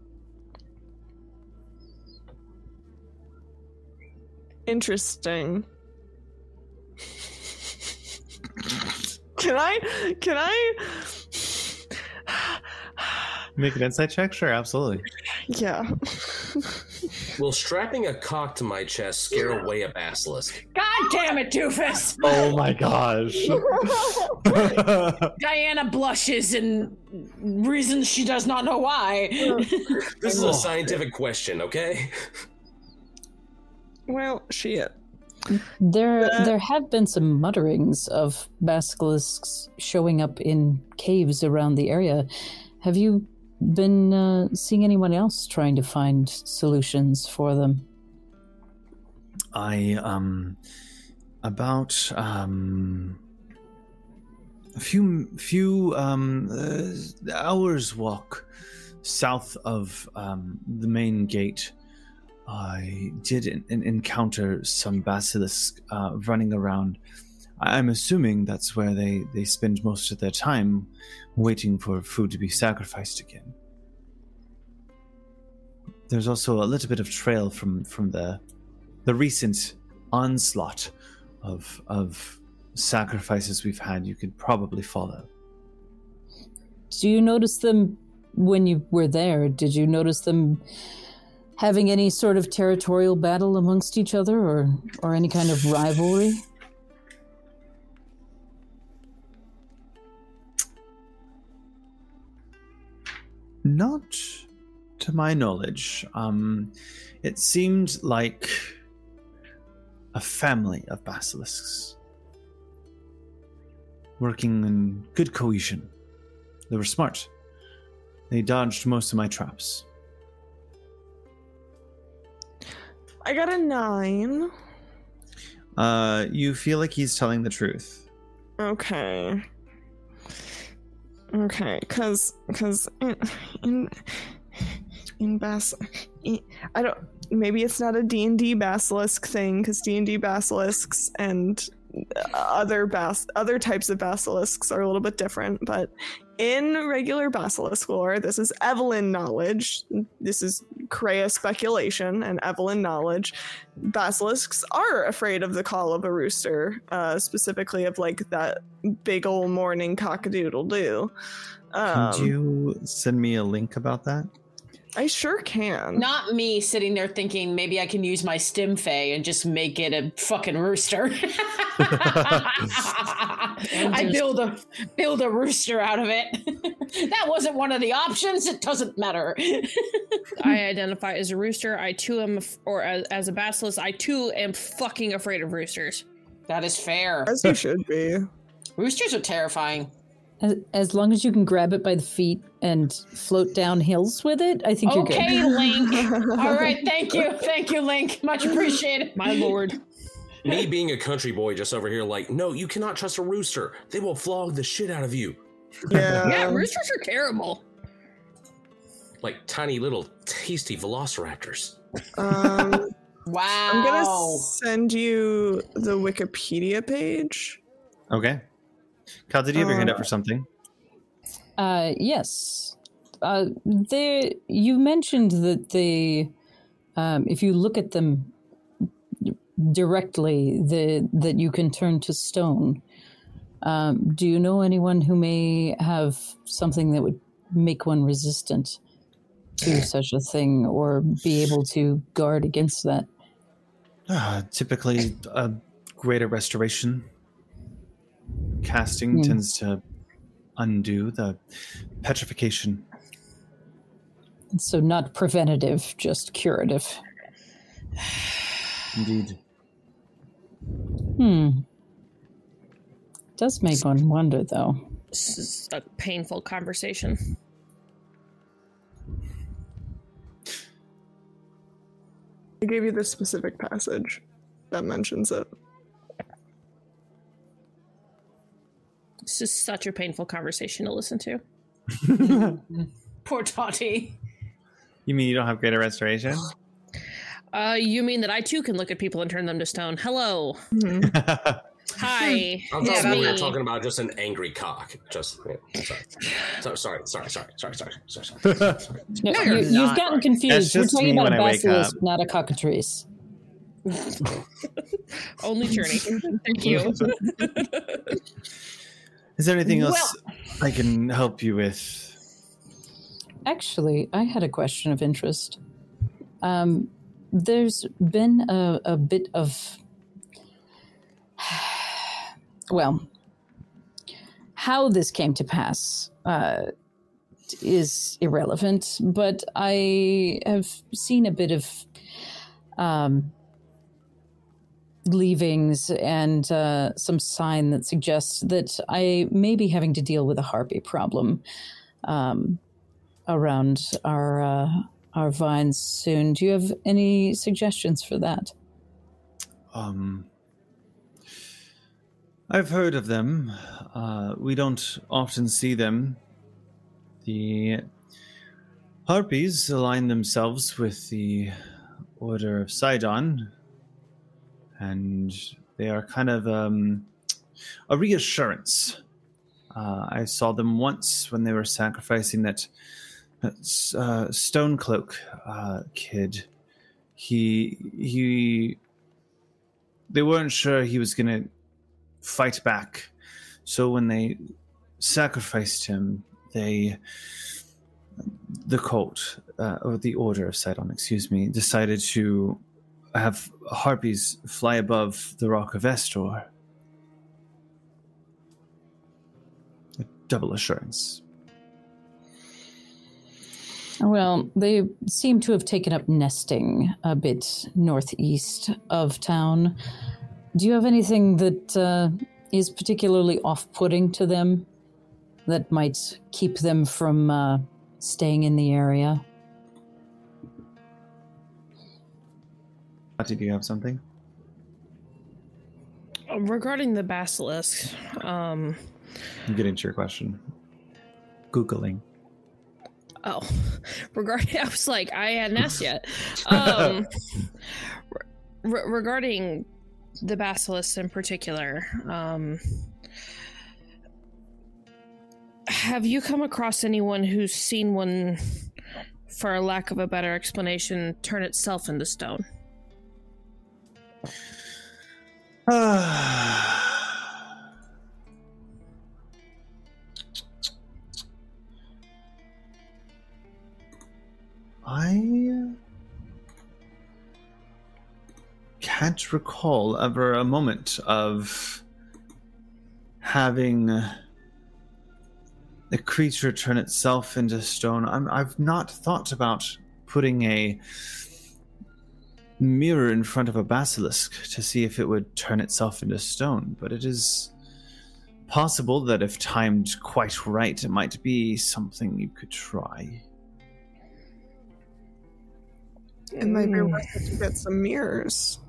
C: Interesting. can I? Can I?
A: Make an insight check? Sure, absolutely.
C: Yeah.
E: Will strapping a cock to my chest scare away a basilisk?
F: God damn it, doofus!
A: Oh my gosh.
F: Diana blushes and reasons she does not know why.
E: This is a scientific question, okay?
C: Well, shit.
B: There,
C: Uh,
B: there have been some mutterings of basilisks showing up in caves around the area. Have you been uh, seeing anyone else trying to find solutions for them?
A: I um about um a few few um uh, hours walk south of um the main gate. I did en- en- encounter some basilisk uh, running around. I- I'm assuming that's where they they spend most of their time, waiting for food to be sacrificed again. There's also a little bit of trail from from the the recent onslaught of of sacrifices we've had you could probably follow
B: Do you notice them when you were there? Did you notice them having any sort of territorial battle amongst each other, or or any kind of rivalry?
A: Not to my knowledge. Um it seemed like a family of basilisks working in good cohesion. They were smart. They dodged most of my traps.
C: I got a nine.
A: uh you feel like he's telling the truth.
C: Okay. Okay, cause, cause in, in, in bas, in, I don't. Maybe it's not a D and D basilisk thing, cause D and D basilisks and other bas other types of basilisks are a little bit different. But in regular basilisk lore, this is Evelyn knowledge. This is Kreia speculation and Evelyn knowledge. Basilisks are afraid of the call of a rooster, uh, specifically of like that big old morning cockadoodle doo. Um,
A: could you send me a link about that
C: I sure can.
F: Not me sitting there thinking maybe I can use my stim fay and just make it a fucking rooster. I build a build a rooster out of it. that wasn't one of the options. It doesn't matter.
D: I identify as a rooster. I too am, f- or as, as a basilisk, I too am fucking afraid of roosters.
F: that is fair.
C: As you should be.
F: Roosters are terrifying.
B: As, as long as you can grab it by the feet and float down hills with it, I think you're good.
F: Okay, Link. All right, thank you, thank you, Link. Much appreciated.
D: My lord.
E: Me being a country boy just over here, like, no, you cannot trust a rooster. They will flog the shit out of you.
C: Yeah.
D: Yeah, roosters are terrible.
E: Like tiny little tasty velociraptors.
C: Um,
F: Wow.
C: I'm gonna send you the Wikipedia page.
A: Okay. Cal, did you have your hand up
C: Uh,
A: for something?
B: Uh, yes. Uh, there, you mentioned that they, um, if you look at them directly, the, that you can turn to stone. Um, do you know anyone who may have something that would make one resistant to such a thing or be able to guard against that?
A: Uh, typically, a greater restoration. Casting
B: Hmm.
A: tends to undo the petrification.
B: So, not preventative, just curative.
A: Indeed.
B: Hmm. Does make one wonder, though.
D: This is a painful conversation.
C: I gave you the specific passage that mentions it.
D: This is such a painful conversation to listen to.
F: Poor Tati.
A: You mean you don't have greater restoration?
D: Uh, you mean that I too can look at people and turn them to stone? Hello. Hi.
E: I'm
D: yeah,
E: we were talking about just an angry cock. Just yeah, sorry. sorry, sorry, sorry, sorry, sorry, sorry, sorry, sorry. sorry.
B: no,
D: no,
B: you, you've gotten
A: right.
B: confused. We're talking about a basilisk, not a cockatrice.
D: Only journey. Thank you.
A: Is there anything else I can help you with?
B: Actually, I had a question of interest. Um, there's been a, a bit of. Well, how this came to pass uh, is irrelevant, but I have seen a bit of um, leavings and uh, some sign that suggests that I may be having to deal with a harpy problem. Um, around our uh, our vines soon. Do you have any suggestions for that?
A: Um, I've heard of them. Uh, we don't often see them. The harpies align themselves with the Order of Sydon, and they are kind of um, a reassurance. Uh, I saw them once when they were sacrificing that, that uh, Stonecloak uh, kid. He he they weren't sure he was to fight back. So when they sacrificed him, they, the cult, uh, or the Order of Sydon, excuse me, decided to have harpies fly above the Rock of Estor. A double assurance.
B: Well, they seem to have taken up nesting a bit northeast of town. Do you have anything that uh, is particularly off putting to them that might keep them from uh, staying in the area?
A: Patty, do you have something?
D: Regarding the basilisk, um,
A: I'm getting to your question. Googling.
D: oh, regarding, I was like, I hadn't asked yet. Um, re- regarding the basilisk in particular, um, have you come across anyone who's seen one, for a lack of a better explanation, turn itself into stone?
A: I uh, can't recall ever a moment of having uh, a creature turn itself into stone. I'm, I've not thought about putting a mirror in front of a basilisk to see if it would turn itself into stone, but it is possible that if timed quite right, it might be something you could try.
C: It might be worth it to get some mirrors.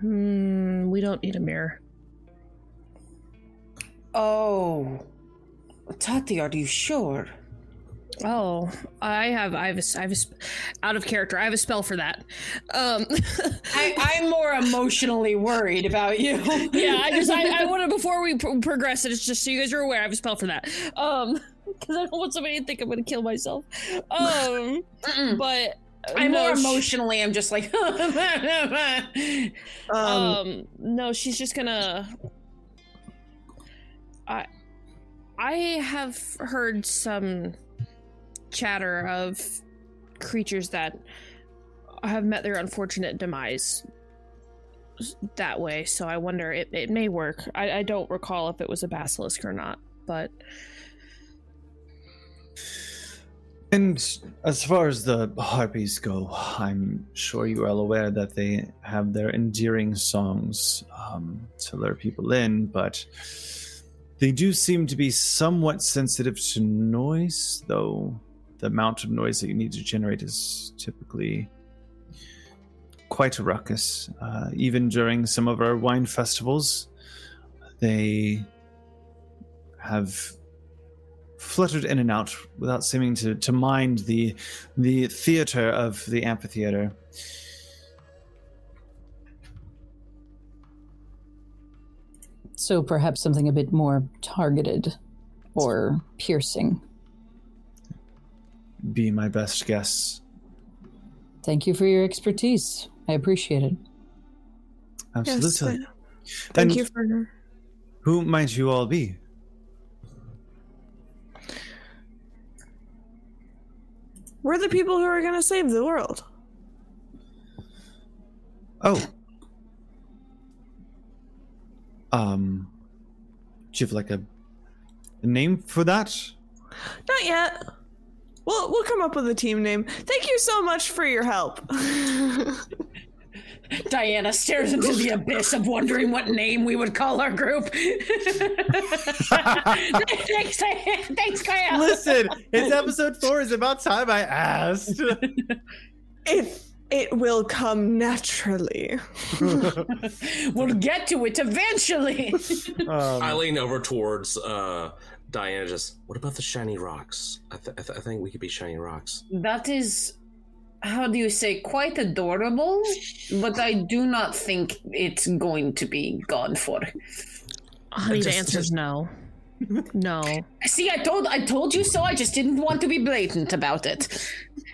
D: Hmm, we don't need a mirror.
F: Oh. Tati, are you sure?
D: Oh, I have, I have, a, I have a, sp- out of character. I have a spell for that. Um,
F: I, I'm more emotionally worried about you.
D: yeah, I just, I, I want to before we pro- progress it. It's just so you guys are aware. I have a spell for that. Um, because I don't want somebody to think I'm gonna kill myself. Um, but
F: I'm
D: no,
F: more emotionally. I'm just like.
C: Um,
D: um no she's just gonna i i have heard some chatter of creatures that have met their unfortunate demise that way. So i wonder it, it may work. I, I don't recall if it was a basilisk or not but
A: And as far as the harpies go, I'm sure you are aware that they have their endearing songs um, to lure people in, but they do seem to be somewhat sensitive to noise, though the amount of noise that you need to generate is typically quite a ruckus. Uh, even during some of our wine festivals, they have fluttered in and out without seeming to, to mind the the theater of the amphitheater.
B: So perhaps something a bit more targeted or piercing.
A: Be my best guess.
B: Thank you for your expertise. I appreciate it.
A: Absolutely.
C: Yes, thank
A: And
C: you for.
A: Who might you all be?
C: We're the people who are going to save the world.
A: Oh. Um. Do you have like a, a name for that?
C: Not yet. We'll we'll come up with a team name. Thank you so much for your help.
F: Diana stares into the abyss of wondering what name we would call our group. thanks, thanks, Kaya.
A: Listen, it's episode four. It's about time I asked.
C: it it will come naturally.
F: We'll get to it eventually.
A: Um,
E: I lean over towards uh, Diana. Just what about the shiny rocks? I, th- I, th- I think we could be shiny rocks.
F: that is, how do you say, quite adorable, but I do not think it's going to be gone for.
D: honey the
E: Just-
D: answer is
E: just-
D: no no
F: See, I told, I told you so. I just didn't want to be blatant about it.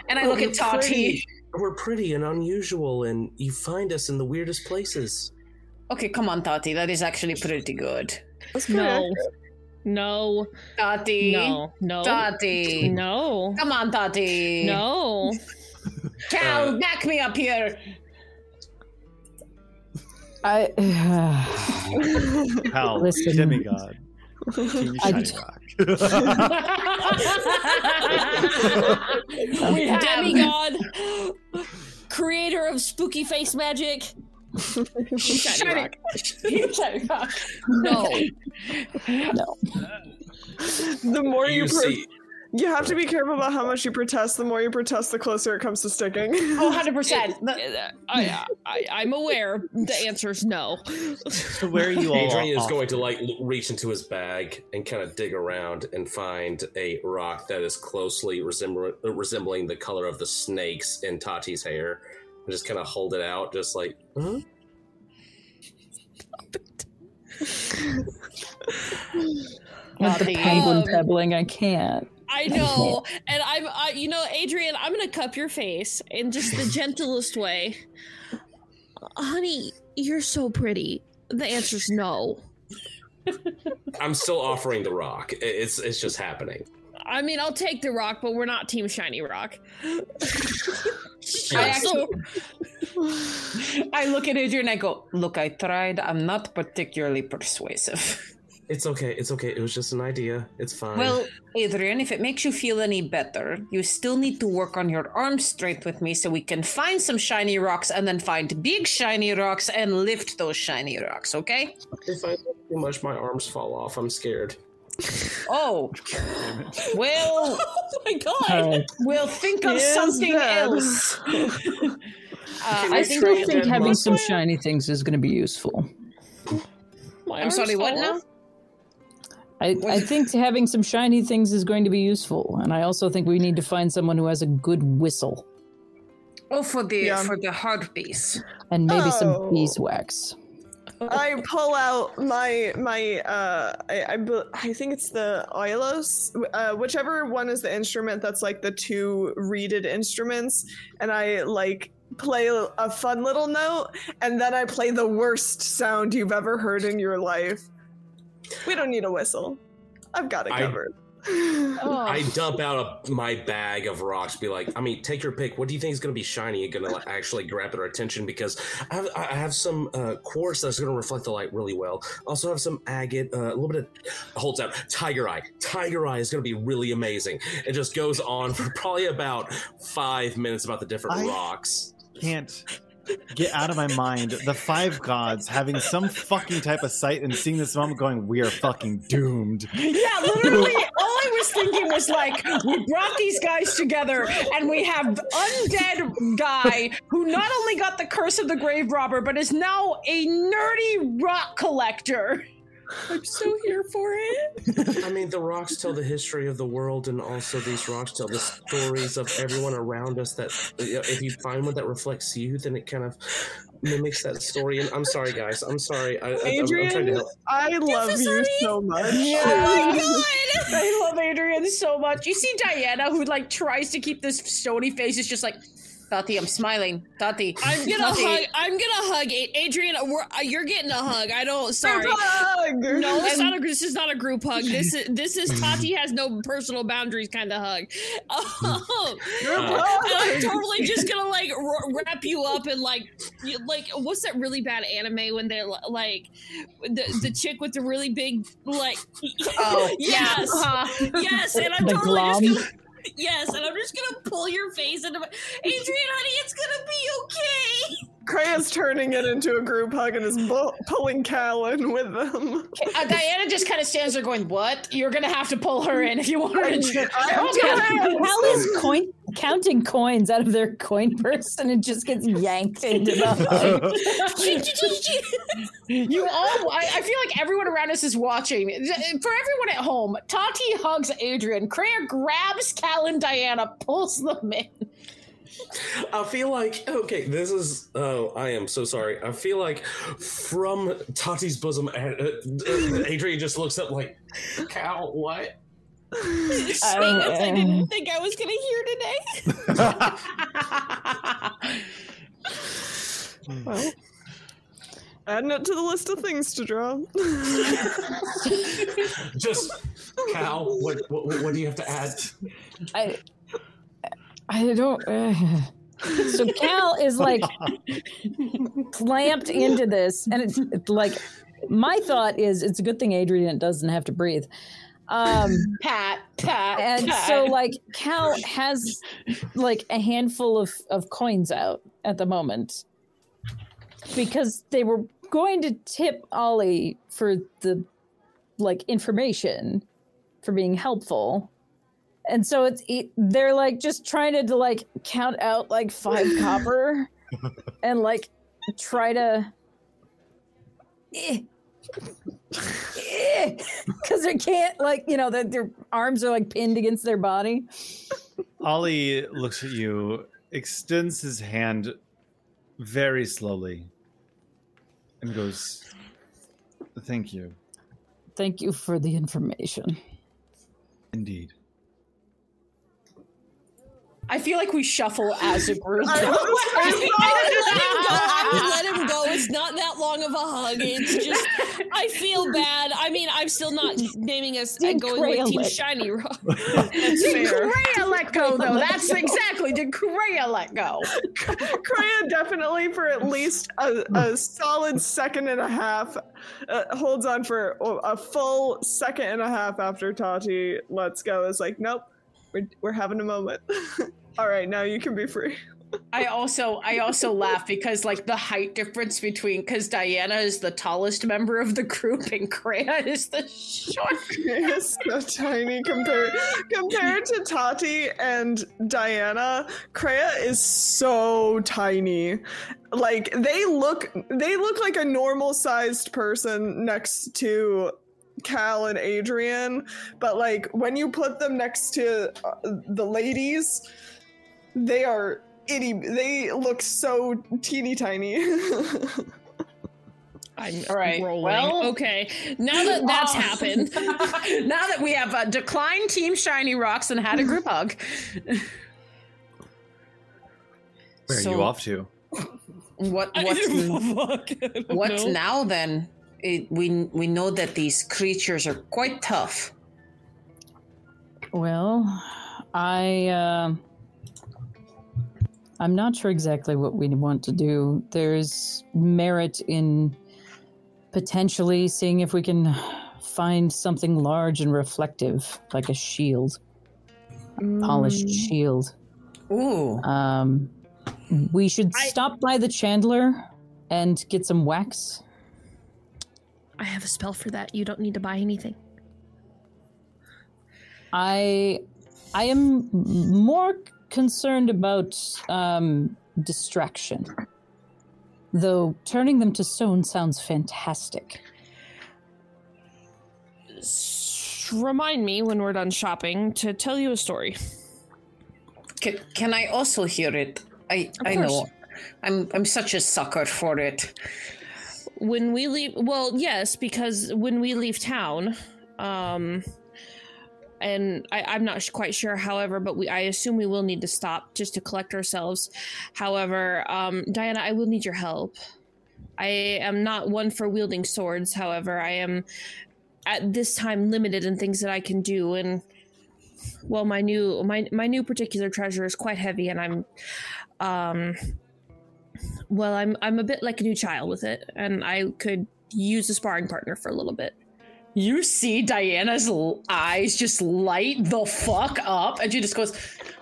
F: And I
E: Well,
F: look at Tati.
E: pretty- We're pretty and unusual, and you find us in the weirdest places.
F: Okay, come on, Tati. That is actually pretty good.
C: That's pretty
D: no
C: accurate.
D: No
F: Tati.
D: no no
F: Tati.
D: no
F: Come on, Tati.
D: no
F: Cal,
E: Uh,
F: back me up here.
B: I
A: Pal,
B: Listen.
A: demigod. King
B: I
A: Shiny
B: d-
A: Rock.
F: we have
D: demigod creator of spooky face magic shiny rock
F: Shiny rock.
D: no
B: no.
C: The more you
E: You
C: pro-
E: see,
C: you have to be careful about how much you protest. The more you protest, the closer it comes to sticking.
F: Oh, 100%. The-
D: I, I, I'm aware the answer is no.
A: So where are you all?
E: Adrian is going to like reach into his bag and kind of dig around and find a rock that is closely resembl- resembling the color of the snakes in Tati's hair, and just kind of hold it out, just like. Huh?
B: With the penguin
D: Um,
B: pebbling, I can't.
D: I know, and I'm, I, you know, Adrian, I'm gonna cup your face in just the gentlest way. Honey, you're so pretty. The answer's no.
E: I'm still offering the rock. It's it's just happening.
D: I mean, I'll take the rock, but we're not Team Shiny Rock.
F: I
D: Also,
F: I look at Adrian and I go, Look, I tried. I'm not particularly persuasive.
E: It's okay. It's okay. It was just an idea. It's fine.
F: Well, Adrian, if it makes you feel any better, you still need to work on your arm strength with me so we can find some shiny rocks and then find big shiny rocks and lift those shiny rocks, okay?
E: if I too much, my arms fall off. I'm scared.
F: Oh, well,
D: Oh my god.
B: Uh,
F: we'll think of something
C: dead.
F: else. Uh,
B: I
F: I
B: still
F: think.
B: think having
E: monster.
B: some shiny things is going to be useful.
D: My
F: I'm sorry. What now?
B: I, I think having some shiny things is going to be useful, and I also think we need to find someone who has a good whistle
F: Oh, for the
C: Yeah.
F: for the hard piece.
B: and maybe
C: Oh.
B: some beeswax.
C: I pull out my my uh I I, be- I think it's the aulos, uh, whichever one is the instrument that's like the two reeded instruments, and I like play a, a fun little note, and then I play the worst sound you've ever heard in your life. We don't need a whistle. I've got it
E: I-
C: covered.
D: Oh.
E: I dump out a, my bag of rocks. Be like, I mean, take your pick. What do you think is going to be shiny and going to actually grab their attention? Because I have, I have some uh, quartz that's going to reflect the light really well. Also have some agate, uh, a little bit of holds out tiger eye. Tiger eye is going to be really amazing. It just goes on for probably about five minutes about the different
A: I-
E: rocks.
A: Can't get out of my mind the five gods having some fucking type of sight and seeing this moment going, we are fucking doomed.
F: Yeah, literally, all I was thinking was like, we brought these guys together, and we have undead guy who not only got the curse of the grave robber, but is now a nerdy rock collector.
D: I'm so here for it.
E: I mean, the rocks tell the history of the world, and also these rocks tell the stories of everyone around us. That if you find one that reflects you, then it kind of mimics that story. And I'm sorry, guys. I'm sorry. I, I, I'm, I'm trying to
C: Adrian,
E: help.
C: I love you so much.
D: Oh my god.
F: I love Adrian so much. You see Diana, who like tries to keep this stony face, is just like, Tati, I'm smiling. Tati,
D: I'm gonna
F: Tati.
D: hug. I'm gonna hug Adrian. We're, uh, you're getting a hug. I don't. Sorry.
C: Hug.
D: No, it's not a. This is not a group hug. This is this is Tati has no personal boundaries kind of hug. Oh,
C: Group
E: Uh,
C: hug.
D: I'm totally just gonna like r- wrap you up and like, you- like what's that really bad anime when they're like, the the chick with the really big like,
F: Oh,
D: yes,
F: Uh-huh.
D: yes, and I'm
B: The
D: totally
B: glom.
D: just gonna. Yes, and I'm just gonna pull your face into my Adrian, honey, it's gonna be okay.
C: Kreia's turning it into a group hug and is bu- pulling Callan with them.
F: Uh, Diana just kind of stands there going, What? You're going to have to pull her in if you want her to. Tr-
C: I am
F: Okay.
C: doing
B: Hal is coin counting coins out of their coin purse, and it just gets yanked into the hug.
F: You all, I, I feel like everyone around us is watching. For everyone at home, Tati hugs Adrian. Kreia grabs Cal and Diana, pulls them in.
E: I feel like okay. This is. Oh, I am so sorry. I feel like from Tati's bosom, uh, uh, Adrian just looks up like, "Cal, what?"
D: Sweet,
B: Uh,
D: I didn't think I was gonna hear today.
C: Well, adding it to the list of things to draw.
E: Just Cal. What, what? What do you have to add?
B: I, I don't. Uh. So Cal is like clamped into this, and it's, it's like my thought is it's a good thing Adrian doesn't have to breathe. Um,
F: Pat, Pat,
B: and
F: Pat.
B: so like Cal has like a handful of of coins out at the moment because they were going to tip Ollie for the like information for being helpful. And so it's it, they're like just trying to, to like count out like five copper and like try to because they can't like you know that their arms are like pinned against their body.
A: Ollie looks at you, extends his hand very slowly, and goes, Thank you.
B: Thank you for the information.
A: Indeed.
F: I feel like we shuffle as a group.
C: I
D: I would let him go. I would let him go. It's not that long of a hug. It's just I feel bad. I mean, I'm still not naming us and
B: Did
D: going with Team
B: Crayolet.
D: Shiny Rock.
F: Did
C: fair.
F: Let go, though? That's exactly. Did Kreia let go?
C: Kreia definitely for at least a, a solid second and a half uh, holds on for a full second and a half after Tati lets go. Is like, nope, we're, we're having a moment. All right, now you can be free.
F: I also I also laugh because like the height difference between because Diana is the tallest member of the group and Kreia is the short.
C: It's so tiny compared compared to Tati and Diana. Kreia is so tiny. Like they look they look like a normal sized person next to Cal and Adrian, but like when you put them next to uh, the ladies, they are itty they look so teeny tiny.
D: I'm
F: All right,
D: rolling.
F: well-
D: okay. Now that that's
F: Oh.
D: happened,
F: now that we have uh, declined Team Shiny Rocks and had a group hug.
A: Where
F: So-
A: are you off to?
F: What
D: I
F: what's
D: don't fuck, I don't
F: what
D: know.
F: now then? It, we we know that these creatures are quite tough.
B: Well, I uh, I'm not sure exactly what we want to do. There's merit in potentially seeing if we can find something large and reflective, like a shield, polished shield.
F: Ooh.
B: Um, we should
D: I-
B: stop by the Chandler and get some wax.
D: I have a spell for that. You don't need to buy anything.
B: I I am more concerned about um, distraction. Though turning them to stone sounds fantastic.
D: S- Remind me when we're done shopping to tell you a story.
F: Can, can I also hear it? I
D: Of
F: I
D: course.
F: know. I'm I'm such a sucker for it.
D: When we leave well yes because when we leave town um and I, i'm not quite sure however but we i assume we will need to stop just to collect ourselves. However um diana i will need your help. I am not one for wielding swords however i am at this time limited in things that i can do and well my new my my new particular treasure is quite heavy and i'm um well i'm i'm a bit like a new child with it and i could use a sparring partner for a little bit
F: You see Diana's l- eyes just light the fuck up, and she just goes,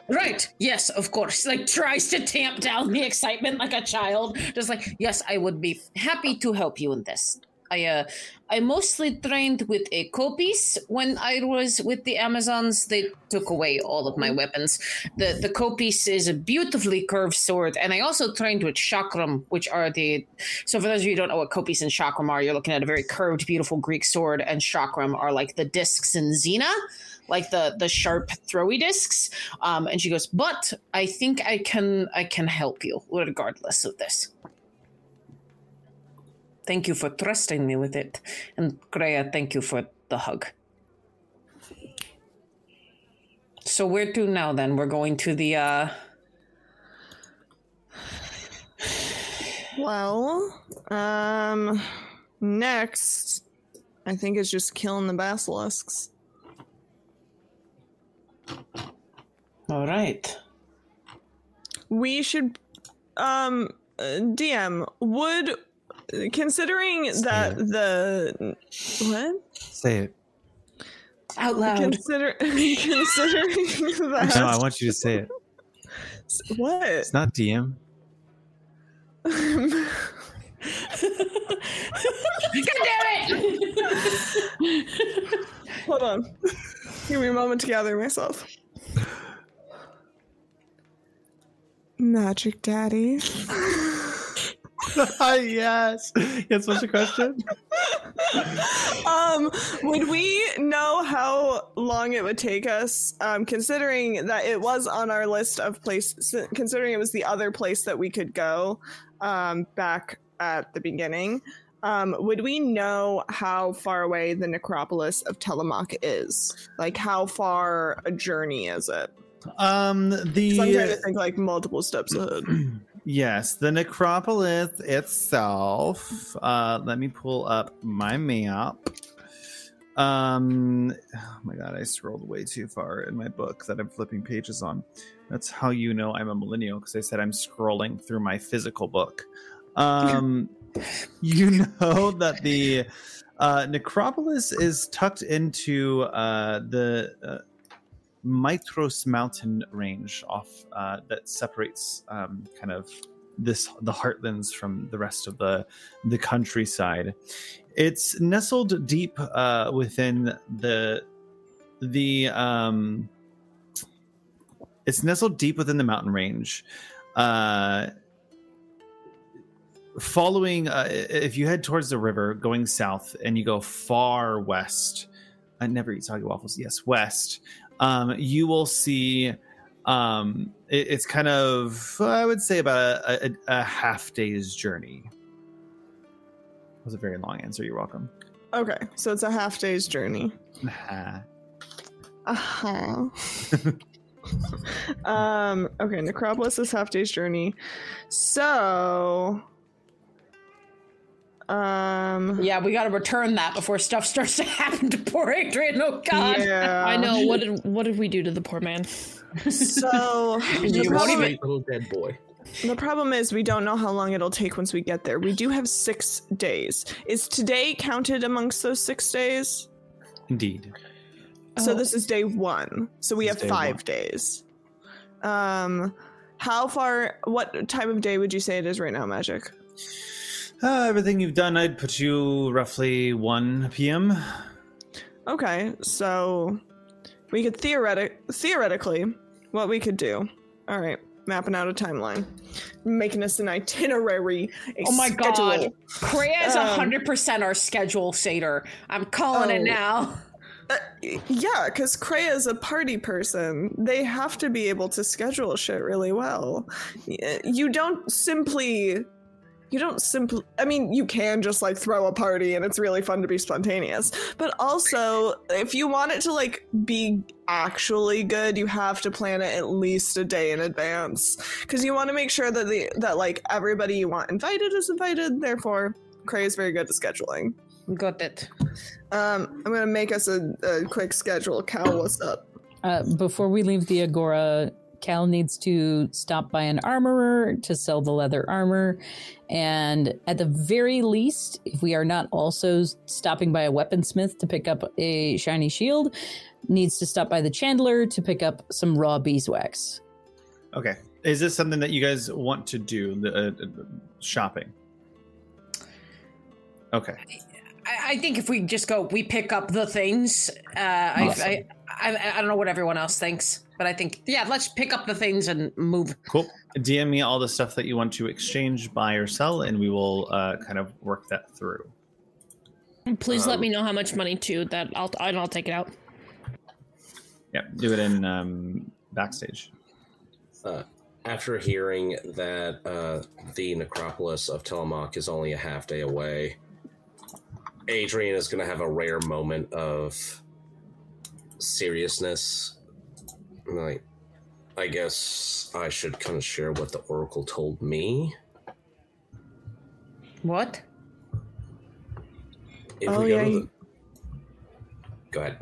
F: "Right, yes, of course." Like tries to tamp down the excitement like a child, just like, "Yes, I would be happy to help you in this." I uh, I mostly trained with a kopis when I was with the Amazons. They took away all of my weapons. The the kopis is a beautifully curved sword, and I also trained with chakram, which are the so for those of you who don't know what kopis and chakram are, you're looking at a very curved, beautiful Greek sword, and chakram are like the discs in Xena, like the the sharp throwy discs. Um, and she goes, "But I think I can I can help you regardless of this." Thank you for trusting me with it, and Kreia, thank you for the hug. So where to now? Then we're going to the. uh
C: Well, um, next, I think it's just killing the basilisks.
F: All right.
C: We should, um, uh, DM would, considering that the what
A: Say it.
F: Out loud.
C: consider considering that.
A: No, I want you to say it.
C: what
A: It's not DM.
F: God damn it!
C: Hold on. Give me a moment to gather myself. Magic Daddy.
A: yes. Yes, what's the question?
C: um, would we know how long it would take us, um, considering that it was on our list of places, considering it was the other place that we could go um, back at the beginning? Um, would we know how far away the necropolis of Telemach is? Like, how far a journey is it?
A: Um,
C: 'Cause I'm trying to think like multiple steps ahead.
A: yes, the necropolis itself. Uh, let me pull up my map. Um, oh my god, I scrolled way too far in my book that I'm flipping pages on. That's how you know I'm a millennial because I said I'm scrolling through my physical book. Um, you know that the uh, necropolis is tucked into uh, the uh, Mytros mountain range off uh, that separates um, kind of this the heartlands from the rest of the the countryside. It's nestled deep uh, within the the um, it's nestled deep within the mountain range. Uh, following, uh, if you head towards the river, going south, and you go far west, I never eat soggy waffles. Yes, west. Um, you will see. Um, it, it's kind of, I would say, about a, a, a half day's journey. That was a very long answer. You're welcome.
C: Okay, so it's a half day's journey.
A: Nah.
C: Uh huh. um. Okay, Necropolis is half day's journey. So. Um.
F: Yeah, we got to return that before stuff starts to happen to poor Adrian. Oh God.
C: Yeah.
D: I know. What did what did we do to the poor man?
C: So the
E: You
C: problem,
E: sweet little dead boy.
C: the problem is we don't know how long it'll take once we get there. We do have six days. Is today counted amongst those six days?
A: Indeed.
C: So
D: Oh.
C: this is day one. So we
A: This
C: have five
A: one.
C: days. Um, how far? What time of day would you say it is right now, Magic?
A: Uh, everything you've done, I'd put you roughly 1 p.m.
C: Okay, so we could theoretic theoretically what we could do. All right, mapping out a timeline, making us an itinerary. a
F: Oh my God.
C: schedule.
F: Kreia is
C: Um,
F: hundred percent our schedule satyr. I'm calling it
C: Oh.
F: now.
C: Uh, yeah, because Kreia is a party person. They have to be able to schedule shit really well. You don't simply. You don't simply. I mean, you can just like throw a party and it's really fun to be spontaneous. But also, if you want it to like be actually good, you have to plan it at least a day in advance. Because you want to make sure that the that like everybody you want invited is invited. Therefore, Kreia is very good at scheduling.
F: Got it.
C: Um, I'm gonna make us a, a quick schedule. Cal, what's up?
B: Uh, before we leave the Agora, Cal needs to stop by an armorer to sell the leather armor. And at the very least, if we are not also stopping by a weaponsmith to pick up a shiny shield, needs to stop by the chandler to pick up some raw beeswax.
A: Okay. Is this something that you guys want to do? The uh, uh, shopping. Okay.
F: I, I think if we just go, we pick up the things. Uh, I,
A: Awesome.
F: I, I, I don't know what everyone else thinks, but I think yeah, let's pick up the things and move.
A: Cool. DM me all the stuff that you want to exchange, buy, or sell, and we will uh, kind of work that through.
D: Please let
E: Um,
D: me know how much money too. That I'll and I'll take it out.
A: Yeah. Do it in um, backstage.
E: Uh, after hearing that uh, the necropolis of Tillamook is only a half day away, Adrian is going to have a rare moment of seriousness. Like, I guess I should kind of share what the Oracle told me.
F: What?
E: If
C: Oh,
E: we go
C: yeah,
E: to the... Go ahead.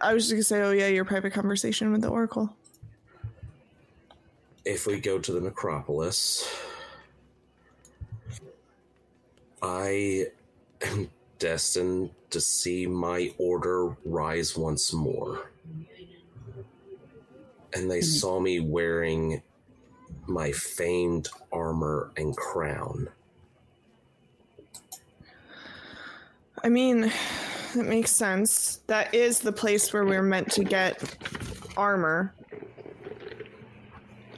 C: I was just gonna say, oh yeah, your private conversation with the Oracle.
E: if we go to the necropolis, I am destined to see my order rise once more. And they hmm. saw me wearing my famed armor and crown.
C: I mean, that makes sense. That is the place where we're meant to get armor.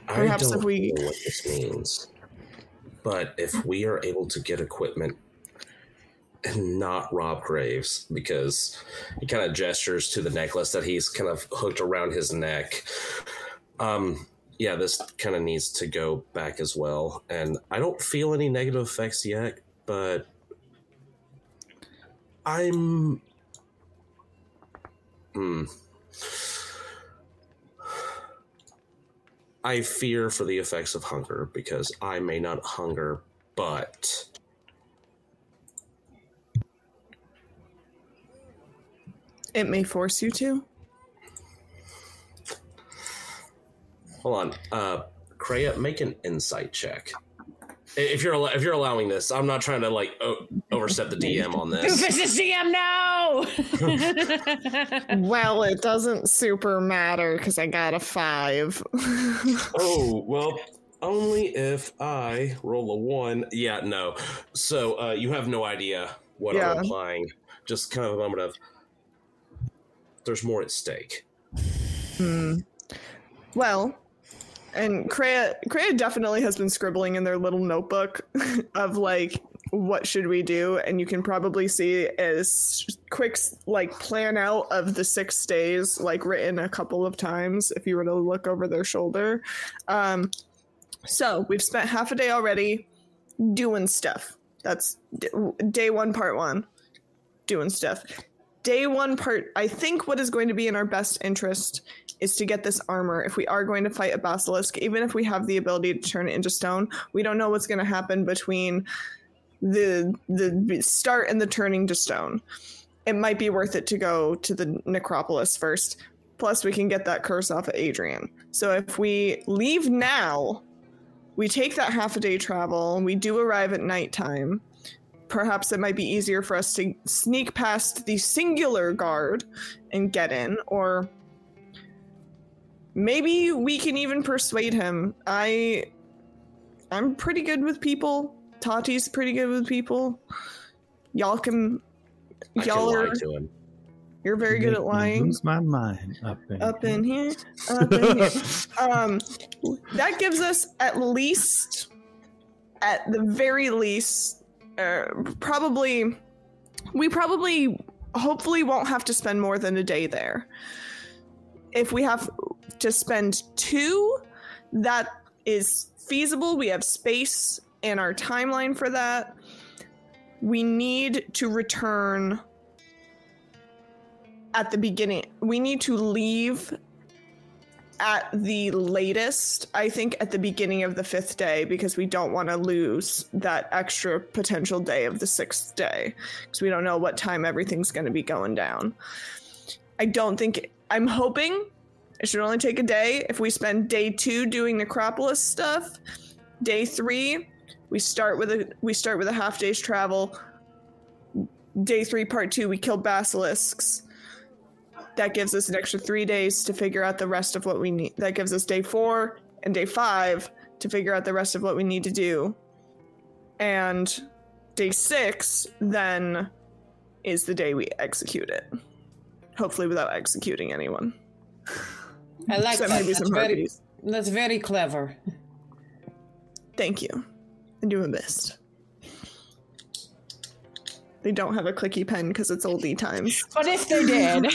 C: Perhaps
E: I
C: if
E: don't
C: we-
E: know what this means. But if we are able to get equipment not rob Graves, because he kind of gestures to the necklace that he's kind of hooked around his neck. Um, yeah, this kind of needs to go back as well. And I don't feel any negative effects yet, but I'm. Hmm. I fear for the effects of hunger because I may not hunger, but
C: It may force you to.
E: hold on. Uh, Kreia, make an insight check. If you're al- if you're allowing this, I'm not trying to like o- overstep the DM on this.
F: Doofus is GM now.
C: Well, it doesn't super matter because I got a five.
E: Oh well, only if I roll a one. Yeah, no. So uh, you have no idea what
C: Yeah.
E: I'm implying. Just kind of a moment of there's more at stake.
C: Hmm. Well, and Kreia, Kreia definitely has been scribbling in their little notebook of like, what should we do? And you can probably see as quick like plan out of the six days, like written a couple of times if you were to look over their shoulder. Um, so we've spent half a day already doing stuff. That's d- day one, part one, doing stuff. Day one, part. I think what is going to be in our best interest is to get this armor. If we are going to fight a basilisk, even if we have the ability to turn it into stone, we don't know what's going to happen between the the start and the turning to stone. It might be worth it to go to the necropolis first. Plus, we can get that curse off of Adrian. So if we leave now, we take that half a day travel, we do arrive at nighttime. Perhaps it might be easier for us to sneak past the singular guard and get in, or maybe we can even persuade him. I I'm pretty good with people. Tati's pretty good with people. Y'all can
E: I
C: y'all
E: can
C: are
E: lie to him.
C: you're very good at lying.
A: Lose my mind up in,
C: Up in here, up in here. Um, that gives us at least, at the very least, uh, probably, we probably, hopefully, won't have to spend more than a day there. If we have to spend two, that is feasible. We have space in our timeline for that. We need to return at the beginning. We need to leave at the latest, I think, at the beginning of the fifth day because we don't want to lose that extra potential day of the sixth day because we don't know what time everything's going to be going down. I don't think, I'm hoping it should only take a day. If we spend day two doing necropolis stuff, day three, we start with a we start with a half day's travel. Day three, part two, we kill basilisks that gives us an extra three days to figure out the rest of what we need. That gives us day four and day five to figure out the rest of what we need to do. And day six then is the day we execute it. Hopefully, without executing anyone.
F: I like
C: Except
F: that. That's very, that's very clever.
C: Thank you. I do my best. They don't have a clicky pen because it's oldie times.
F: But if they did,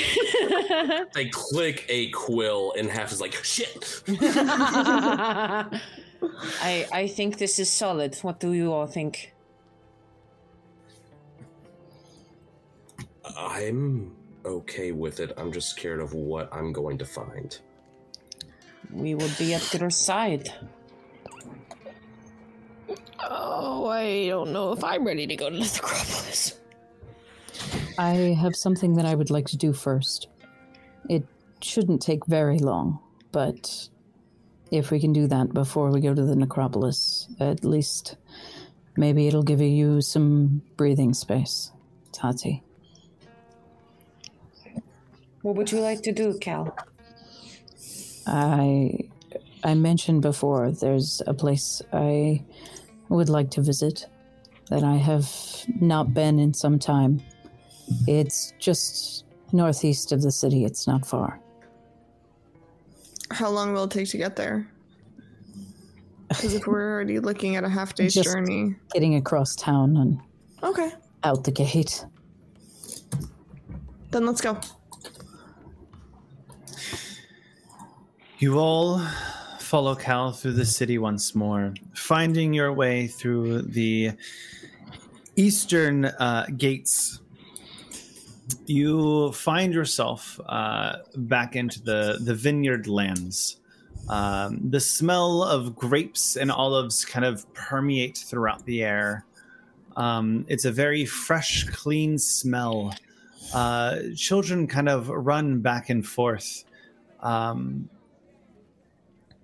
E: They click a quill and half is like shit.
F: I I think this is solid. What do you all think?
E: I'm okay with it. I'm just scared of what I'm going to find.
F: We will be at your side.
D: Oh, I don't know if I'm ready to go to the necropolis.
B: I have something that I would like to do first. It shouldn't take very long, but if we can do that before we go to the necropolis, at least maybe it'll give you some breathing space, Tati.
F: What would you like to do, Cal?
B: I I mentioned before there's a place I would like to visit that I have not been in some time. It's just northeast of the city. It's not far.
C: How long will it take to get there? Because if we're already looking at a half day's
B: Just-
C: journey.
B: Getting across town and
C: Okay,
B: out the gate.
C: then let's go.
A: You all follow Cal through the city once more, finding your way through the eastern uh, gates. You find yourself uh, back into the, the vineyard lands. Um, the smell of grapes and olives kind of permeate throughout the air. Um, it's a very fresh, clean smell. Uh, children kind of run back and forth. Um,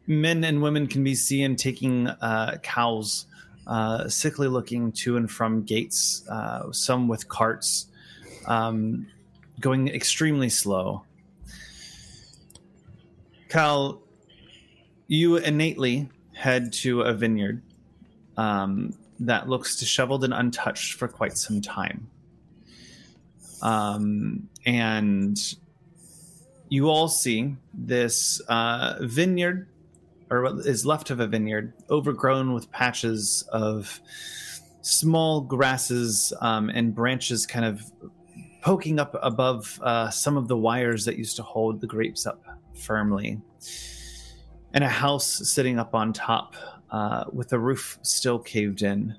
A: men and women can be seen taking uh, cows uh, sickly looking to and from gates, uh, some with carts, um, going extremely slow. Cal, you innately head to a vineyard um, that looks disheveled and untouched for quite some time. Um, and you all see this uh, vineyard, or what is left of a vineyard, overgrown with patches of small grasses um, and branches kind of poking up above uh, some of the wires that used to hold the grapes up firmly. And a house sitting up on top uh, with the roof still caved in.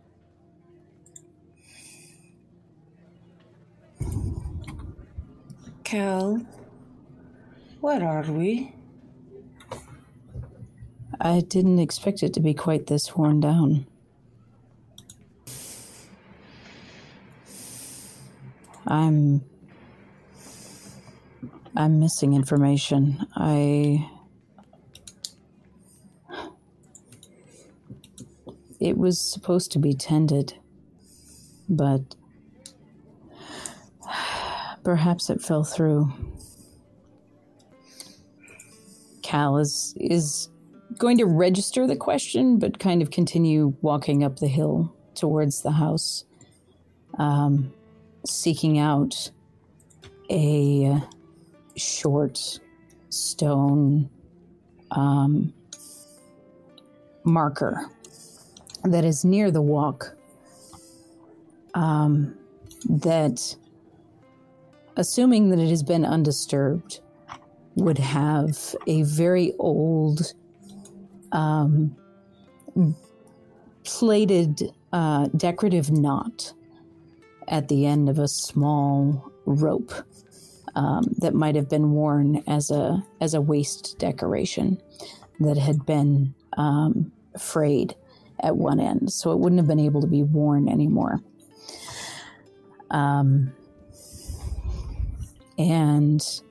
F: Cal, where are we?
B: I didn't expect it to be quite this worn down. I'm. I'm missing information. I. It was supposed to be tended, but perhaps it fell through. Cal is is going to register the question, but kind of continue walking up the hill towards the house, um, seeking out a short stone um, marker that is near the walk. Um, that, assuming that it has been undisturbed, would have a very old um, plated uh, decorative knot at the end of a small rope um, that might have been worn as a as a waist decoration that had been um, frayed at one end, so it wouldn't have been able to be worn anymore. Um, and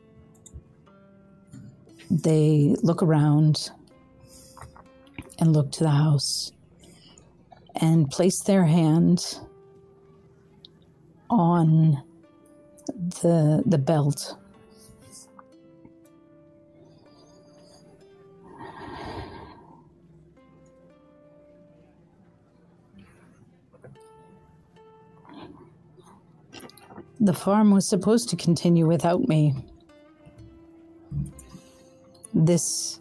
B: they look around and look to the house and place their hand on the the belt. The farm was supposed to continue without me. This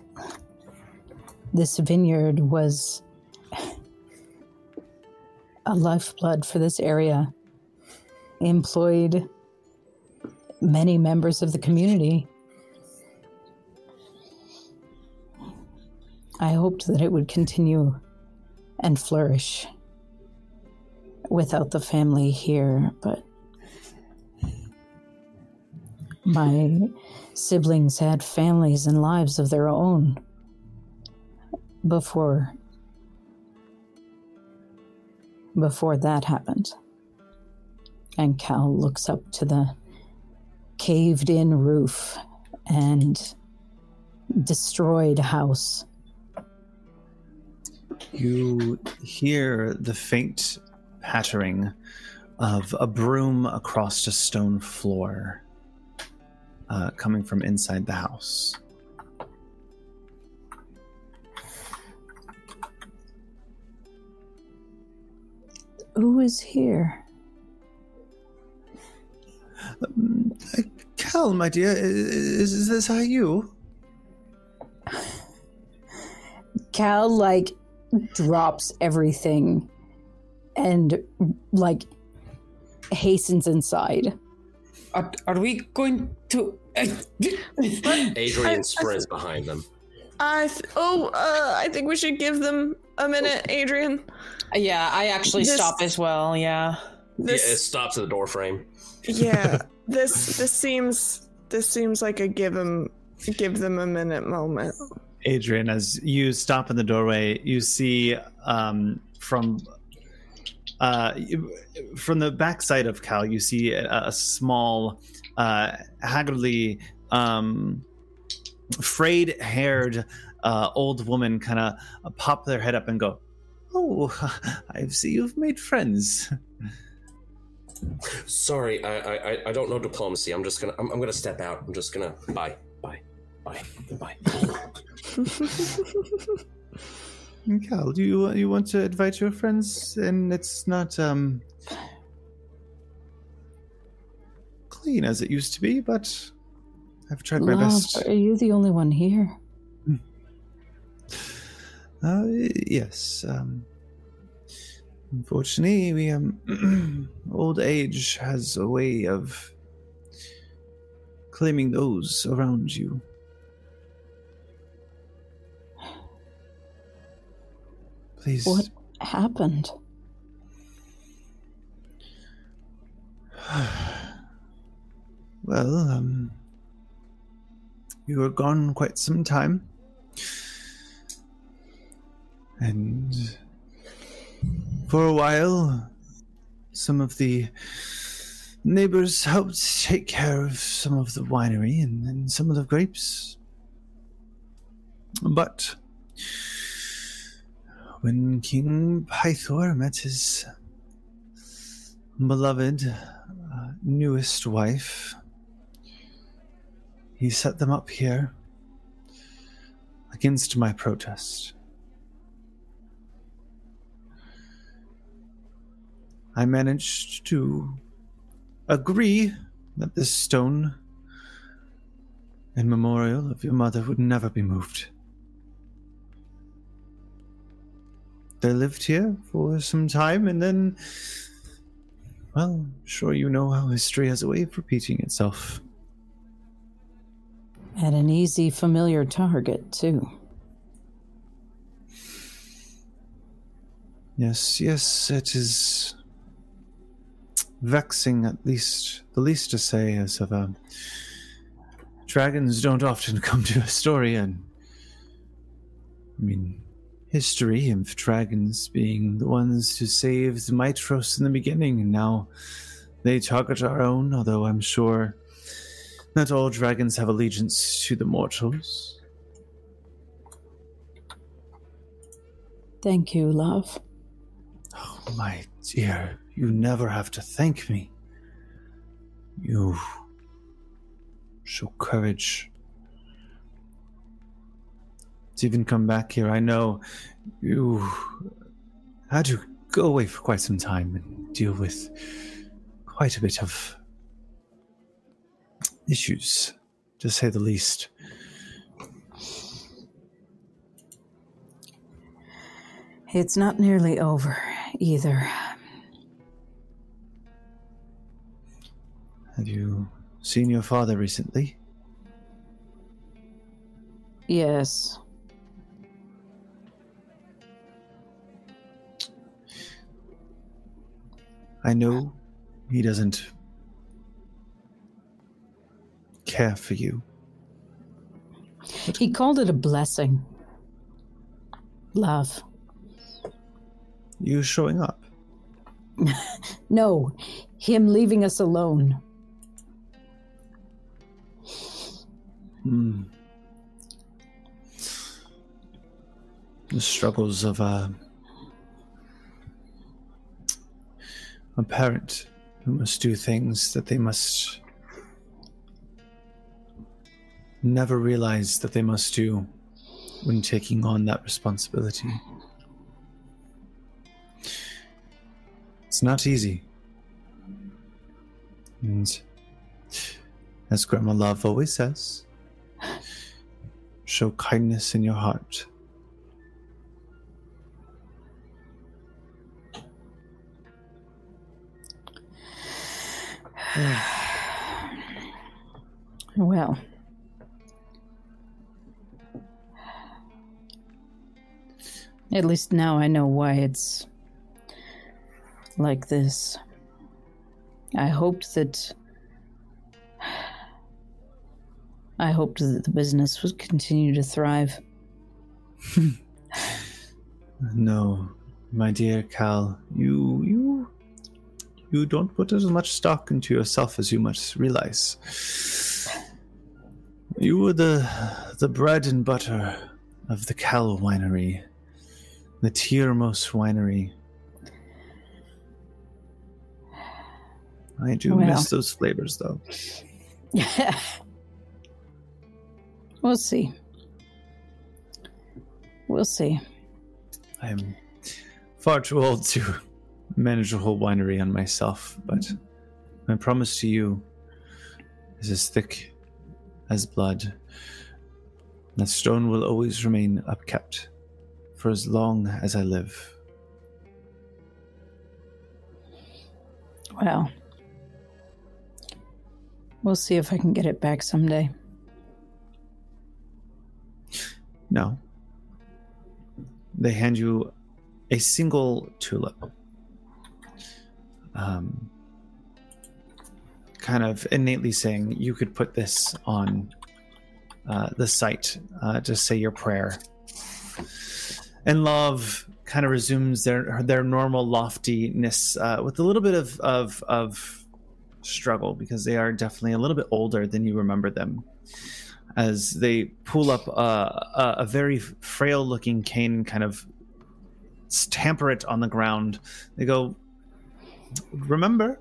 B: this vineyard was a lifeblood for this area, employed many members of the community. I hoped that it would continue and flourish without the family here, but my siblings had families and lives of their own before before that happened. And Cal looks up to the caved in roof and destroyed house.
A: You hear the faint pattering of a broom across a stone floor uh, coming from inside the house.
B: Who is here?
A: Um, uh, Cal, my dear, is, is this how you?
B: Cal like drops everything and like hastens inside.
F: Are, are we going to?
E: Adrian sprints behind them.
C: I th- oh, uh, I think we should give them a minute, Adrian.
F: Yeah, I actually
C: This-
F: stop as well. Yeah.
C: This,
E: yeah, it stops at the door frame.
C: yeah, this this seems this seems like a give them give them a minute moment.
A: Adrian, as you stop in the doorway, you see um, from uh, from the backside of Cal, you see a, a small, uh, haggardly, um, frayed-haired uh, old woman kind of pop their head up and go, Oh, I see you've made friends.
E: Sorry, I, I I- I don't know diplomacy. I'm just gonna I'm, I'm gonna step out. I'm just gonna bye bye bye bye.
A: Cal, do you you want to invite your friends? And it's not um clean as it used to be, but I've tried my
B: Love,
A: best.
B: are you the only one here?
A: Uh, yes. Um, unfortunately, we um, old age has a way of claiming those around you. Please.
B: What happened?
A: Well, um, you were gone quite some time. And for a while, some of the neighbors helped take care of some of the winery and, and some of the grapes. But when King Pythor met his beloved uh, newest wife, he set them up here against my protest. I managed to agree that this stone in memorial of your mother would never be moved. They lived here for some time and then, well, sure you know how history has a way of repeating itself.
B: At an easy, familiar target, too.
A: Yes, yes, it is vexing at least the least to say as of a dragons don't often come to Estoria and I mean history of dragons being the ones who saved Mytros in the beginning and now they target our own, although I'm sure not all dragons have allegiance to the mortals.
B: Thank you, love.
A: Oh, my dear, you never have to thank me. You show courage. To even come back here, I know you had to go away for quite some time and deal with quite a bit of issues, to say the least.
B: It's not nearly over either.
A: Have you seen your father recently?
B: Yes.
A: I know he doesn't care for you.
B: He called it a blessing. Love.
A: You showing up.
B: No, him leaving us alone.
A: Hmm. The struggles of a, a parent who must do things that they must never realize that they must do when taking on that responsibility. It's not easy. And as Grandma Love always says, show kindness in your heart.
B: Well. At least now I know why it's like this. I hoped that. I hoped that the business would continue to thrive.
A: No, my dear Cal, you you you don't put as much stock into yourself as you must realize. You were the the bread and butter of the Cal winery. The Tiermos Winery. I do
B: Well.
A: miss those flavors, though.
B: we'll see. We'll see.
A: I'm far too old to manage a whole winery on myself, but my promise to you is as thick as blood. That stone will always remain upkept for as long as I live.
B: Well, we'll see if I can get it back someday.
A: No. They hand you a single tulip. Um, kind of innately saying you could put this on uh, the site uh, to say your prayer. And love kind of resumes their their normal loftiness uh, with a little bit of, of of struggle because they are definitely a little bit older than you remember them as they pull up a, a very frail looking cane kind of stamper it on the ground they go remember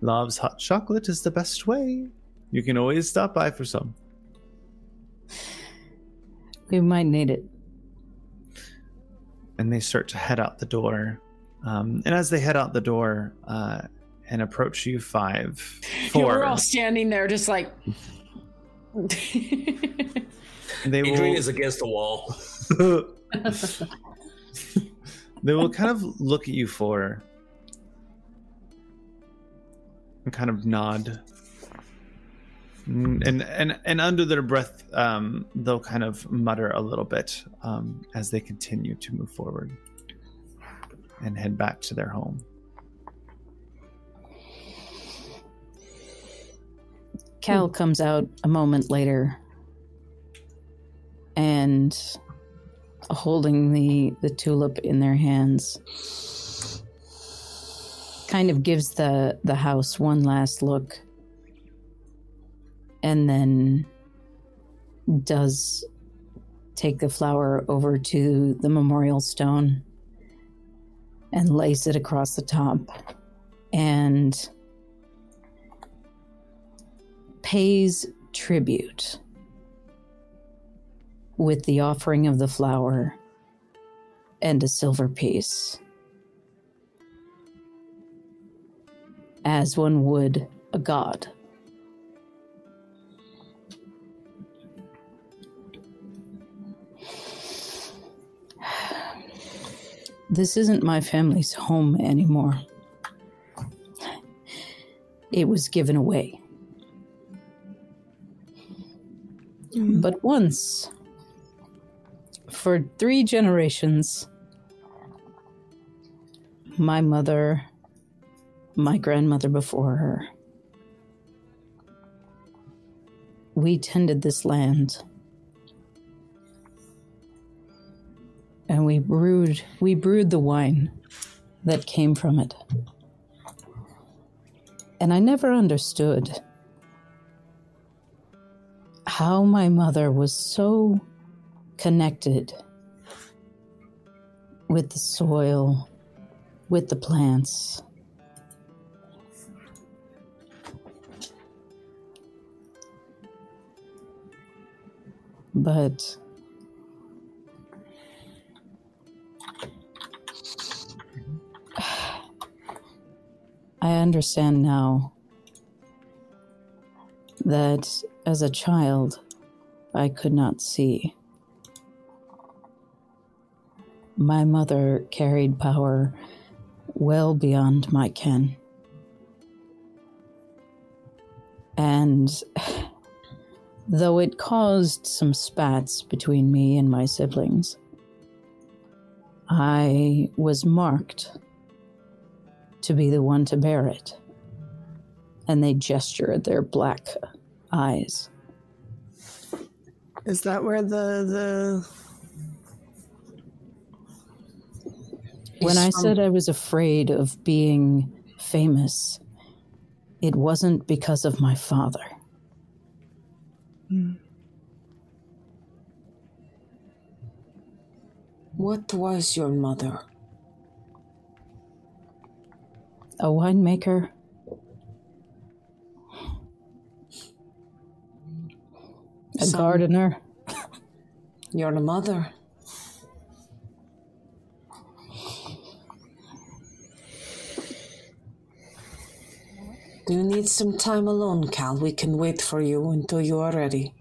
A: love's hot chocolate is the best way you can always stop by for some
B: We might need it.
A: and they start to head out the door um, and as they head out the door uh, and approach you five
F: Yeah,
A: four
F: we're all standing there, just like.
A: they
E: Adrian
A: will
E: is against the wall.
A: they will kind of look at you for and kind of nod Mm, and and and under their breath um, they'll kind of mutter a little bit um, as they continue to move forward and head back to their home
B: Cal hmm. comes out a moment later and holding the the tulip in their hands kind of gives the the house one last look and then does take the flower over to the memorial stone and lays it across the top. And pays tribute with the offering of the flower and a silver piece. As one would a god. This isn't my family's home anymore. It was given away. Mm-hmm. But once, for three generations, my mother, my grandmother before her, we tended this land. And we brewed we brewed the wine that came from it. And I never understood how my mother was so connected with the soil, with the plants. But I understand now that as a child I could not see. My mother carried power well beyond my ken. And though it caused some spats between me and my siblings, I was marked to be the one to bear it. And they gesture at their black eyes.
C: Is that where the the
B: When I said I was afraid of being famous, it wasn't because of my father. Hmm.
G: What was your mother?
B: A winemaker. A
G: Some-
B: gardener.
G: Your mother? Do you need some time alone, Cal? We can wait for you until you are ready.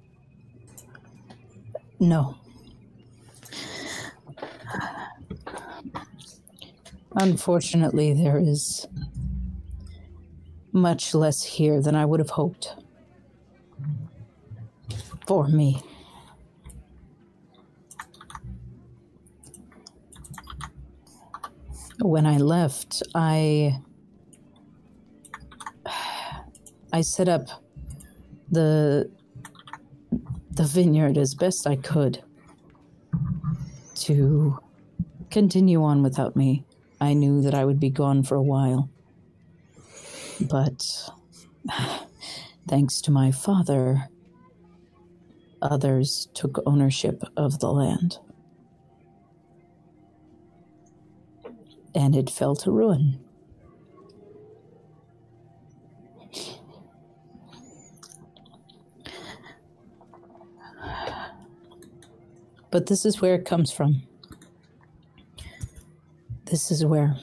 B: No. Unfortunately, there is much less here than I would have hoped. For me. When I left, I. I set up the the vineyard as best I could to continue on without me. I knew that I would be gone for a while. But thanks to my father, others took ownership of the land. And it fell to ruin. But this is where it comes from. This is where.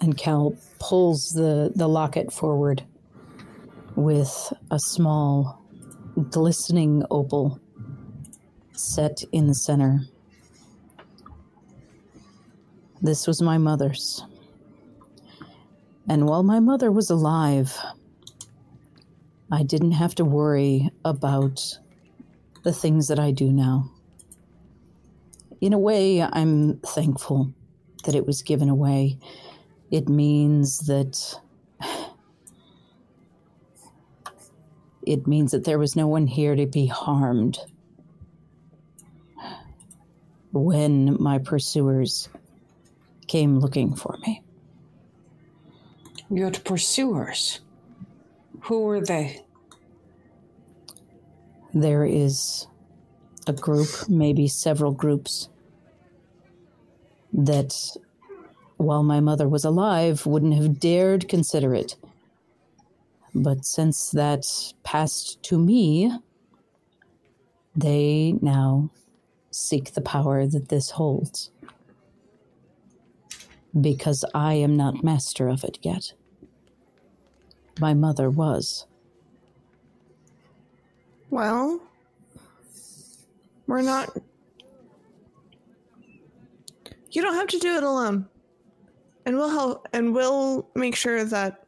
B: And Cal pulls the, the locket forward with a small, glistening opal set in the center. This was my mother's. And while my mother was alive, I didn't have to worry about the things that I do now in a way, I'm thankful that it was given away. It means that. It means that there was no one here to be harmed when my pursuers came looking for me.
G: Your pursuers? Who were they?
B: There is a group, maybe several groups, that while my mother was alive wouldn't have dared consider it. But since that passed to me, they now seek the power that this holds. Because I am not master of it yet. My mother was.
C: Well, we're not. You don't have to do it alone. And we'll help, and we'll make sure that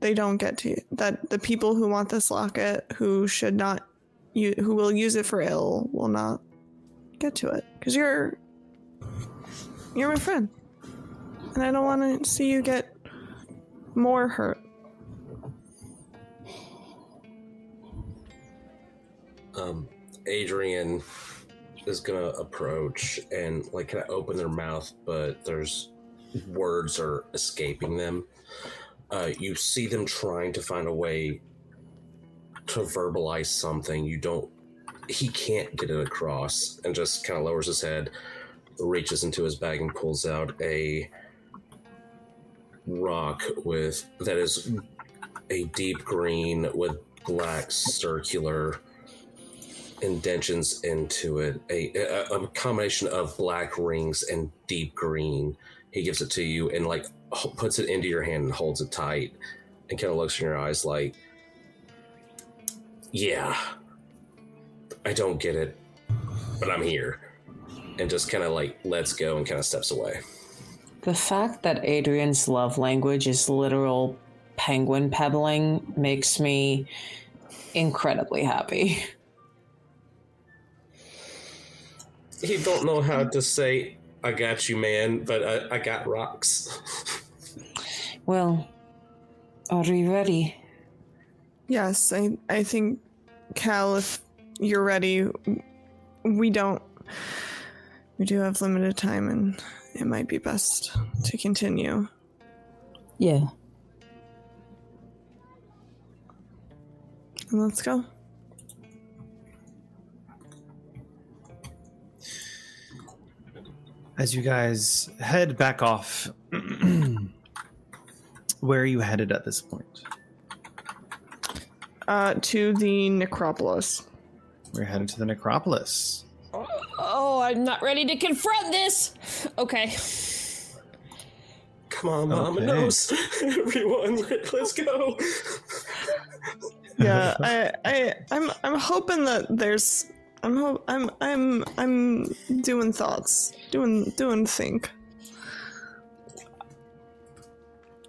C: they don't get to you. That the people who want this locket, who should not, you, who will use it for ill, will not get to it. Because you're, you're my friend, and I don't want to see you get more hurt.
E: um, Adrian is gonna approach and like kind of open their mouth, but there's words are escaping them. Uh, you see them trying to find a way to verbalize something. You don't. He can't get it across, and just kind of lowers his head, reaches into his bag, and pulls out a rock with that is a deep green with black circular indentions into it, a, a, a combination of black rings and deep green. He gives it to you and like puts it into your hand and holds it tight, and kind of looks in your eyes like, "Yeah, I don't get it, but I'm here," and just kind of like lets go and kind of steps away.
G: The fact that Adrian's love language is literal penguin pebbling makes me incredibly happy.
E: He don't know how to say "I got you, man," but I, I got rocks.
G: Well, are you ready?
C: Yes, I I think Cal, if you're ready, we don't. We do have limited time, and it might be best to continue.
B: Yeah.
C: And let's go.
A: as you guys head back off, where are you headed at this point?
C: Uh, to the necropolis.
A: We're headed to the necropolis.
D: Oh, I'm not ready to confront this. Okay.
E: Come on, Mama
A: Okay.
E: knows. Everyone, let's go.
C: Yeah, I, I, I'm, I'm hoping that there's, I'm, ho- I'm, I'm, I'm doing thoughts, doing, doing think.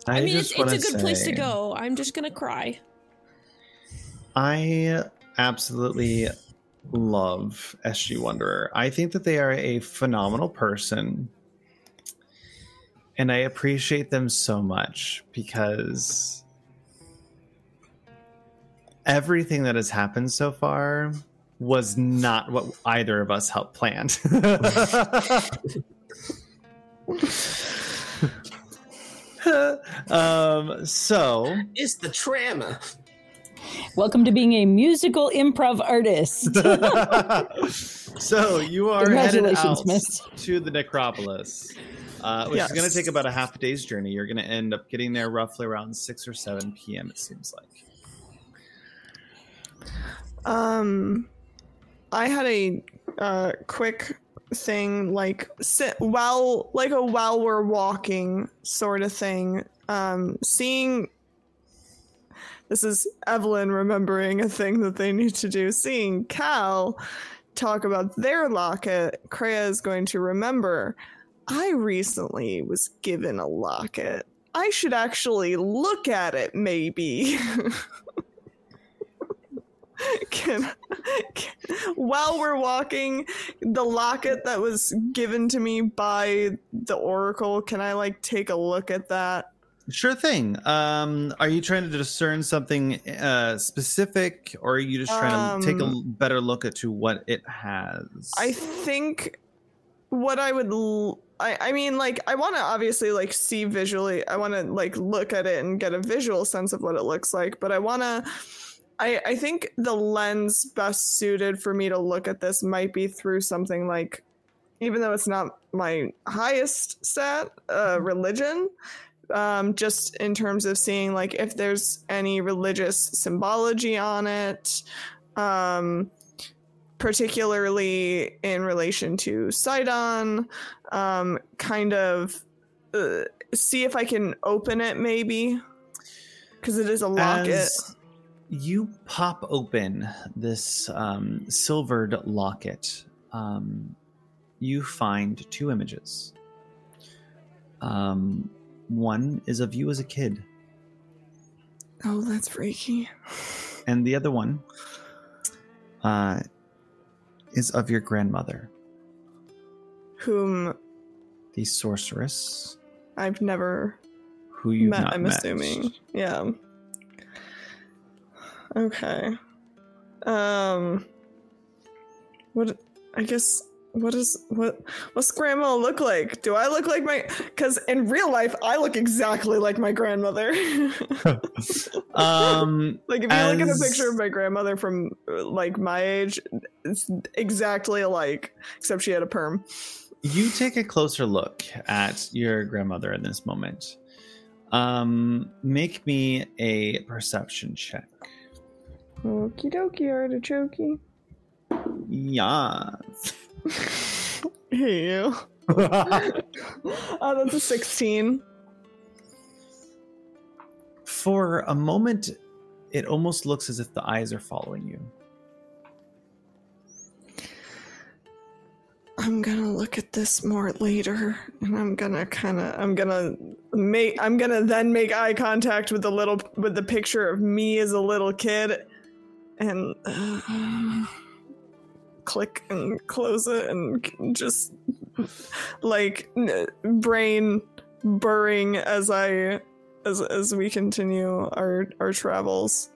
D: I, mean,
A: just
D: it's, it's a
A: wanna
D: good place to
A: say,
D: go. I'm just gonna cry.
A: I absolutely love SG Wanderer. I think that they are a phenomenal person. And I appreciate them so much because everything that has happened so far was not what either of us helped plan. um, so
E: It's the trammer.
B: Welcome to being a musical improv artist.
A: so you are headed out
B: miss.
A: to the necropolis, uh, which is going to take about a half a day's journey. You're going to end up getting there roughly around six or seven p.m. It seems like.
C: Um, I had a uh, quick thing like sit while like a while we're walking sort of thing. Um, seeing this is Evelyn remembering a thing that they need to do. Seeing Cal talk about their locket, Kreia uh, is going to remember. I recently was given a locket. I should actually look at it, maybe. can, can while we're walking the locket that was given to me by the oracle can i like take a look at that
A: Sure thing. Um, are you trying to discern something uh, specific, or are you just trying to take a
C: Um,
A: better look at to what it has?
C: i think what i would l- I, I mean like i want to obviously like see visually i want to like look at it and get a visual sense of what it looks like but i want to I, I think the lens best suited for me to look at this might be through something like even though it's not my highest stat uh, religion um, just in terms of seeing like if there's any religious symbology on it um, particularly in relation to Sydon um, kind of uh, see if I can open it maybe because it is a locket
A: As you pop open this um, silvered locket, um, you find two images. Um, one is of you as a kid,
C: oh that's freaky.
A: And the other one uh, is of your grandmother,
C: whom
A: the sorceress,
C: I've never
A: who you've
C: met I'm
A: met.
C: assuming. Yeah. Okay. Um what I guess what is what what's grandma look like do i look like my because in real life i look exactly like my grandmother
A: Um,
C: like if you look at a picture of my grandmother from like my age it's exactly alike except she had a perm
A: you take a closer look at your grandmother in this moment. Um, make me a perception check.
C: okie dokie artichoke
A: Yeah.
C: hey you oh that's a 16
A: For a moment, it almost looks as if the eyes are following you.
C: I'm gonna look at this more later, and I'm gonna kind of, I'm gonna make, I'm gonna then make eye contact with the little, with the picture of me as a little kid, and uh, click and close it, and just like n- brain burring as I, as as we continue our our travels.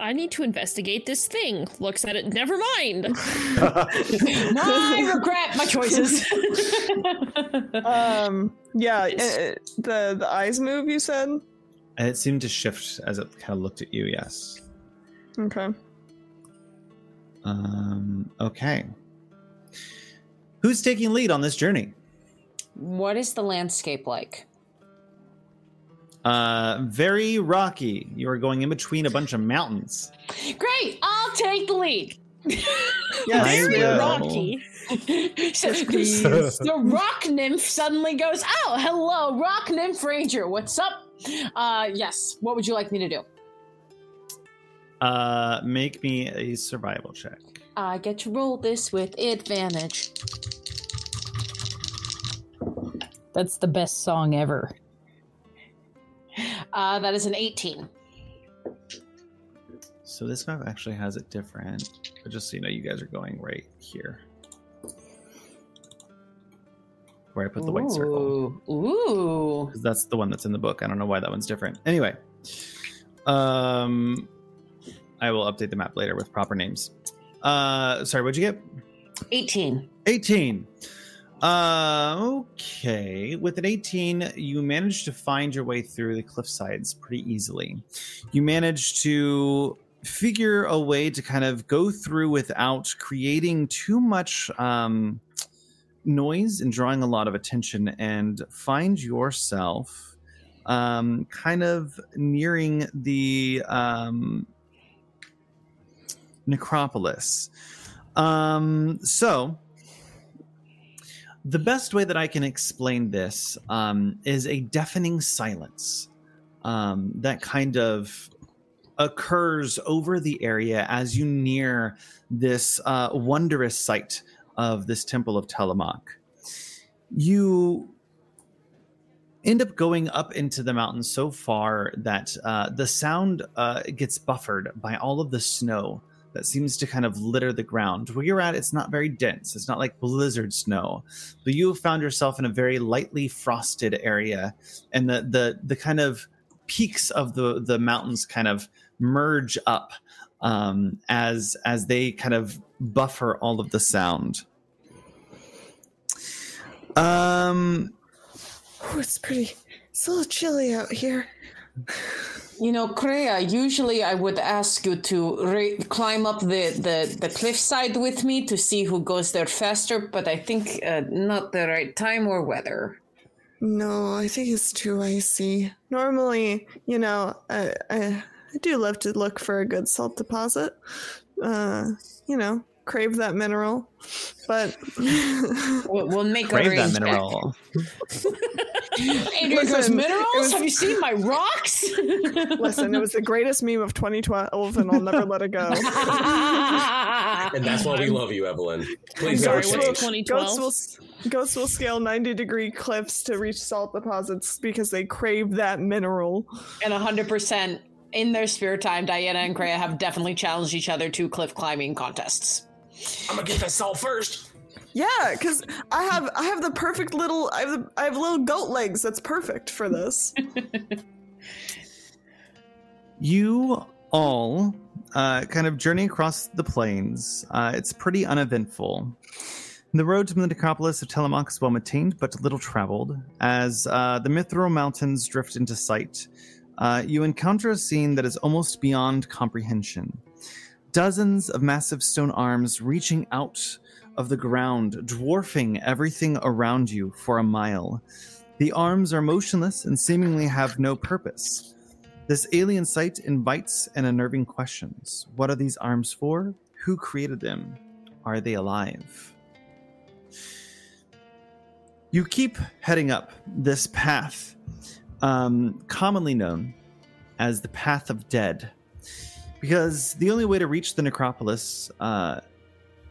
D: I need to investigate this thing. Looks at it. Never mind.
F: I regret my choices.
C: Um, yeah, uh, the the eyes move. You said
A: And it seemed to shift as it kind of looked at you, yes.
C: okay.
A: Um, okay. Who's taking lead on this journey?
F: What is the landscape like?
A: Uh, very rocky. You are going in between a bunch of mountains.
F: Great, I'll take the lead.
C: Yes,
D: Very rocky.
F: so,
C: please.
F: the rock nymph suddenly goes, "Oh, hello, rock nymph ranger. What's up?" Uh, yes. What would you like me to do?
A: Uh, make me a survival check.
F: I get to roll this with advantage.
B: That's the best song ever.
F: Uh, that is an 18.
A: So this map actually has it different. But just so you know, you guys are going right here. Where I put the white circle.
F: Ooh. Ooh.
A: Because that's the one that's in the book. I don't know why that one's different. Anyway. Um I will update the map later with proper names. Uh sorry, what'd you get?
F: 18.
A: 18. Uh, okay. With an 18, you managed to find your way through the cliff sides pretty easily. You managed to figure a way to kind of go through without creating too much um, noise and drawing a lot of attention and find yourself um, kind of nearing the um, necropolis. Um, so, the best way that I can explain this um, is a deafening silence um, that kind of occurs over the area as you near this uh, wondrous site of this temple of Telemach. You end up going up into the mountain so far that uh, the sound uh, gets buffered by all of the snow that seems to kind of litter the ground. Where you're at, it's not very dense. It's not like blizzard snow, but you have found yourself in a very lightly frosted area, and the the the kind of peaks of the the mountains kind of merge up um, as as they kind of buffer all of the sound. Um,
C: Oh, it's pretty. It's a little chilly out here.
G: You know, Kreia, usually I would ask you to ra- climb up the, the, the cliffside with me to see who goes there faster, but I think uh, not the right time or weather.
C: No, I think it's too icy. Normally, you know, I, I, I do love to look for a good salt deposit. Uh, you know, crave that mineral. But
G: We'll, we'll make a
A: crave that
G: check.
A: mineral.
F: Adrian goes,
C: Listen,
F: minerals?
C: was-
F: Have you seen my rocks?
C: listen, it was the greatest meme of 2012, and I'll never let it go.
E: And that's why we love you, Evelyn. Please
D: sorry,
E: never change.
D: the 2012?
C: Goats will, s- goats will scale 90 degree cliffs to reach salt deposits because they crave that mineral.
F: and 100% in their spare time, Diana and Kreia have definitely challenged each other to cliff climbing contests.
E: I'm gonna get that salt first.
C: Yeah, because I have I have the perfect little I have the, I have little goat legs. That's perfect for this.
A: You all uh, kind of journey across the plains. Uh, it's pretty uneventful. The road to the necropolis of Telemach is well maintained, but little traveled. As uh, the Mithril Mountains drift into sight, uh, you encounter a scene that is almost beyond comprehension. Dozens of massive stone arms reaching out of the ground, dwarfing everything around you for a mile. The arms are motionless and seemingly have no purpose. This alien sight invites and unnerving questions. What are these arms for? Who created them? Are they alive? You keep heading up this path, um, commonly known as the Path of Dead, because the only way to reach the necropolis, uh,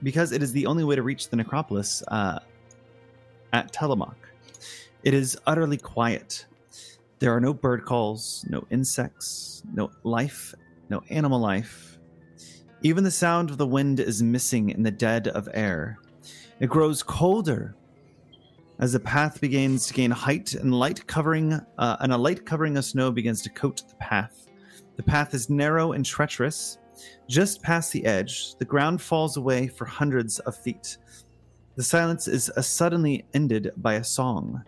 A: because it is the only way to reach the necropolis uh, at Telemach. It is utterly quiet. There are no bird calls, no insects, no life, no animal life. Even the sound of the wind is missing in the dead of air. It grows colder as the path begins to gain height and light covering, uh, and a light covering of snow begins to coat the path. The path is narrow and treacherous. Just past the edge, the ground falls away for hundreds of feet. The silence is uh, suddenly ended by a song,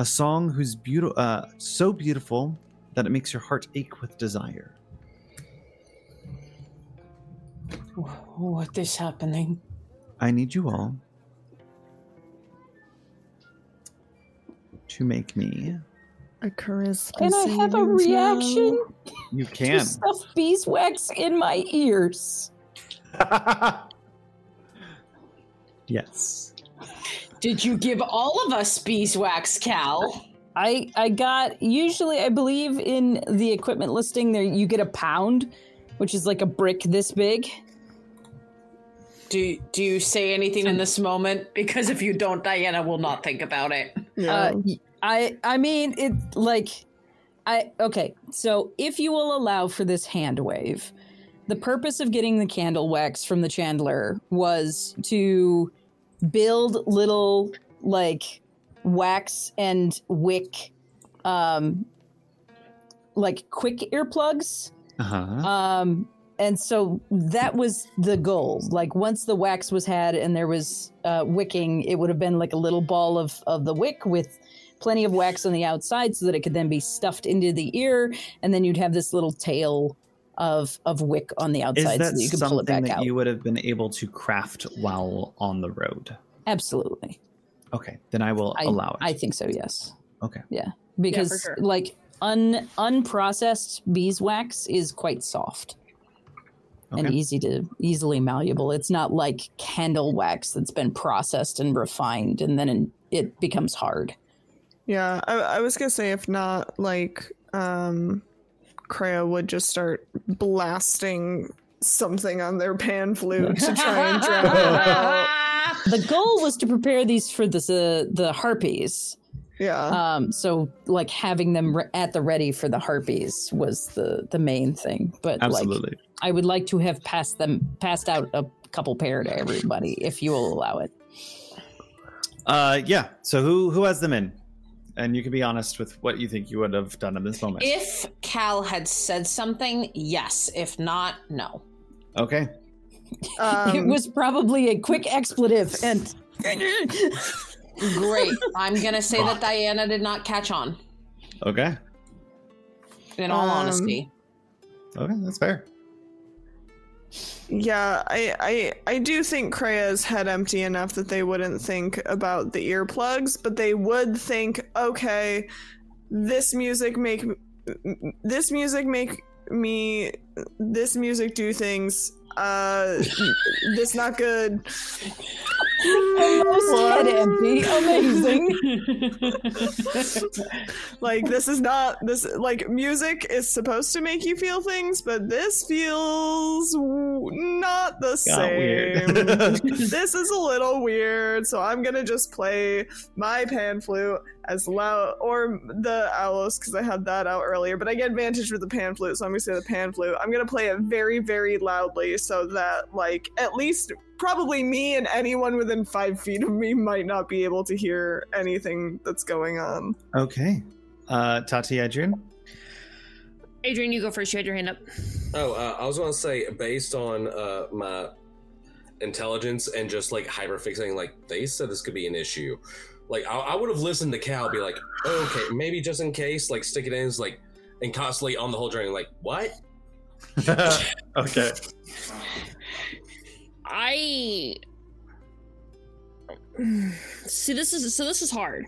A: a song whose beautiful, uh, so beautiful that it makes your heart ache with desire.
G: What is happening?
A: I need you all to make me
C: a charisma.
B: Can I have a reaction
C: throw.
A: You
B: to
A: can.
B: stuff beeswax in my ears?
A: yes.
G: Did you give all of us beeswax, Cal?
B: I I got usually I believe in the equipment listing there you get a pound, which is like a brick this big.
G: Do do you say anything in this moment? Because if you don't, Diana will not think about it.
C: Yeah.
B: Uh, y- I I mean it like I okay. So if you will allow for this hand wave, the purpose of getting the candle wax from the chandler was to build little like wax and wick um like quick earplugs
A: Uh-huh.
B: um, and so that was the goal. Like once the wax was had and there was uh, wicking, it would have been like a little ball of, of the wick with plenty of wax on the outside so that it could then be stuffed into the ear. And then you'd have this little tail of, of wick on the
A: Is
B: outside so
A: that
B: that you could pull it back
A: that
B: out.
A: you would have been able to craft while on the road?
B: Absolutely.
A: Okay, then I will
B: I,
A: allow it.
B: I think so, yes.
A: okay.
B: Yeah. Because
C: sure.
B: like un, unprocessed beeswax is quite soft. and easy to easily malleable. It's not like candle wax that's been processed and refined and then it becomes hard.
C: Yeah, I, I was gonna say if not, like, um, Kreia would just start blasting something on their pan flute to try and drown it out.
B: The goal was to prepare these for the the, the harpies.
C: Yeah,
B: Um, so like having them re- at the ready for the harpies was the the main thing. But like I would like to have passed them passed out a couple pair to everybody if you will allow it.
A: Uh, yeah. So who who has them in? And you can be honest with what you think you would have done in this moment.
G: If Cal had said something, yes. If not, no.
A: okay.
C: um,
B: it was probably a quick expletive and
G: Great. I'm gonna say that Diana did not catch on.
A: Okay.
G: In all
C: Um,
G: honesty,
A: Okay, that's fair.
C: Yeah, I, I I do think Kreia's head empty enough that they wouldn't think about the earplugs, but they would think, okay, this music make this music make me this music do things. Uh, this not good.
B: Almost head empty. Amazing.
C: Like this is not this like music is supposed to make you feel things, but this feels w- not the
A: Got
C: same.
A: weird.
C: this is a little weird, so I'm gonna just play my pan flute as loud, or the aulos because I had that out earlier. But I get advantage with the pan flute, so I'm gonna say the pan flute. I'm gonna play it very, very loudly so that, like, at least probably me and anyone within five feet of me might not be able to hear anything that's going on.
A: Okay. Uh, Tati Adrian.
D: Adrian, you go first. You had your hand up.
E: Oh, uh, I was going to say, based on uh, my intelligence and just like hyperfixating, like they said this could be an issue. Like I, I would have listened to Cal be like, oh, okay, maybe just in case, like stick it in, is like, and constantly on the whole journey, like what?
A: okay.
D: I see. This is so. This is hard.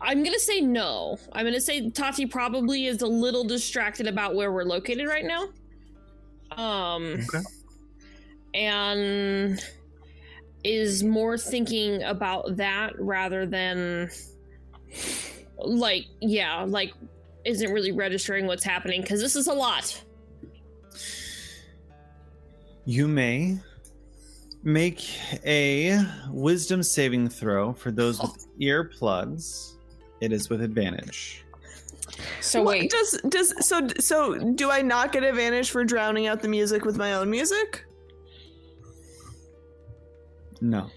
D: I'm gonna say no. I'm gonna say Tati probably is a little distracted about where we're located right now. Um,
A: Okay.
D: and is more thinking about that rather than like yeah, like isn't really registering what's happening because this is a lot.
A: You may make a wisdom saving throw for those with oh. earplugs. It is with advantage.
G: so
C: What-
G: wait.
C: does does so so do I not get advantage for drowning out the music with my own music?
A: No.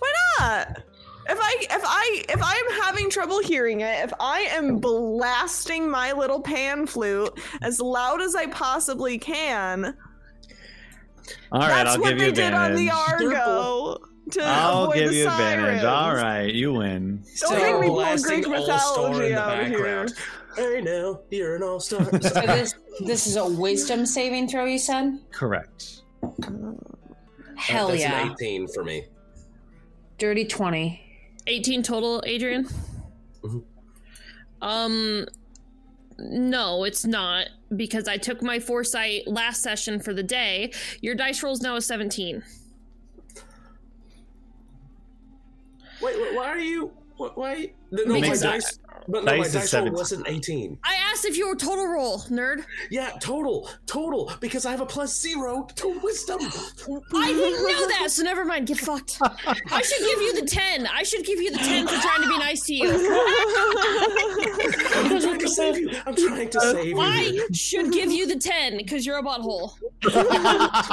C: Why not? If I if I if I am having trouble hearing it, if I am blasting my little pan flute as loud as I possibly can,
A: All right,
C: that's
A: I'll
C: what
A: give
C: they
A: you
C: did on the Argo to
A: I'll
C: avoid
A: give
C: the
A: you advantage.
C: sirens.
A: All right, you win.
C: Don't make me pull Greek mythology out here.
E: Hey now, you're an all star.
G: So this this is a wisdom saving throw. You said.
A: Correct.
G: Hell
E: That's
G: yeah!
E: an 18 for me.
G: Dirty twenty.
D: 18 total, Adrian?
E: Mhm.
D: Um, no, it's not because I took my foresight last session for the day. Your dice roll is now a 17.
E: Wait, wait, why are you? wh- Why? No, my
A: Makes it-
E: dice. But no,
A: dice
E: my dice roll wasn't 18.
D: I asked if you were total roll, nerd.
E: Yeah, total, total, because I have a plus zero to wisdom.
D: I didn't know that, so never mind. Get fucked. I should give you the 10. I should give you the 10 for trying to be nice to you.
E: I'm trying to save you. I'm trying to save you.
D: I should give you the 10 because you're a butthole.
G: I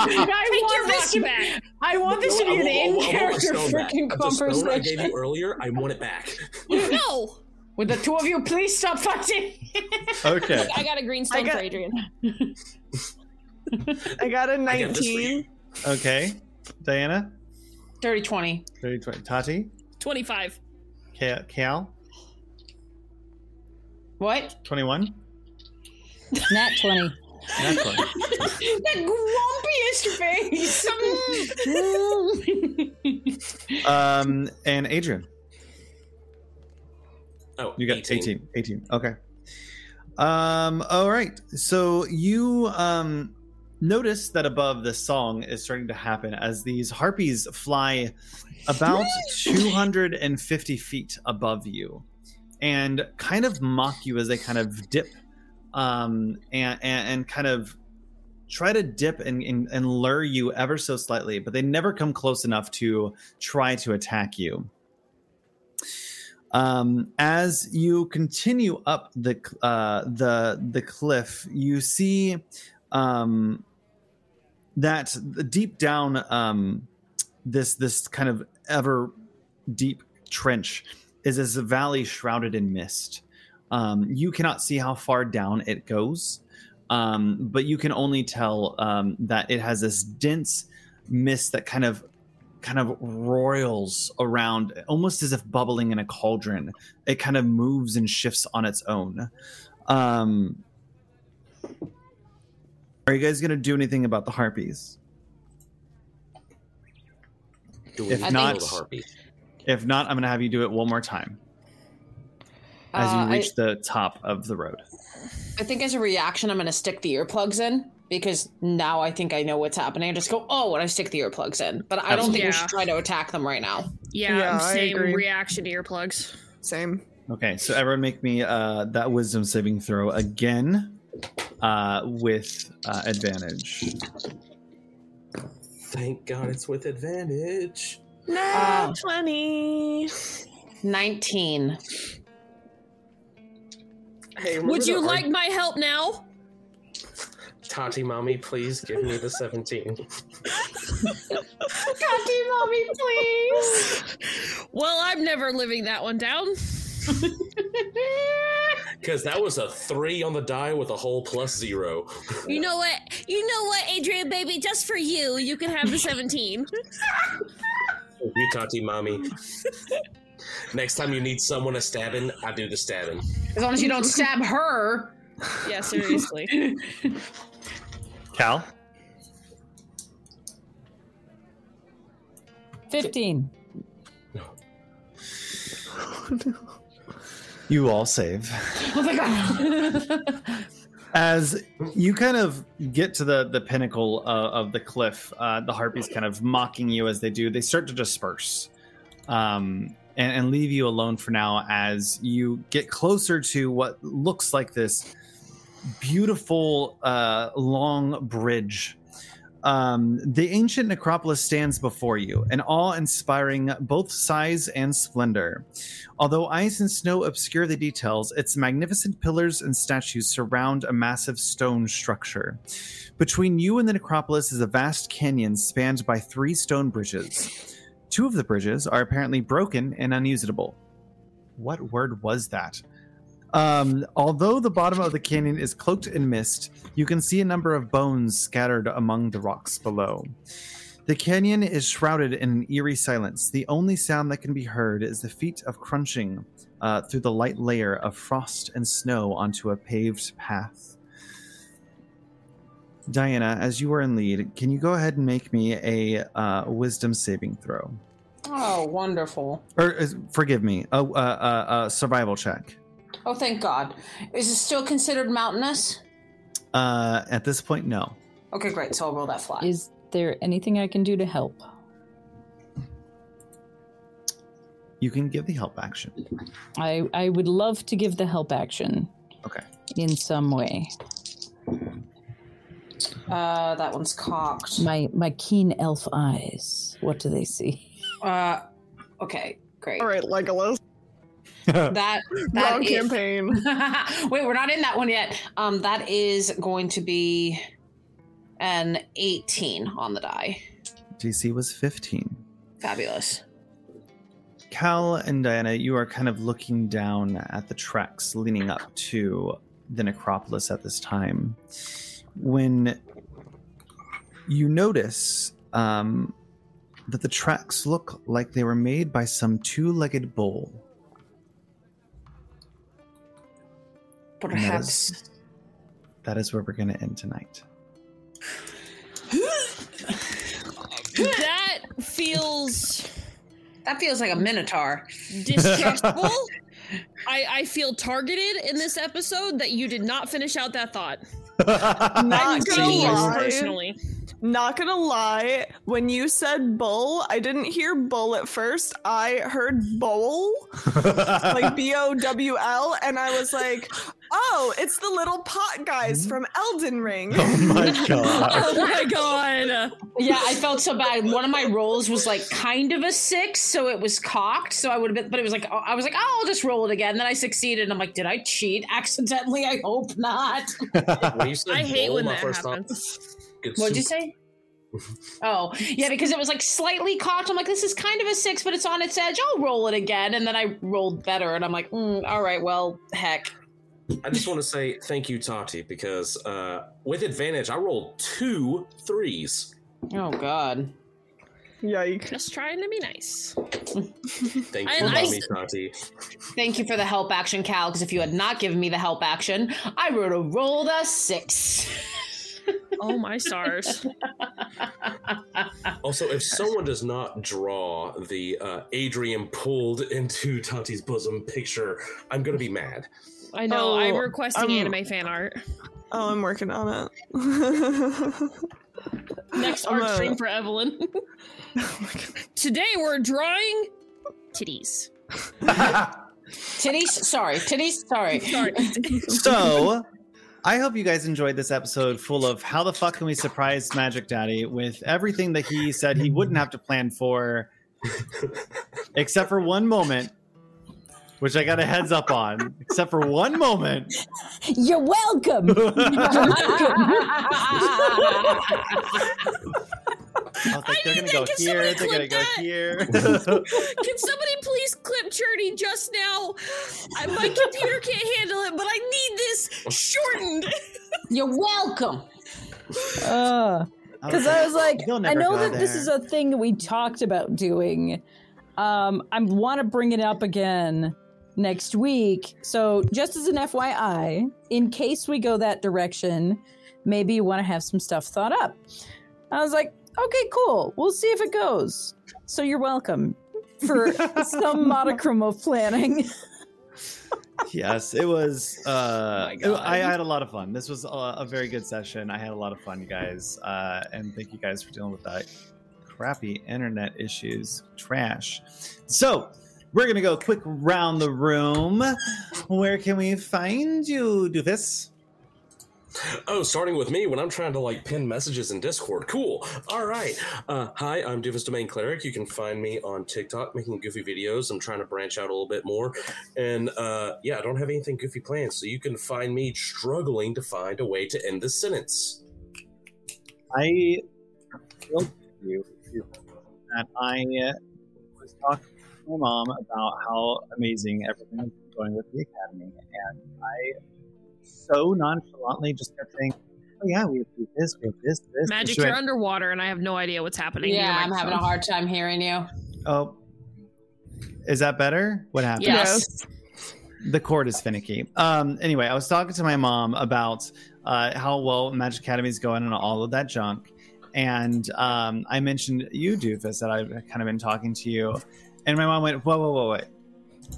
D: Take your
G: want this
D: rock back.
G: I want this to be an
E: want- I want- I want my
G: in-character freaking
E: The stone I gave you earlier, I want it back.
D: No.
G: Would the two of you please stop fighting?
A: Okay.
D: I got a green stone
C: got-
D: for Adrian.
C: I got a
E: I got this for
C: 19.
E: you.
A: Okay. Diana?
G: Dirty 20.
A: 30, 20. Tati?
D: 25.
A: Ka- Cal?
G: What?
A: 21?
B: Nat 20.
A: That's one.
G: the grumpiest face.
A: Um, and Adrian?
E: Oh,
A: You got 18. 18. Okay. Um, all right. So you um notice that above the song is starting to happen as these harpies fly about 250 feet above you and kind of mock you as they kind of dip um and and, and kind of try to dip and, and, and lure you ever so slightly but they never come close enough to try to attack you um, as you continue up the uh, the the cliff, you see um, that deep down um, this this kind of ever deep trench is this valley shrouded in mist. Um, you cannot see how far down it goes, um, but you can only tell um, that it has this dense mist that kind of kind of roils around almost as if bubbling in a cauldron. It kind of moves and shifts on its own. Um are you guys gonna do anything about the harpies? If
E: need
A: not-
E: kill
A: if not i'm gonna have you do it one more time. As you
G: Uh, I-
A: reach the top of the road.
G: I think as a reaction, I'm going to stick the earplugs in because now I think I know what's happening. I just go, oh, when I stick the earplugs in. But I don't think we should try to attack them right now.
D: Yeah,
C: Yeah, I
D: same
C: agree.
D: reaction to earplugs.
C: Same.
A: okay so everyone make me uh that wisdom saving throw again uh with uh advantage
E: Thank God it's with advantage.
C: Nah,
G: Uh,
C: 20.
G: 19.
E: Hey,
D: Would you
E: the
D: like my help now?
E: Tati, mommy? Please give me the seventeen.
G: Tati, mommy, please.
D: Well, I'm never living that one down.
E: Because that was a three on the die with a whole plus zero.
D: You know what? You know what, Adrian, baby? Just for you, you can have the 17.
E: You Tati, mommy. Next time you need someone a stabbing, I do the stabbing.
G: As long as you don't stab her.
D: yeah, seriously.
A: Cal
B: 15.
A: you all save
G: Oh my god.
A: as you kind of get to the the pinnacle uh, of the cliff uh, the harpies kind of mocking you as they do they start to disperse um, and, and leave you alone for now as you get closer to what looks like this beautiful uh, long bridge um, the ancient necropolis stands before you, an awe inspiring both size and splendor. Although ice and snow obscure the details, its magnificent pillars and statues surround a massive stone structure. Between you and the necropolis is a vast canyon spanned by three stone bridges. Two of the bridges are apparently broken and unusable. What word was that? Um, although the bottom of the canyon is cloaked in mist, you can see a number of bones scattered among the rocks below. The canyon is shrouded in an eerie silence. The only sound that can be heard is the feet of crunching uh, through the light layer of frost and snow onto a paved path. Diana, as you are in lead, can you go ahead and make me a uh, wisdom saving throw?
F: Oh, wonderful.
A: Or is, forgive me, a, a, a survival check.
F: Oh, thank God. Is it still considered mountainous?
A: Uh, at this point, no.
F: Okay, great. So I'll roll that flat.
B: Is there anything I can do to help?
A: You can give the help action.
B: I I would love to give the help action
A: Okay.
B: in some way.
F: Uh, that one's cocked.
B: My my keen elf eyes. What do they see?
F: Uh, okay, great.
C: All right, Legolas.
F: That that
C: Wrong
F: is-
C: campaign.
F: Wait, we're not in that one yet. Um, that is going to be an 18 on the die.
A: DC was 15.
F: Fabulous.
A: Cal and Diana, you are kind of looking down at the tracks leading up to the necropolis at this time. When you notice um, that the tracks look like they were made by some two legged bull. And that
F: Perhaps.
A: is- that is where we're going to end tonight.
D: That feels
F: That feels like a minotaur.
D: distrustful. I, I feel targeted in this episode that you did not finish out that thought. I'm
C: Not gonna
D: taking it personally.
C: Not gonna lie, when you said bull, I didn't hear bull at first. I heard bowl, like B O W L, and I was like, oh, it's the little pot guys from Elden Ring.
A: oh my god.
D: Oh my god.
F: Yeah, I felt so bad. One of my rolls was like kind of a six, so it was cocked. So I would have been, but it was like I was like, oh, I'll just roll it again. And Then I succeeded. And I'm like, did I cheat accidentally? I hope not.
E: When you said
D: I hate
E: bull,
D: when
E: my
D: that
E: first thought-
D: happens.
E: It's
F: What'd you say? Oh, yeah, because it was like slightly cocked. I'm like, this is kind of a six, but it's on its edge. I'll roll it again. And then I rolled better, and I'm like, mm, all right, well, heck.
E: I just want to say thank you, Tati, because uh, with advantage, I rolled two threes.
F: Oh, God.
C: Yikes.
D: Just trying to be nice.
E: Thank you,
D: I-
E: mommy, Tati.
F: Thank you for the help action, Cal, because if you had not given me the help action, I would have rolled a six.
D: Oh my stars.
E: Also, if someone does not draw the uh, Adrian pulled into Tati's bosom picture, I'm gonna be mad.
D: I know.
C: Oh,
D: I'm requesting
C: I'm-
D: anime fan art.
C: Oh, I'm working on it.
D: Next
C: I'm
D: art
C: a-
D: stream for Evelyn. Today we're drawing titties.
F: Titties, sorry. Titties, sorry.
D: Sorry.
A: so I hope you guys enjoyed this episode full of how the fuck can we surprise Magic Daddy with everything that he said he wouldn't have to plan for, except for one moment, which I got a heads up on. Except for one moment.
B: You're welcome.
A: I was like, they're gonna
D: need
A: go
D: that. Can
A: here,
D: somebody
A: they're gonna
D: clip
A: go
D: that?
A: here.
D: Can somebody please clip Churdy just now? I, my computer can't handle it, but I need this shortened.
F: You're welcome.
B: Uh, because I was like, I know
A: go
B: that this is a thing that we talked about doing. Um, I want to bring it up again next week. So, just as an FYI, in case we go that direction, maybe you want to have some stuff thought up. I was like, okay, cool. We'll see if it goes. So, you're welcome for some modicum of planning.
A: yes, it was. Uh,
D: my
A: it-
D: God.
A: I had a lot of fun. This was a, a very good session. I had a lot of fun, you guys, uh, and thank you guys for dealing with that crappy internet issues. Trash. So we're gonna go quick round the room. Where can we find you, Doofus?
E: Oh, starting with me when I'm trying to like pin messages in Discord. Cool. All right. Uh, hi, I'm Doofus Domain Cleric. You can find me on TikTok making goofy videos. I'm trying to branch out a little bit more. And uh, yeah, I don't have anything goofy planned, so you can find me struggling to find a way to end this sentence.
A: I feel you that I uh, was talking to my mom about how amazing everything is going with the academy, and I so nonchalantly just kept saying, "Oh yeah, we have to do this, we have this, this."
D: Magic,
A: She
D: you're
A: went,
D: underwater, and I have no idea what's happening.
F: Yeah, I'm having a hard time hearing you.
A: Oh, is that better? What happened?
F: Yes.
A: the cord is finicky. Um, anyway, I was talking to my mom about uh, how well Magic Academy is going and all of that junk, and um, I mentioned you, Doofus, that I've kind of been talking to you, and my mom went, "Whoa, whoa, whoa, wait!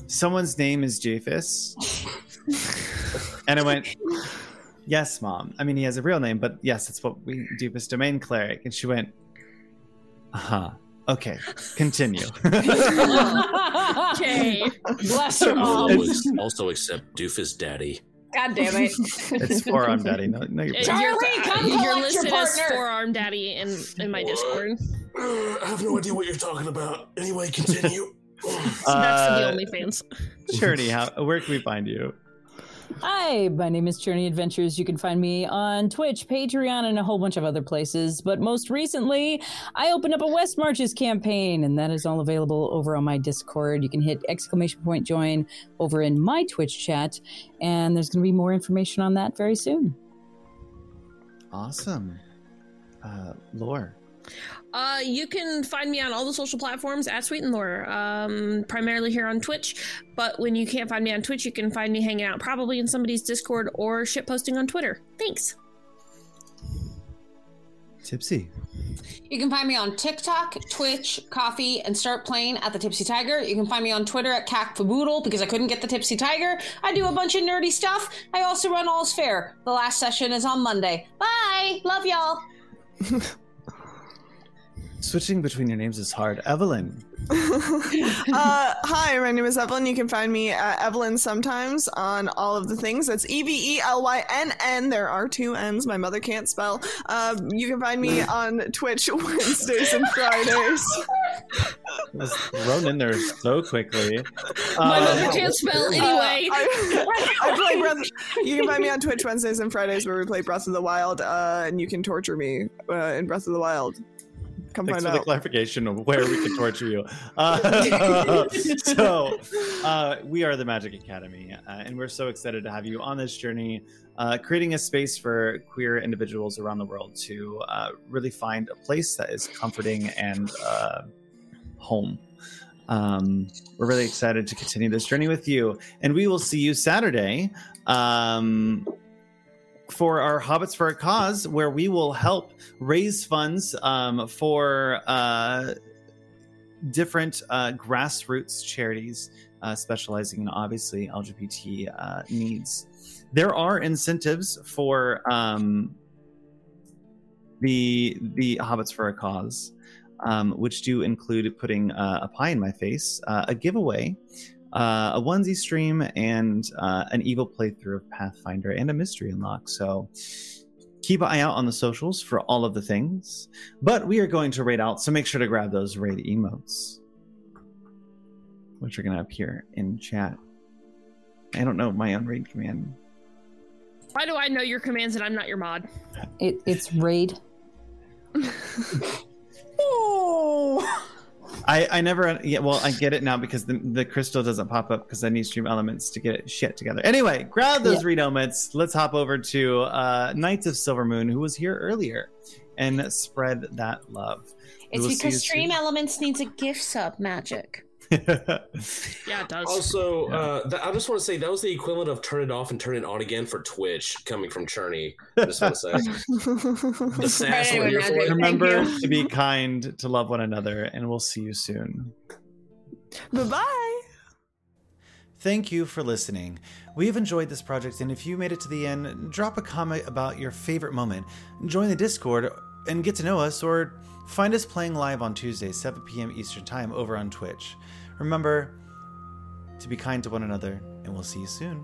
A: Someone's name is Doofus," and I went, "Yes, mom. I mean, he has a real name, but yes, it's what we do Doofus Domain Cleric." And she went, "Uh huh. Okay, continue."
D: Okay.
G: Bless her mom.
E: Also, also accept Doofus Daddy.
G: God damn it.
A: it's forearm daddy. No, no, you're
D: Uh,
G: Charlie,
D: you're,
G: come
D: you're
G: collect your
D: listed as
G: partner.
D: forearm daddy in in my Discord.
E: I have no idea what you're talking about. Anyway, continue.
D: So that's for the
A: Uh,
D: OnlyFans.
A: Journey, how where can we find you?
B: Hi, my name is Journey Adventures. You can find me on Twitch, Patreon, and a whole bunch of other places. But most recently, I opened up a West Marches campaign, and that is all available over on my Discord. You can hit exclamation point join over in my Twitch chat, and there's going to be more information on that very soon.
A: Awesome. Uh, lore.
D: Uh, you can find me on all the social platforms at Sweet and Lore, um, primarily here on Twitch. But when you can't find me on Twitch, you can find me hanging out probably in somebody's Discord or shit posting on Twitter. Thanks.
A: Tipsy.
G: You can find me on TikTok, Twitch, Ko-fi, and Start Playing at the Tipsy Tiger. You can find me on Twitter at CacFaboodle because I couldn't get the Tipsy Tiger. I do a bunch of nerdy stuff. I also run All's Fair. The last session is on Monday. Bye! Love y'all!
A: Switching between your names is hard. Evelyn.
C: uh, hi, my name is Evelyn. You can find me at Evelyn sometimes on all of the things. That's E V E L Y N N. There are two N's. My mother can't spell. Um, you can find me on Twitch Wednesdays and Fridays.
A: It was thrown in there so quickly.
D: My
A: Uh,
D: mother can't spell anyway.
C: Uh, I, I play Breath. You can find me on Twitch Wednesdays and Fridays where we play Breath of the Wild, uh, and you can torture me uh, in Breath of the Wild. Come
A: Thanks
C: find
A: for the clarification of where we can torture you. Uh, so, uh, we are the Magic Academy, uh, and we're so excited to have you on this journey, uh, creating a space for queer individuals around the world to uh, really find a place that is comforting and uh, home. Um, we're really excited to continue this journey with you, and we will see you Saturday. Um, for our Hobbits for a Cause, where we will help raise funds um, for uh, different uh, grassroots charities uh, specializing in obviously LGBT uh, needs. There are incentives for um, the the Hobbits for a Cause, um, which do include putting uh, a pie in my face, uh, a giveaway, uh, a onesie stream, and uh, an evil playthrough of Pathfinder and a mystery unlock. So keep an eye out on the socials for all of the things. But we are going to raid out, so make sure to grab those raid emotes, which are going to appear in chat. I don't know my own raid command.
D: Why do I know your commands and I'm not your mod?
B: It, it's raid.
A: I, I never yeah well I get it now because the, the crystal doesn't pop up because I need stream elements to get it shit together. Anyway, grab those read elements. Let's hop over to uh, Knights of Silver Moon, who was here earlier, and spread that love. We
G: It's
A: will
G: because
A: you
G: Stream Elements needs a gift sub magic.
A: Soon.
D: Yeah, it does.
E: Also, uh, th- I just want to say that was the equivalent of turn it off and turn it on again for Twitch coming from Churney. I just want to say the sass
G: Anyway,
E: we're here for
G: Magic.
A: Remember
G: you.
A: to be kind, to love one another, and we'll see you soon.
C: bye bye.
A: Thank you for listening. We have enjoyed this project, and if you made it to the end, drop a comment about your favorite moment, join the Discord, and get to know us, or find us playing live on Tuesday, 7 p.m. Eastern Time over on Twitch. Remember to be kind to one another, and we'll see you soon.